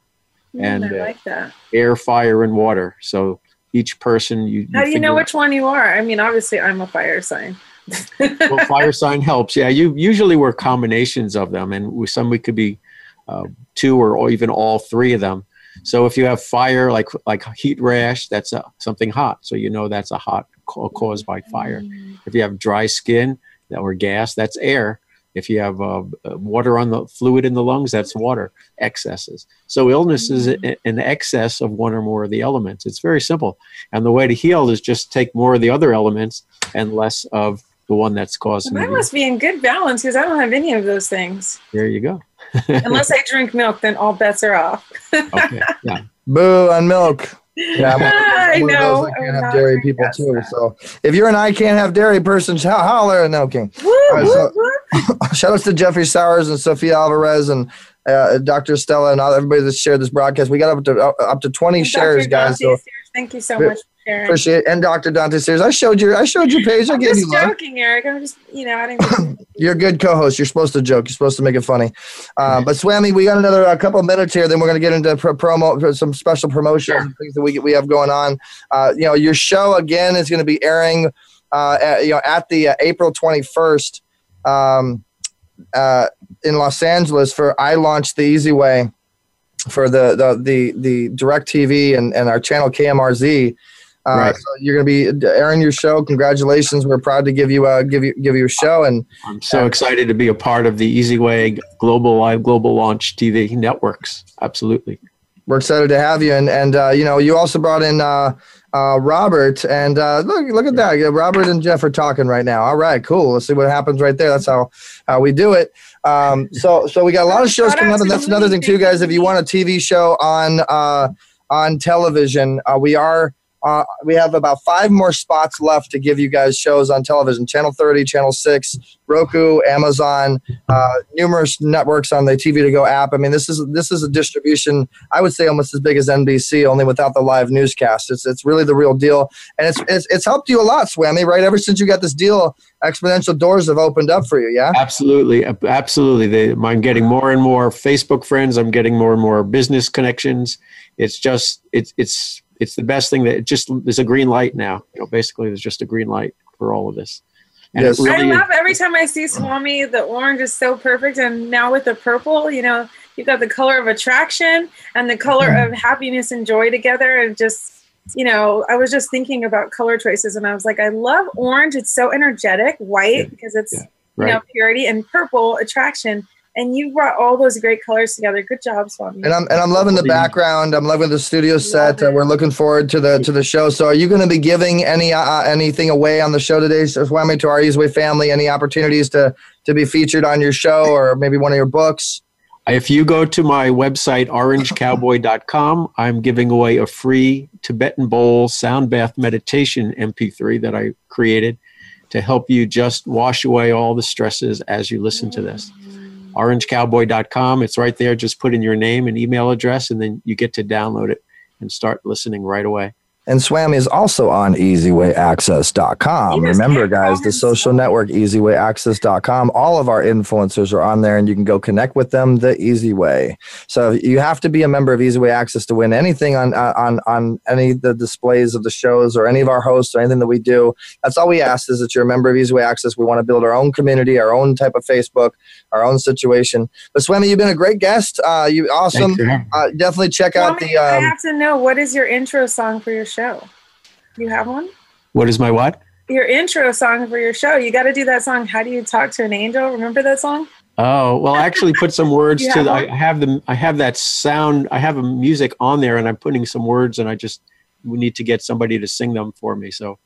Mm, and I uh, like that. Uh, air, fire, and water. So each person you. How do you know which one you are? I mean, obviously, I'm a fire sign well, fire sign helps. Yeah, you usually we're combinations of them, and with some we could be uh, two or, or, even all three of them. So if you have fire, like like heat rash, that's a, something hot. So you know that's a hot caused by fire. Mm. If you have dry skin or gas, that's air. If you have uh, uh, water on the fluid in the lungs, that's water excesses. So illness is mm. an excess of one or more of the elements. It's very simple, and the way to heal is just take more of the other elements and less of the one that's causing. Well, that must be in good balance because I don't have any of those things. There you go. Unless I drink milk, then all bets are off. okay. Yeah. Boo on milk. Yeah, I'm, i I'm know. I can't have dairy people too. So if you're an I can't have dairy person, holler and no king. Right, so, shout outs to Jeffrey Sowers and Sophia Alvarez and uh, Dr. Stella and all everybody that shared this broadcast. We got up to uh, up to 20 shares, guys. So thank you so much. Sharon. Appreciate it. And Dr. Dante Sears. I showed you I showed your page. I I'm gave just you joking, love. Eric. I'm just you know, I didn't You're a good co-host. You're supposed to joke. You're supposed to make it funny. Uh, but Swami, we got another a couple of minutes here. Then we're going to get into pro- promo, some special promotions sure. and things that we we have going on. Uh, you know, your show again is going to be airing, uh, at, you know, at the uh, April 21st um, uh, in Los Angeles for I launched the Easy Way for the the the, the DirecTV and, and our channel KMRZ. Uh, right. So you're going to be airing your show. Congratulations! We're proud to give you a give you give you a show, and I'm so uh, excited to be a part of the Easy Way Global Live Global Launch TV networks. Absolutely. we're excited to have you. And and uh, you know, you also brought in uh, uh, Robert, and uh, look look at that. Robert and Jeff are talking right now. All right, cool. Let's see what happens right there. That's how how we do it. Um, so so we got a lot of shows coming up, and that's another thing too, guys. If you want a TV show on uh, on television, uh, we are. Uh, we have about five more spots left to give you guys shows on television. Channel 30 channel 6 roku amazon uh, numerous networks on the tv to go app. I mean this is this is a distribution i would say almost as big as nbc only without the live newscast. It's, it's really the real deal. And it's, it's it's helped you a lot swammy right? Ever since you got this deal exponential doors have opened up for you yeah? Absolutely, absolutely. They, I'm getting more and more Facebook friends. I'm getting more and more business connections. It's just it's it's it's the best thing that it just there's a green light now. You know, basically, there's just a green light for all of this. And Yes. really I love every time I see Swami, the orange is so perfect. And now with the purple, you know, you've got the color of attraction and the color Mm-hmm. of happiness and joy together. And just, you know, I was just thinking about color choices and I was like, I love orange. It's so energetic, white because it's, you know, purity and purple attraction. And you brought all those great colors together. Good job, Swami. And I'm and I'm loving the background. I'm loving the studio set. Uh, we're looking forward to the to the show. So, are you going to be giving any uh, anything away on the show today, Swami, to our Easyway family? Any opportunities to to be featured on your show or maybe one of your books? If you go to my website, orangecowboy.com, I'm giving away a free Tibetan bowl sound bath meditation MP3 that I created to help you just wash away all the stresses as you listen to this. Orangecowboy.com, it's right there. Just put in your name and email address, and then you get to download it and start listening right away. And Swami is also on ezwayaccess.com. Remember, guys, the social network, ezwayaccess.com. All of our influencers are on there, and you can go connect with them the easy way. So you have to be a member of Easyway Access to win anything on uh, on on any of the displays of the shows or any of our hosts or anything that we do. That's all we ask is that you're a member of Easyway Access. We want to build our own community, our own type of Facebook, our own situation. But Swami, you've been a great guest. Uh, you awesome. Thanks for having me. Uh, definitely check out Swami, the. I Um, have to know what is your intro song for your show? You have one? What is my what? Your intro song for your show. You got to do that song. How do you talk to an angel? Remember that song? Oh well, I actually put some words to. The, I have them. I have that sound. I have a music on there, and I'm putting some words, and I just we need to get somebody to sing them for me. So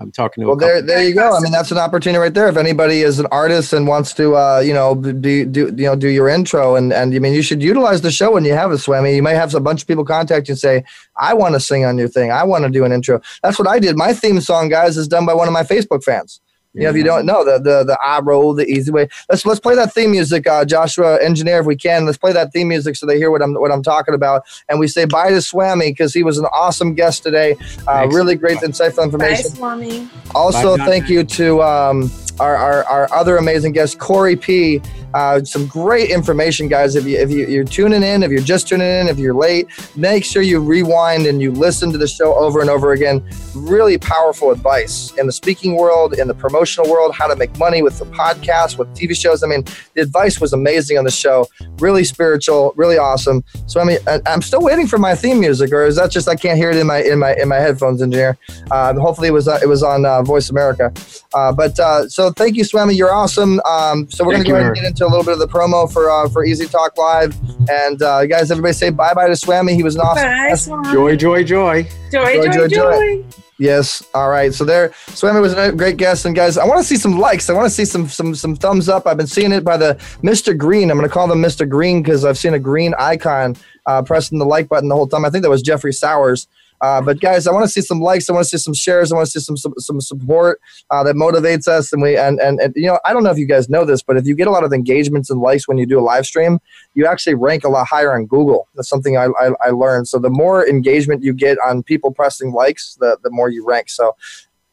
I'm talking to. Well, a there, there you go. I mean, that's an opportunity right there. If anybody is an artist and wants to, uh, you know, do, do you know do your intro, and and I mean, you should utilize the show when you have a swammy. You may have a bunch of people contact you and say, "I want to sing on your thing. I want to do an intro." That's what I did. My theme song, guys, is done by one of my Facebook fans. You know, if you don't know the the the I roll the easy way. Let's let's play that theme music, uh, Joshua, engineer, if we can. Let's play that theme music so they hear what I'm what I'm talking about. And we say bye to Swammy because he was an awesome guest today. Uh, really great, insightful Bye, information. Swami. Also, Bye, thank you to um, our, our, our other amazing guest, Corey P. Uh, some great information, guys. If you if you, you're tuning in, if you're just tuning in, if you're late, make sure you rewind and you listen to the show over and over again. Really powerful advice in the speaking world, in the promotional world, how to make money with the podcast, with TV shows. I mean, the advice was amazing on the show. Really spiritual, really awesome. So I mean, I, I'm still waiting for my theme music, or is that just I can't hear it in my in my in my headphones, engineer? Um, hopefully, it was uh, it was on uh, Voice America. Uh, but uh, so thank you, Swami. You're awesome. Um, so we're gonna go ahead and get into a little bit of the promo for uh, for EZ Talk Live. And uh, guys, everybody say bye bye to Swami. He was an awesome. Bye, guest. Swami. joy, joy, joy. Joy, joy, joy. Yes. All right. So there, Swami was a great guest, and guys, I want to see some likes. I want to see some some some thumbs up. I've been seeing it by the Mr. Green. I'm going to call them Mr. Green because I've seen a green icon uh, pressing the like button the whole time. I think that was Jeffrey Sowers. Uh, but guys, I want to see some likes. I want to see some shares. I want to see some some, some support uh, that motivates us. And we and, and and you know, I don't know if you guys know this, but if you get a lot of engagements and likes when you do a live stream, you actually rank a lot higher on Google. That's something I, I, I learned. So the more engagement you get on people pressing likes, the, the more you rank. So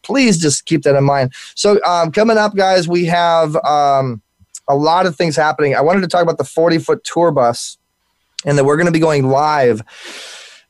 please just keep that in mind. So um, coming up, guys, we have um, a lot of things happening. I wanted to talk about the 40 foot tour bus and that we're going to be going live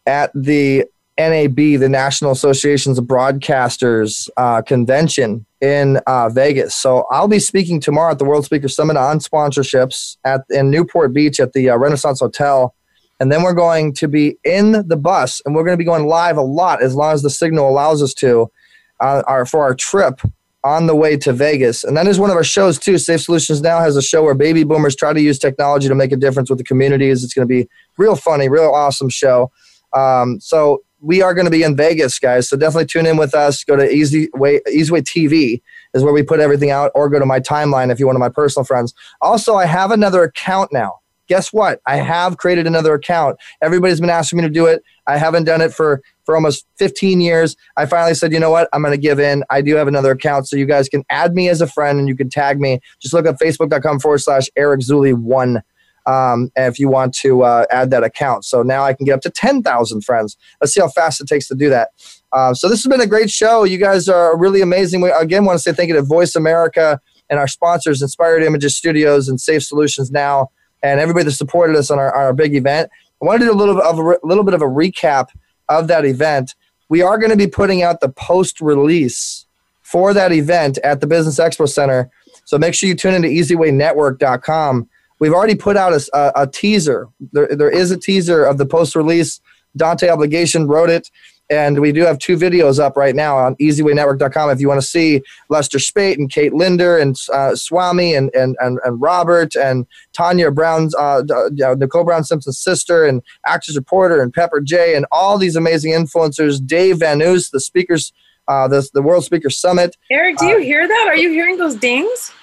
at the NAB, the National Associations of Broadcasters uh, convention in uh, Vegas. So I'll be speaking tomorrow at the World Speaker Summit on sponsorships at in Newport Beach at the uh, Renaissance Hotel. And then we're going to be in the bus, and we're going to be going live a lot as long as the signal allows us to, uh, our for our trip on the way to Vegas. And that is one of our shows too. Safe Solutions Now has a show where baby boomers try to use technology to make a difference with the communities. It's going to be real funny, real awesome show. Um, so we are going to be in Vegas, guys. So definitely tune in with us. Go to Easy Way, Easy Way TV is where we put everything out, or go to my timeline if you're one of my personal friends. Also, I have another account now. Guess what? I have created another account. Everybody's been asking me to do it. I haven't done it for for almost 15 years. I finally said, you know what? I'm going to give in. I do have another account, so you guys can add me as a friend and you can tag me. Just look up facebook.com forward slash Eric Zuli one. Um, if you want to uh, add that account. So now I can get up to 10,000 friends. Let's see how fast it takes to do that. Uh, so this has been a great show. You guys are really amazing. We again want to say thank you to Voice America and our sponsors, Inspired Images Studios and Safe Solutions Now, and everybody that supported us on our, our big event. I want to do a little of a little bit of a recap of that event. We are going to be putting out the post release for that event at the Business Expo Center. So make sure you tune into EasyWayNetwork.com. We've already put out a, a, a teaser. There, there is a teaser of the post release. Dante Obligation wrote it. And we do have two videos up right now on EasyWayNetwork.com if you want to see Lester Speight and Kate Linder and uh, Swami and, and, and, and Robert and Tanya Brown's, uh, uh, Nicole Brown Simpson's sister and Actors Reporter and Pepper J and all these amazing influencers. Dave Van Oos, the speakers, uh, the, the World Speaker Summit. Eric, do you hear that? Are you hearing those dings?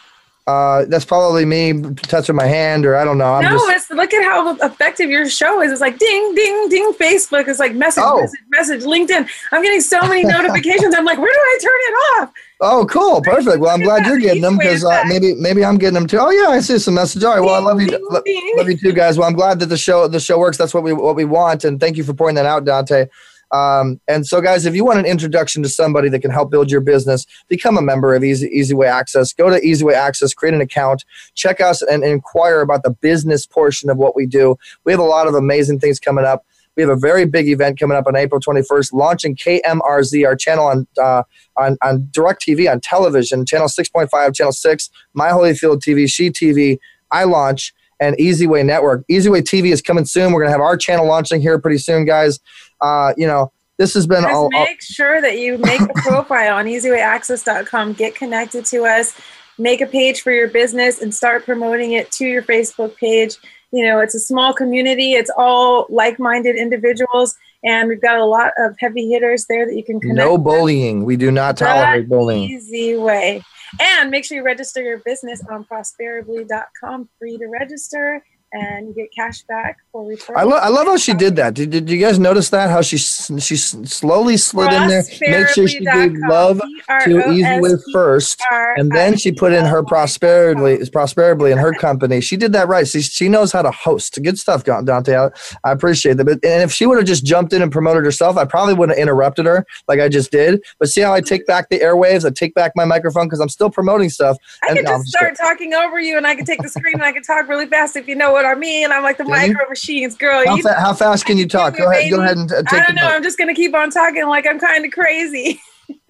Uh, that's probably me touching my hand, or I don't know. I'm no, just, it's look at how effective your show is. It's like ding, ding, ding. Facebook is like message, Oh. message, message. LinkedIn. I'm getting so many notifications. I'm like, where do I turn it off? Oh, cool, perfect. Well, I'm glad you're getting them because uh, maybe maybe I'm getting them too. Oh yeah, I see some message. All right, well, I love you, lo- love you too, guys. Well, I'm glad that the show the show works. That's what we what we want, and thank you for pointing that out, Dante. Um, and so, guys, if you want an introduction to somebody that can help build your business, become a member of Easy Easy Way Access. Go to Easy Way Access, create an account, check us, and inquire about the business portion of what we do. We have a lot of amazing things coming up. We have a very big event coming up on April 21st, launching KMRZ, our channel on uh, on on DirecTV on television, channel 6.5, channel 6, My Holyfield TV, She TV, iLaunch, and Easy Way Network. Easy Way TV is coming soon. We're gonna have our channel launching here pretty soon, guys. Uh, you know, this has been Just all. all- make sure that you make a profile on ezwayaccess.com. Get connected to us. Make a page for your business and start promoting it to your Facebook page. You know, it's a small community. It's all like-minded individuals, and we've got a lot of heavy hitters there that you can connect. no with. bullying. We do not tolerate bullying. Easy way. And make sure you register your business on prosperably.com, free to register, and you get cash back for referral. I, lo- I love how she did that. Did, did you guys notice that? How she she slowly slid in there, make sure she gave love to Easy Way first, and then she put in her prosperity prosperity in her company. She did that right. She, she knows how to host. Good stuff, Dante. I, I appreciate that. But and if she would have just jumped in and promoted herself, I probably would have interrupted her like I just did. But see how I take back the airwaves? I take back my microphone because I'm still promoting stuff. I And could no, I'm just just start talking over you, and I could take the screen, and I could talk really fast if you know what I mean. I'm like the Can you? micro machines, girl. How, fa- how fast can you talk? Go ahead. Go ahead and uh, I don't know. mic. I'm just gonna keep on talking like I'm kind of crazy.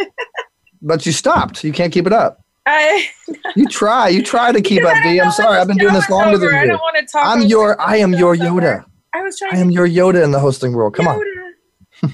But you stopped. You can't keep it up. I You try. You try to keep up, D. I'm sorry. I've been doing this longer over. than I you. don't want to talk. I'm your. I am your show's over. Yoda. I was trying I am your Yoda in the hosting world. Come on.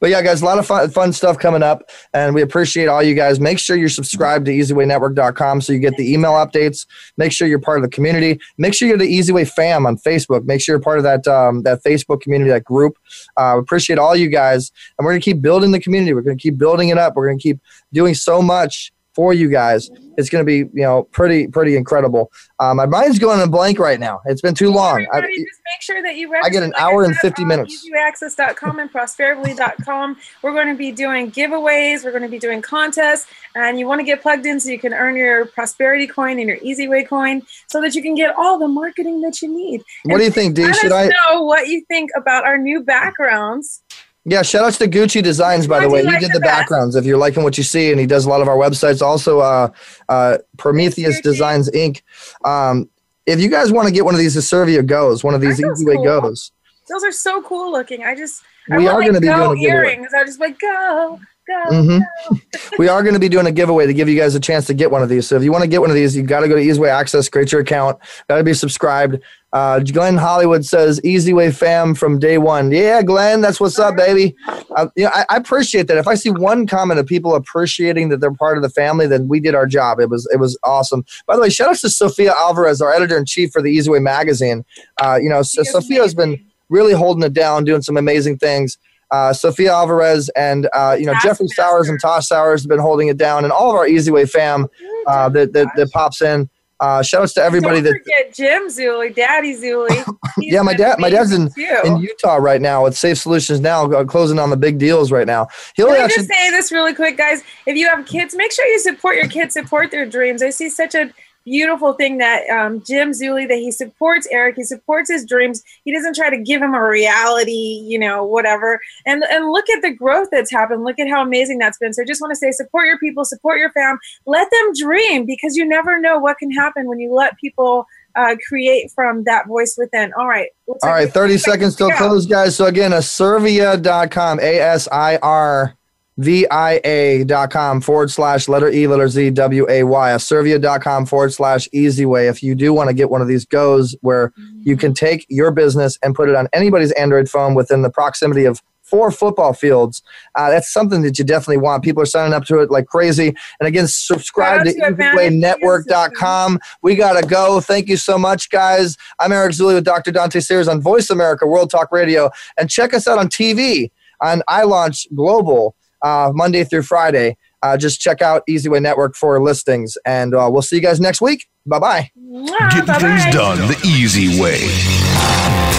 But yeah, guys, a lot of fun, fun stuff coming up, and we appreciate all you guys. Make sure you're subscribed to EasyWayNetwork.com so you get the email updates. Make sure you're part of the community. Make sure you're the Easy Way fam on Facebook. Make sure you're part of that um, that Facebook community, that group. Uh, appreciate all you guys, and we're gonna keep building the community. We're gonna keep building it up. We're gonna keep doing so much for you guys. It's gonna be you know pretty pretty incredible. Uh, my mind's going in a blank right now. It's been too long. I, just make sure that you I get an hour and 50 minutes. ezwayaccess.com and prosperably.com. We're going to be doing giveaways. We're going to be doing contests, and you want to get plugged in so you can earn your prosperity coin and your Easy Way coin, so that you can get all the marketing that you need. What do you think, D? Should I? know what you think about our new backgrounds. Yeah, shout outs to Gucci Designs, by the way. He did the backgrounds. If you're liking what you see, and he does a lot of our websites. Also, uh, uh, Prometheus Designs Inc. Um, if you guys want to get one of these Servia Goes, one of these Easy Way cool. Goes, Those are so cool looking. I just I We want, are like, gonna be go doing earrings. I just like go go. Mhm. go. we are going to be doing a giveaway to give you guys a chance to get one of these. So if you want to get one of these, you got to go to Easyway Access, create your account, got to be subscribed. Uh, Glenn Hollywood says Easyway fam from day one. Yeah, Glenn, that's what's up, baby. Uh, you know, I, I appreciate that. If I see one comment of people appreciating that they're part of the family, then we did our job. It was it was awesome. By the way, shout out to Sophia Alvarez, our editor in chief for the Easyway magazine. Uh, you know, so Sophia has been really holding it down, doing some amazing things. Uh, Sophia Alvarez and uh, you know Jeffrey Taskmaster. Sowers and Tosh Sowers have been holding it down, and all of our Easy Way fam uh, that, that that pops in. Uh, shout outs to everybody Don't that forget Jim Zuli, Daddy Zuli. Yeah, my dad my dad's in too. in Utah right now with Safe Solutions now, uh, closing on the big deals right now. He'll Can I just say this really quick, guys? If you have kids, make sure you support your kids, support their dreams. I see such a beautiful thing that um, Jim Zuli that he supports Eric, he supports his dreams. He doesn't try to give him a reality, you know, whatever. And and look at the growth that's happened. Look at how amazing that's been. So I just want to say, support your people, support your fam, let them dream because you never know what can happen when you let people. Uh, create from that voice within. All right. All right, we- 30 seconds till close, guys. So again, aservia.com, A S I R V I A.com forward slash letter E, letter Z, W A Y. Aservia.com forward slash easy way. If you do want to get one of these goes where you can take your business and put it on anybody's Android phone within the proximity of four football fields, uh, that's something that you definitely want. People are signing up to it like crazy. And again, subscribe to Shout out to easywaynetwork.com. We got to go. Thank you so much, guys. I'm Eric Zuli with Dr. Dante Sears on Voice America World Talk Radio. And check us out on TV on iLaunch Global uh, Monday through Friday. Uh, just check out Easyway Network for listings. And uh, we'll see you guys next week. Bye bye. Get bye-bye. things done the easy way.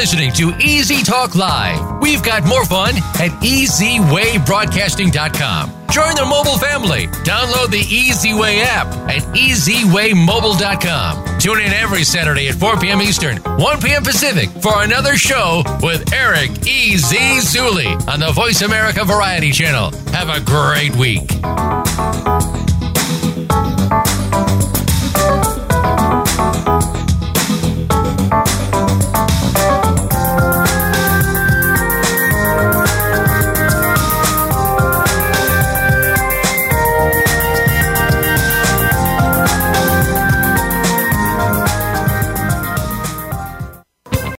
Listening to EZ Talk Live. We've got more fun at EasyWayBroadcasting.com. Join the mobile family. Download the Easy Way app at EasyWayMobile.com. Tune in every Saturday at 4 p.m. Eastern, 1 p.m. Pacific for another show with Eric E. Z. Zuli on the Voice America Variety Channel. Have a great week.